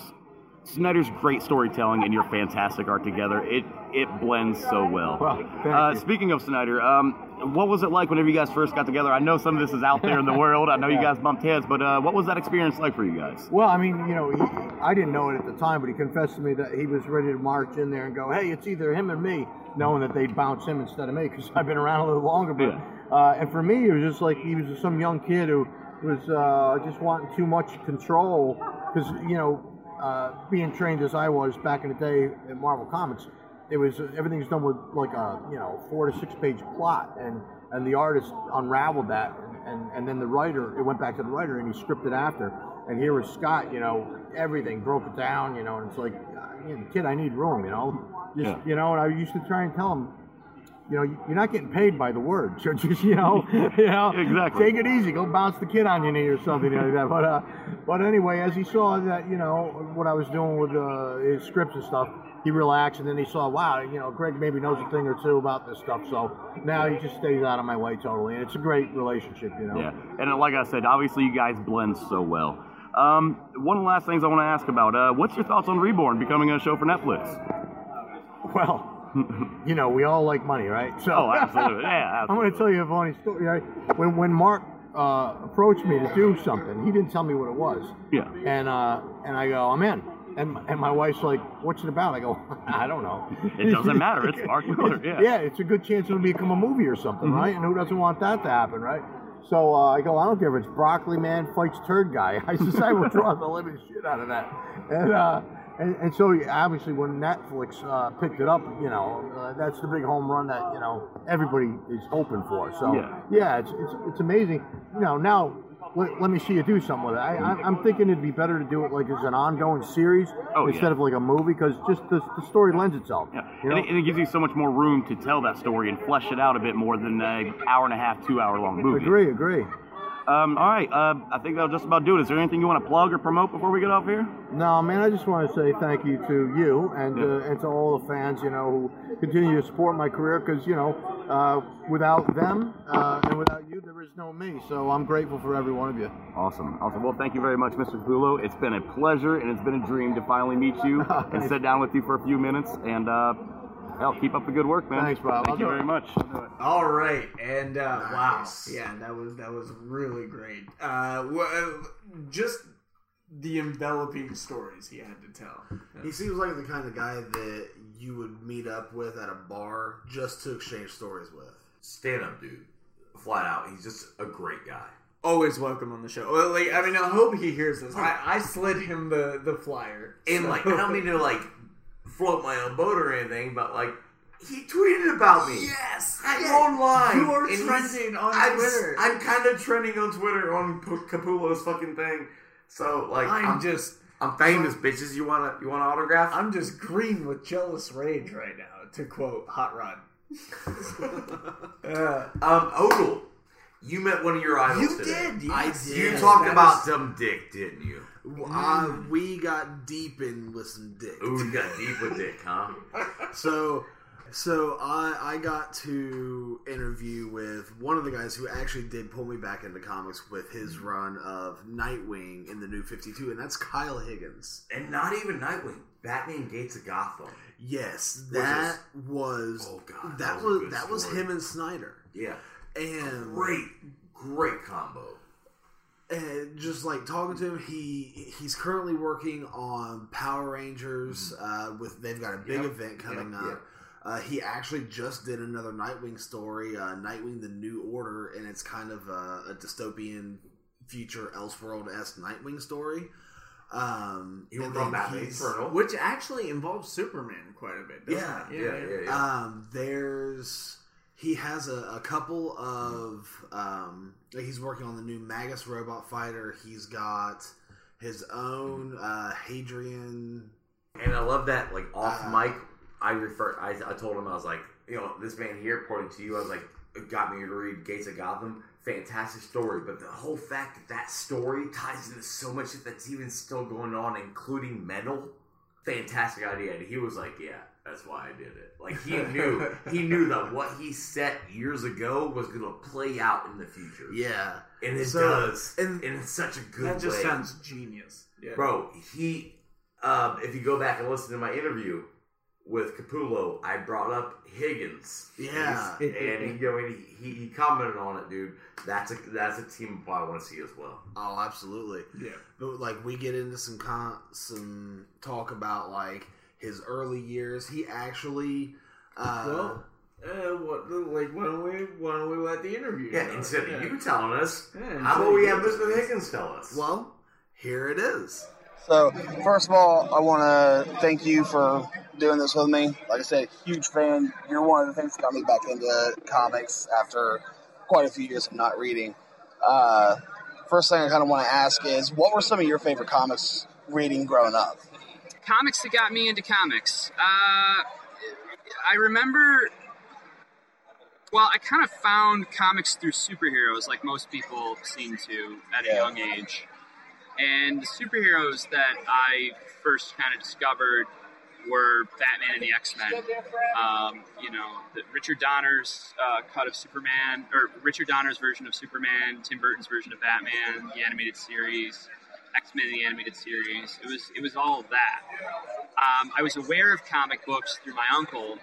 Snyder's great storytelling and your fantastic art together. It it blends so well. Well, uh, speaking of Snyder, um, what was it like whenever you guys first got together? I know some of this is out there in the *laughs* world. I know you guys bumped heads, but uh, what was that experience like for you guys? Well, I mean, you know, he, I didn't know it at the time, but he confessed to me that he was ready to march in there and go, "Hey, it's either him or me," knowing that they'd bounce him instead of me because I've been around a little longer. But uh, and for me, it was just like he was just some young kid who was uh, just wanting too much control because you know, uh, being trained as I was back in the day at Marvel Comics, it was everything's done with like a you know four to six page plot and and the artist unraveled that and, and, and then the writer it went back to the writer and he scripted after and here was Scott you know everything broke it down you know and it's like you know, kid I need room you know just Yeah. you know and I used to try and tell him you know, you're not getting paid by the word. So *laughs* just, you know, you know, Exactly. take it easy. Go bounce the kid on your knee or something like that. But, uh, but anyway, as he saw that, you know, what I was doing with uh, his scripts and stuff, he relaxed, and then he saw, wow, you know, Greg maybe knows a thing or two about this stuff. So now he just stays out of my way totally, and it's a great relationship, you know. Yeah, and like I said, obviously you guys blend so well. Um, one of the last things I want to ask about: uh, What's your thoughts on Reborn becoming a show for Netflix? Well, *laughs* you know, we all like money, right? So Oh, absolutely. Yeah, *laughs* I'm going to tell you a funny story. Right? When when Mark uh, approached me to do something, he didn't tell me what it was. Yeah. And uh, and I go, I'm in. And, and my wife's like, what's it about? I go, *laughs* I don't know. It doesn't matter. It's Mark Millar. Yeah. yeah, it's a good chance it'll become a movie or something, right? And who doesn't want that to happen, right? So uh, I go, I don't care if it's Broccoli Man fights Turd Guy. I just I will draw the living shit out of that. And uh, and, and so obviously when Netflix uh, picked it up, you know, uh, that's the big home run that you know everybody is hoping for. So Yeah. yeah, it's, it's it's amazing. You know, now let, let me see you do something with it. I, I'm thinking it'd be better to do it like as an ongoing series Oh, instead yeah. of like a movie because just the, the story lends itself. Yeah. You And, it, and it gives you so much more room to tell that story and flesh it out a bit more than an hour and a half, two hour long movie. Agree, agree. Um, all right. Uh, I think that'll just about do it. Is there anything you want to plug or promote before we get off here? No, man, I just want to say thank you to you and uh, and to all the fans, you know, who continue to support my career because you know, uh, without them uh, and without you, there is no me. So I'm grateful for every one of you. Awesome. Awesome. Well, thank you very much, Mr. Capullo. It's been a pleasure and it's been a dream to finally meet you *laughs* and sit down with you for a few minutes. And uh, hell, keep up the good work, man. Thanks, Bob. Thank I'll you do it. very much. All right, and uh, Nice. wow, yeah, that was that was really great. Uh, wha- just the enveloping stories he had to tell. He seems like the kind of guy that you would meet up with at a bar just to exchange stories with. Stand up, dude. Flat out. He's just a great guy. Always welcome on the show. Well, like, I mean, I hope he hears this. I, I slid him the the flyer, And so- like, I don't mean to like float my own boat or anything, but like, he tweeted about me. Yes, I'm yes. online. You are trending on I'm, Twitter. I'm kind of trending on Twitter on P- Capullo's fucking thing. So like, I'm, I'm, just I'm famous, bitches. You wanna you want an autograph? I'm just green with jealous rage right now. To quote Hot Rod. uh, *laughs* Um, Ogle, you met one of your idols you today. did. I did. You talked that about was- some dick, didn't you? Uh, we got deep in with some dick. Ooh, you got deep with dick, huh? *laughs* So, so I I got to interview with one of the guys who actually did pull me back into comics with his run of Nightwing in the New Fifty Two, and that's Kyle Higgins. And not even Nightwing. Batman Gates of Gotham. Yes, that was Oh, God, that, that was was that was him and Snyder, Yeah. and Great, great combo. And just like talking to him, he he's currently working on Power Rangers. Uh, with they've got a big Yep, event coming yep, up. yep. Uh, he actually just did another Nightwing story, uh, Nightwing: The New Order, and it's kind of a, a dystopian future Elseworld esque Nightwing story. Um, He worked on Batman Eternal. which actually involves Superman quite a bit. doesn't Yeah, it? Yeah, yeah, yeah. Um, there's he has a, a couple of um, he's working on the new Magnus robot fighter. He's got his own uh, Hadrian. And I love that, like off Uh, mic, I refer. I, I told him I was like, you know, this man here, pointing to you, I was like, it got me to read Gates of Gotham. Fantastic story, but the whole fact that that story ties into so much shit that's even still going on, including metal. fantastic idea, and he was like, yeah. That's why I did it. Like he knew, he knew that what he set years ago was going to play out in the future. Yeah, and it So- does, and- and, it's such a good That just way. sounds genius. Yeah. Bro, he, um, if you go back and listen to my interview with Capullo, I brought up Higgins. Yeah. and he, you know, he, he, he commented on it, dude. That's a that's a team I want to see as well. Oh, absolutely. Yeah. But like we get into some con- some talk about like his early years. He actually, uh, Well, uh, what? Like, why don't we? Why don't we let the interview? Yeah, go? instead Yeah. of you telling us, Yeah, how about we have Mr. Higgins tell us? well, here it is. So, first of all, I want to thank you for doing this with me. Like I said, huge fan. You're one of the things that got me back into comics after quite a few years of not reading. Uh, first thing I kind of want to ask is, what were some of your favorite comics reading growing up? Comics that got me into comics. Uh, I remember. Well, I kind of found comics through superheroes, like most people seem to at a Yeah. young age. And the superheroes that I first kind of discovered were Batman and the X Men. Um, you know, the Richard Donner's uh, cut of Superman, or Richard Donner's version of Superman, Tim Burton's version of Batman, the animated series, X Men the animated series. It was it was all of that. Um, I was aware of comic books through my uncle,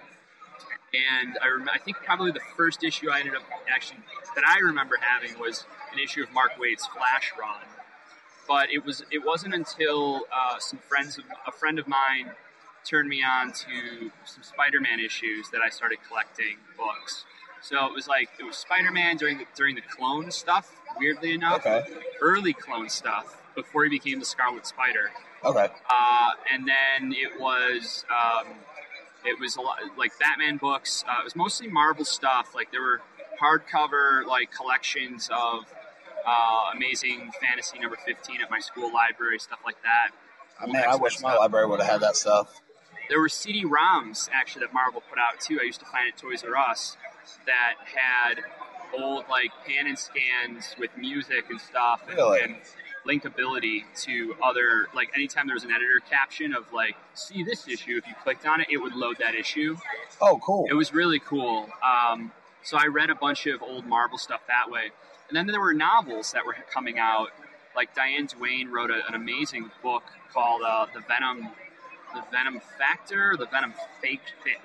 and I rem- I think probably the first issue I ended up actually that I remember having was an issue of Mark Waid's Flash run. But it was it wasn't until uh, some friends of a friend of mine turned me on to some Spider-Man issues that I started collecting books. So it was like it was Spider-Man during the during the clone stuff. Weirdly enough, Okay. early clone stuff before he became the Scarlet Spider. Okay. Uh, and then it was um, it was a lot like Batman books. Uh, it was mostly Marvel stuff. Like there were hardcover like collections of uh, Amazing Fantasy number fifteen at my school library, stuff like that. I mean, I wish my library would have had that stuff. There were CD-ROMs actually that Marvel put out too. I used to find at Toys R Us that had old like pan and scans with music and stuff, and, Really? and linkability to other like anytime there was an editor caption of like see this issue if you clicked on it it would load that issue. Oh, cool. it was really cool. Um, so i read a bunch of old marvel stuff that way. And then there were novels that were coming out. Like diane duane wrote a, an amazing book called uh, the venom the venom factor the venom fake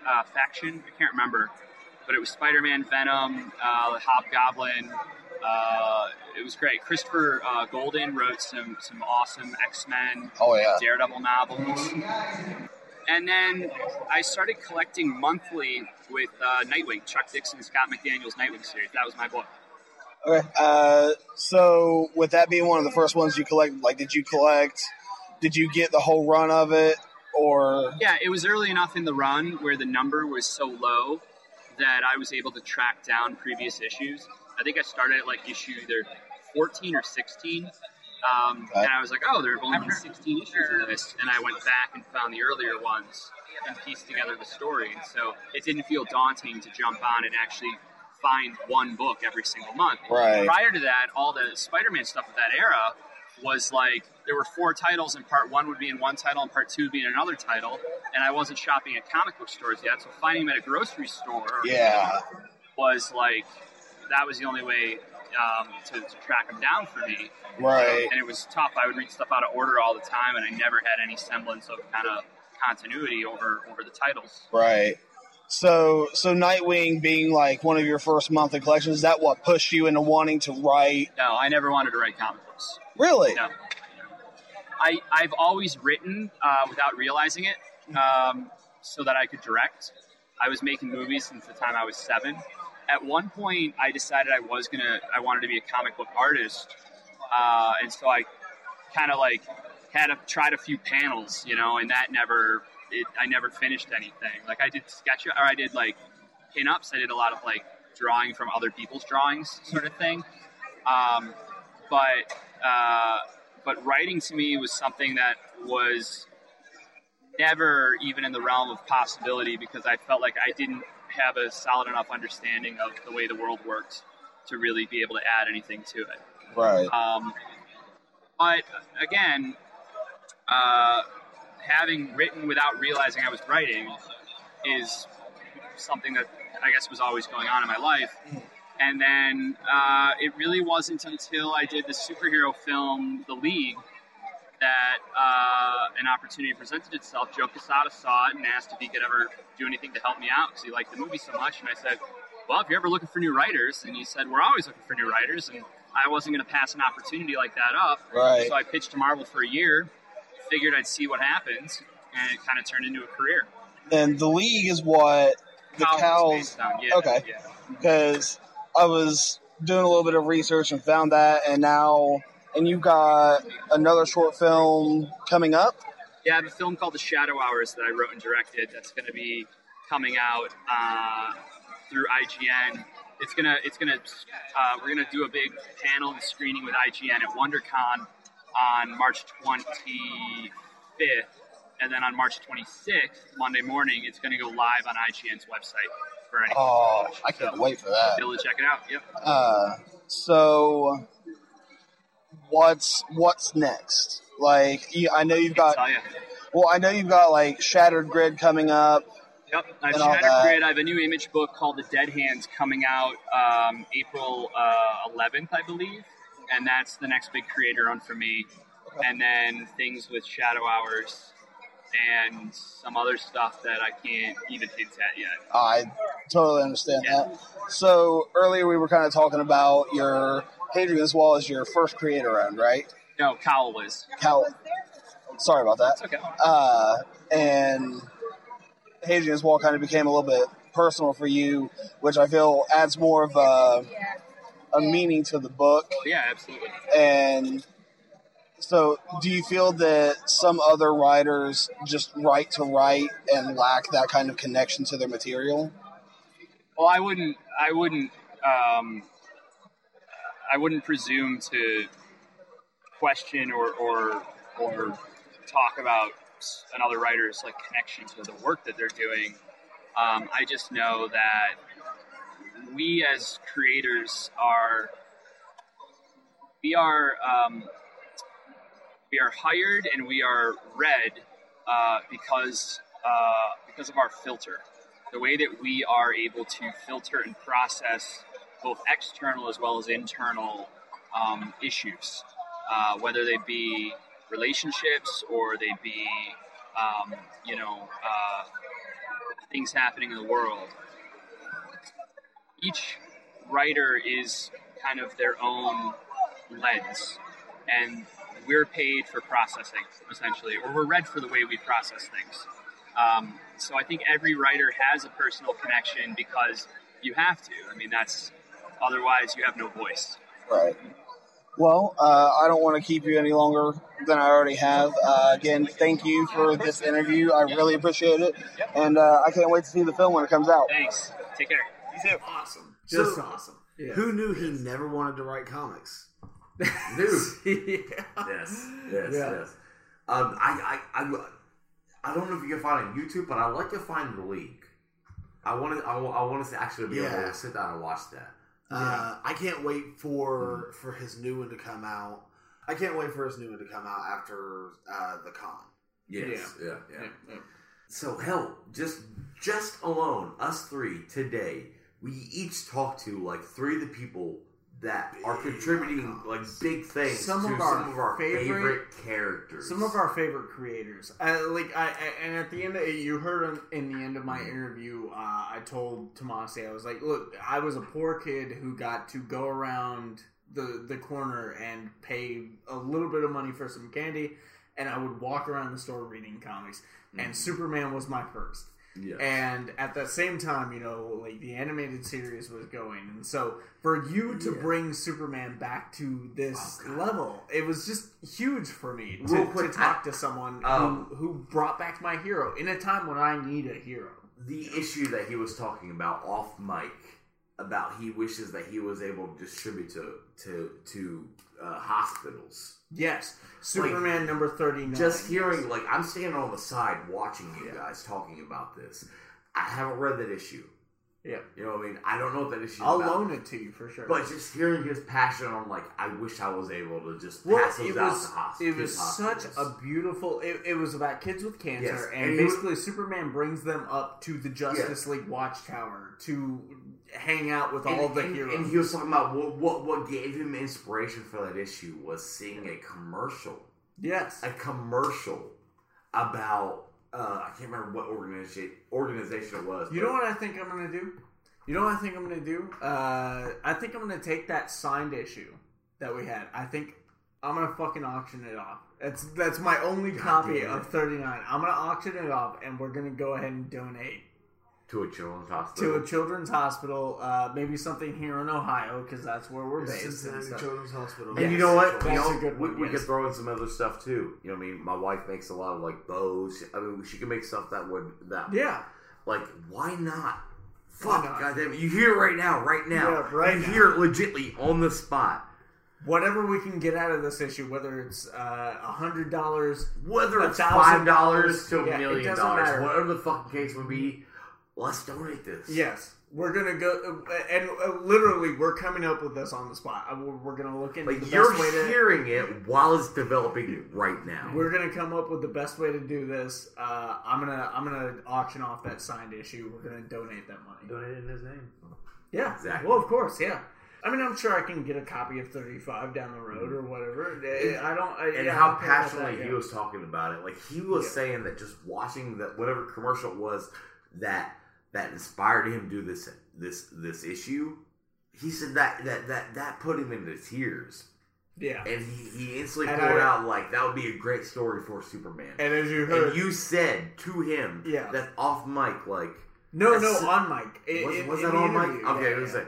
uh, faction. I can't remember. But it was spider-man venom uh, hobgoblin uh, it was great. Christopher uh, Golden wrote some some awesome X Men, Oh, yeah. Daredevil novels, and then I started collecting monthly with uh, Nightwing, Chuck Dixon, Scott McDaniel's Nightwing series. That was my book. Okay. Uh, so, with that being one of the first ones you collect, like, did you collect? Did you get the whole run of it, or Yeah, it was early enough in the run where the number was so low that I was able to track down previous issues. I think I started at like issue either 14 or 16. Um, and I was like, oh, there have only been 16 issues of this. And I went back and found the earlier ones and pieced together the story. And so it didn't feel daunting to jump on and actually find one book every single month. Right. Prior to that, all the Spider Man stuff of that era was like there were four titles, and part one would be in one title, and part two would be in another title. And I wasn't shopping at comic book stores yet, so finding them at a grocery store yeah? was like that was the only way um, to, to track them down for me. Right. And it was tough. I would read stuff out of order all the time, and I never had any semblance of kind of continuity over over the titles. Right. So, so Nightwing being like one of your first monthly collections, is that what pushed you into wanting to write? No, I never wanted to write comic books. Really? No. I, I've always written uh, without realizing it um, so that I could direct. I was making movies since the time I was seven. At one point, I decided I was gonna, I wanted to be a comic book artist, uh, and so I kind of like had a, tried a few panels, you know, and that never, it, I never finished anything. Like I did sketch, or I did like pinups. I did a lot of like drawing from other people's drawings, sort of thing. Um, but uh, but writing to me was something that was never even in the realm of possibility because I felt like I didn't have a solid enough understanding of the way the world works to really be able to add anything to it. Right. Um, but again, uh, having written without realizing I was writing is something that I guess was always going on in my life. And then uh, it really wasn't until I did the superhero film, The League, that uh, an opportunity presented itself. Joe Quesada saw it and asked if he could ever do anything to help me out because he liked the movie so much. And I said, Well, if you're ever looking for new writers, and he said, We're always looking for new writers. And I wasn't going to pass an opportunity like that up. Right. So I pitched to Marvel for a year, figured I'd see what happens, and it kind of turned into a career. And the league is what the Cows cows. yeah, okay. yeah. Because I was doing a little bit of research and found that, and now, and you got another short film coming up. Yeah, I have a film called The Shadow Hours that I wrote and directed. That's going to be coming out uh, through IGN. It's gonna, it's gonna, uh, we're gonna do a big panel and screening with IGN at WonderCon on March 25th, and then on March 26th, Monday morning, it's going to go live on IGN's website for anyone. Oh, I can't wait for that. Be able to check it out. Yep. Uh, so what's what's next? Like, you, I know you've got. Well, I know you've got like Shattered Grid coming up. Yep, I've Shattered that. Grid. I have a new image book called The Dead Hands coming out um, April uh, 11th, I believe, and that's the next big creator on for me. And then things with Shadow Hours and some other stuff that I can't even hint at yet. I totally understand that. So earlier we were kind of talking about your Hadrian's Wall as your first creator owned, right? No, C.O.W.L. was. Cal. Sorry about that. That's okay. Uh, and Hadrian's Wall kind of became a little bit personal for you, which I feel adds more of a, a meaning to the book. Yeah, absolutely. And so, do you feel that some other writers just write to write and lack that kind of connection to their material? Well, I wouldn't. I wouldn't. Um, I wouldn't presume to question or or or talk about another writer's like connection to the work that they're doing. Um, I just know that we as creators are we are um, we are hired and we are read uh, because uh, because of our filter the way that we are able to filter and process both external as well as internal um, issues, uh, whether they be relationships or they be, um, you know, uh, things happening in the world. Each writer is kind of their own lens, and we're paid for processing, essentially, or we're read for the way we process things. Um, so I think every writer has a personal connection because you have to. I mean, that's otherwise you have no voice. Right. Well, uh, I don't want to keep you any longer than I already have. Uh, again, thank you for this interview. I really appreciate it, and uh, I can't wait to see the film when it comes out. Thanks. Take care. You too. Awesome. So, Just awesome. Yeah. Who knew he never wanted to write comics? *laughs* Dude. *laughs* yeah. Yes, yes, Yeah. yes. Um, I, I, I, I don't know if you can find it on YouTube, but I like to find the league. I want to, I, wa- I want to actually be able to sit down and watch that. Uh, I can't wait for for his new one to come out. I can't wait for his new one to come out after uh, the con. Yes, yeah, yeah. Yeah, yeah. So hell, just just alone, us three today, we each talked to like three of the people that are contributing like big things Some to of our some of our favorite- favorite, characters. Some of our favorite creators. Uh, like I, I, and at the end, of, you heard in, in the end of my interview, uh, I told Tomasi, I was like, "Look, I was a poor kid who got to go around the the corner and pay a little bit of money for some candy, and I would walk around the store reading comics. And Superman was my first. Yes. And at the same time, you know, like the animated series was going, and so for you to Yeah. bring Superman back to this level, it was just huge for me to, Real quick, to talk I- to someone um, who, who brought back my hero in a time when I need a hero. the issue that he was talking about off mic about he wishes that he was able to distribute to to to uh, hospitals. Yes, Superman number thirty nine. Just hearing like I'm standing on the side watching you guys talking about this. I haven't read that issue. Yeah. You know what I mean? I don't know what that issue. I'll about. loan it to you for sure. But just hearing his passion on like, I wish I was able to just well, pass those it out was to hos- it was hospitals. such a beautiful. It, it was about kids with cancer, Yes, and, and he was- basically Superman brings them up to the Justice League Watchtower to hang out with all the and- heroes. And he was talking about what, what what gave him inspiration for that issue was seeing a commercial, yes, a commercial about uh, I can't remember what organization organization it was. You know what I think I'm gonna do? You know what I think I'm gonna do? Uh, I think I'm gonna take that signed issue that we had. I think I'm gonna fucking auction it off. That's that's my only copy of 39. I'm gonna auction it off, and we're gonna go ahead and donate to a children's hospital. to a children's hospital. Uh, maybe something here in Ohio because that's where we're based. and Cincinnati stuff. Children's Hospital. And Yes, you know what? that's You know, a good we, one, we yes. could throw in some other stuff too. You know, what I mean, my wife makes a lot of like bows. I mean, she can make stuff that would that Yeah, like why not? Why Fuck, not? goddamn it! You hear it right now, right now, Yeah, right You now. hear it legitly on the spot. whatever we can get out of this issue, whether it's uh, a hundred dollars, Whether A it's thousand five dollars to a Yeah, million dollars, matter. whatever the fucking case would be, let's donate this. Yes, we're gonna go, uh, and uh, literally, we're coming up with this on the spot. Uh, We're, we're gonna look into Like the you're best way to. hearing it while it's developing it right now. We're gonna come up with the best way to do this. Uh, I'm gonna I'm gonna auction off that signed issue. We're gonna donate that money. Donate it in his name. Yeah, Exactly. Well, of course, yeah. I mean, I'm sure I can get a copy of 35 down the road or whatever. I don't. I, and yeah, how don't care about passionately that, he yeah. was talking about it. Like he was Yeah. saying that just watching that whatever commercial it was that that inspired him to do this this this issue. He said that that that that put him into tears, Yeah. and he, he instantly And pulled I- out like that would be a great story for Superman. And as you heard, And you said to him Yeah. that off mic like no, no, on mic. I- was, in- was that on mic? Okay, yeah, I was yeah. say,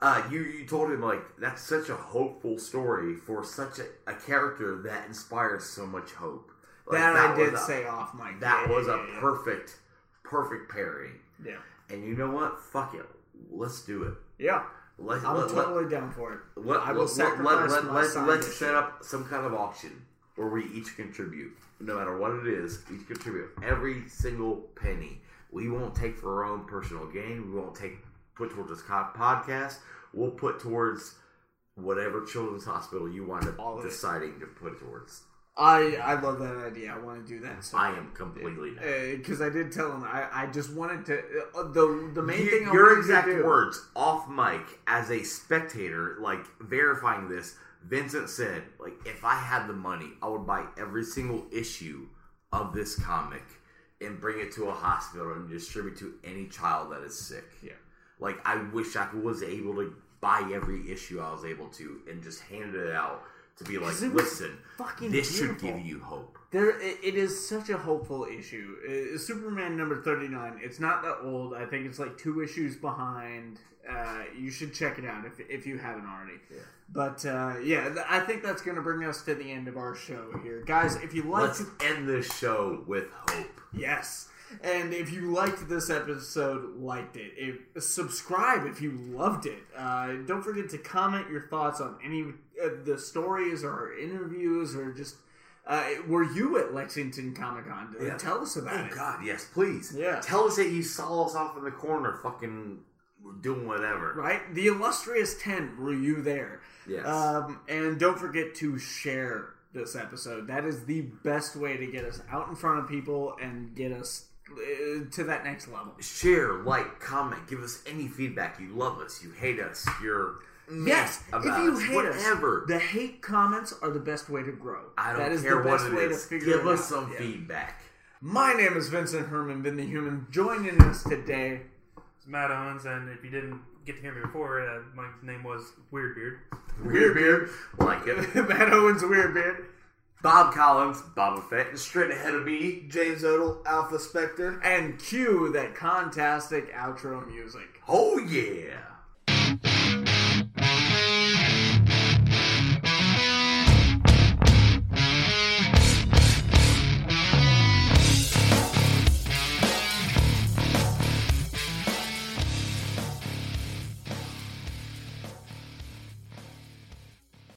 uh, you you told him like that's such a hopeful story for such a, a character that inspires so much hope. Like, That, I was did a- say off mic. That Yeah, was a perfect, perfect pairing. Yeah. And you know what? Fuck it. Let's do it. Yeah. Let, I'm let, totally down for it. Let, I will let, sacrifice let, my let, Let's set up some kind of auction where we each contribute, no matter what it is. Each contribute every single penny. We won't take for our own personal gain. We won't take put towards this podcast. We'll put towards whatever children's hospital you wind up of it. deciding to put towards. I I love that idea. I want to do that. So I am completely because I did tell him I, I just wanted to uh, the the main You- thing I your exact do, words off mic as a spectator, like verifying this. Vincent said, like, if I had the money, I would buy every single issue of this comic and bring it to a hospital and distribute to any child that is sick. Yeah. Like, I wish I was able to buy every issue I was able to and just hand it out to be like, listen, fucking this should give you hope. There, it, is such a hopeful issue. Uh, Superman number thirty nine. It's not that old. I think it's like two issues behind. Uh, you should check it out if if you haven't already. But uh, yeah, th- I think that's going to bring us to the end of our show here, guys. If you like, Let's end this show with hope. yes, and if you liked this episode, liked it, if, subscribe if you loved it. Uh, don't forget to comment your thoughts on any the stories or interviews or just. Uh, were you at Lexington Comic Con? Yeah. Tell us about Oh it. God, yes, please. Yeah. Tell us that you saw us off in the corner, fucking doing whatever. Right? The illustrious 10, were you there? Yes. Um, and don't forget to share this episode. That is the best way to get us out in front of people and get us uh, to that next level. Share, like, comment, give us any feedback. You love us, you hate us, you're Yes, if you us, hate whatever. us, the hate comments are the best way to grow. I don't that is care the best what way it to figure Give it us out. some Yeah. feedback. My name is Vincent Herman, Vin the Human. Joining us today, It's Matt Owens, and if you didn't get to hear me before, uh, my name was Weirdbeard. Weird beard, like it. *laughs* Matt Owens Weirdbeard, Bob Collins, Boba Fett, and straight ahead of me. James Odell, Alpha Spectre. and cue that contastic outro music. Oh yeah.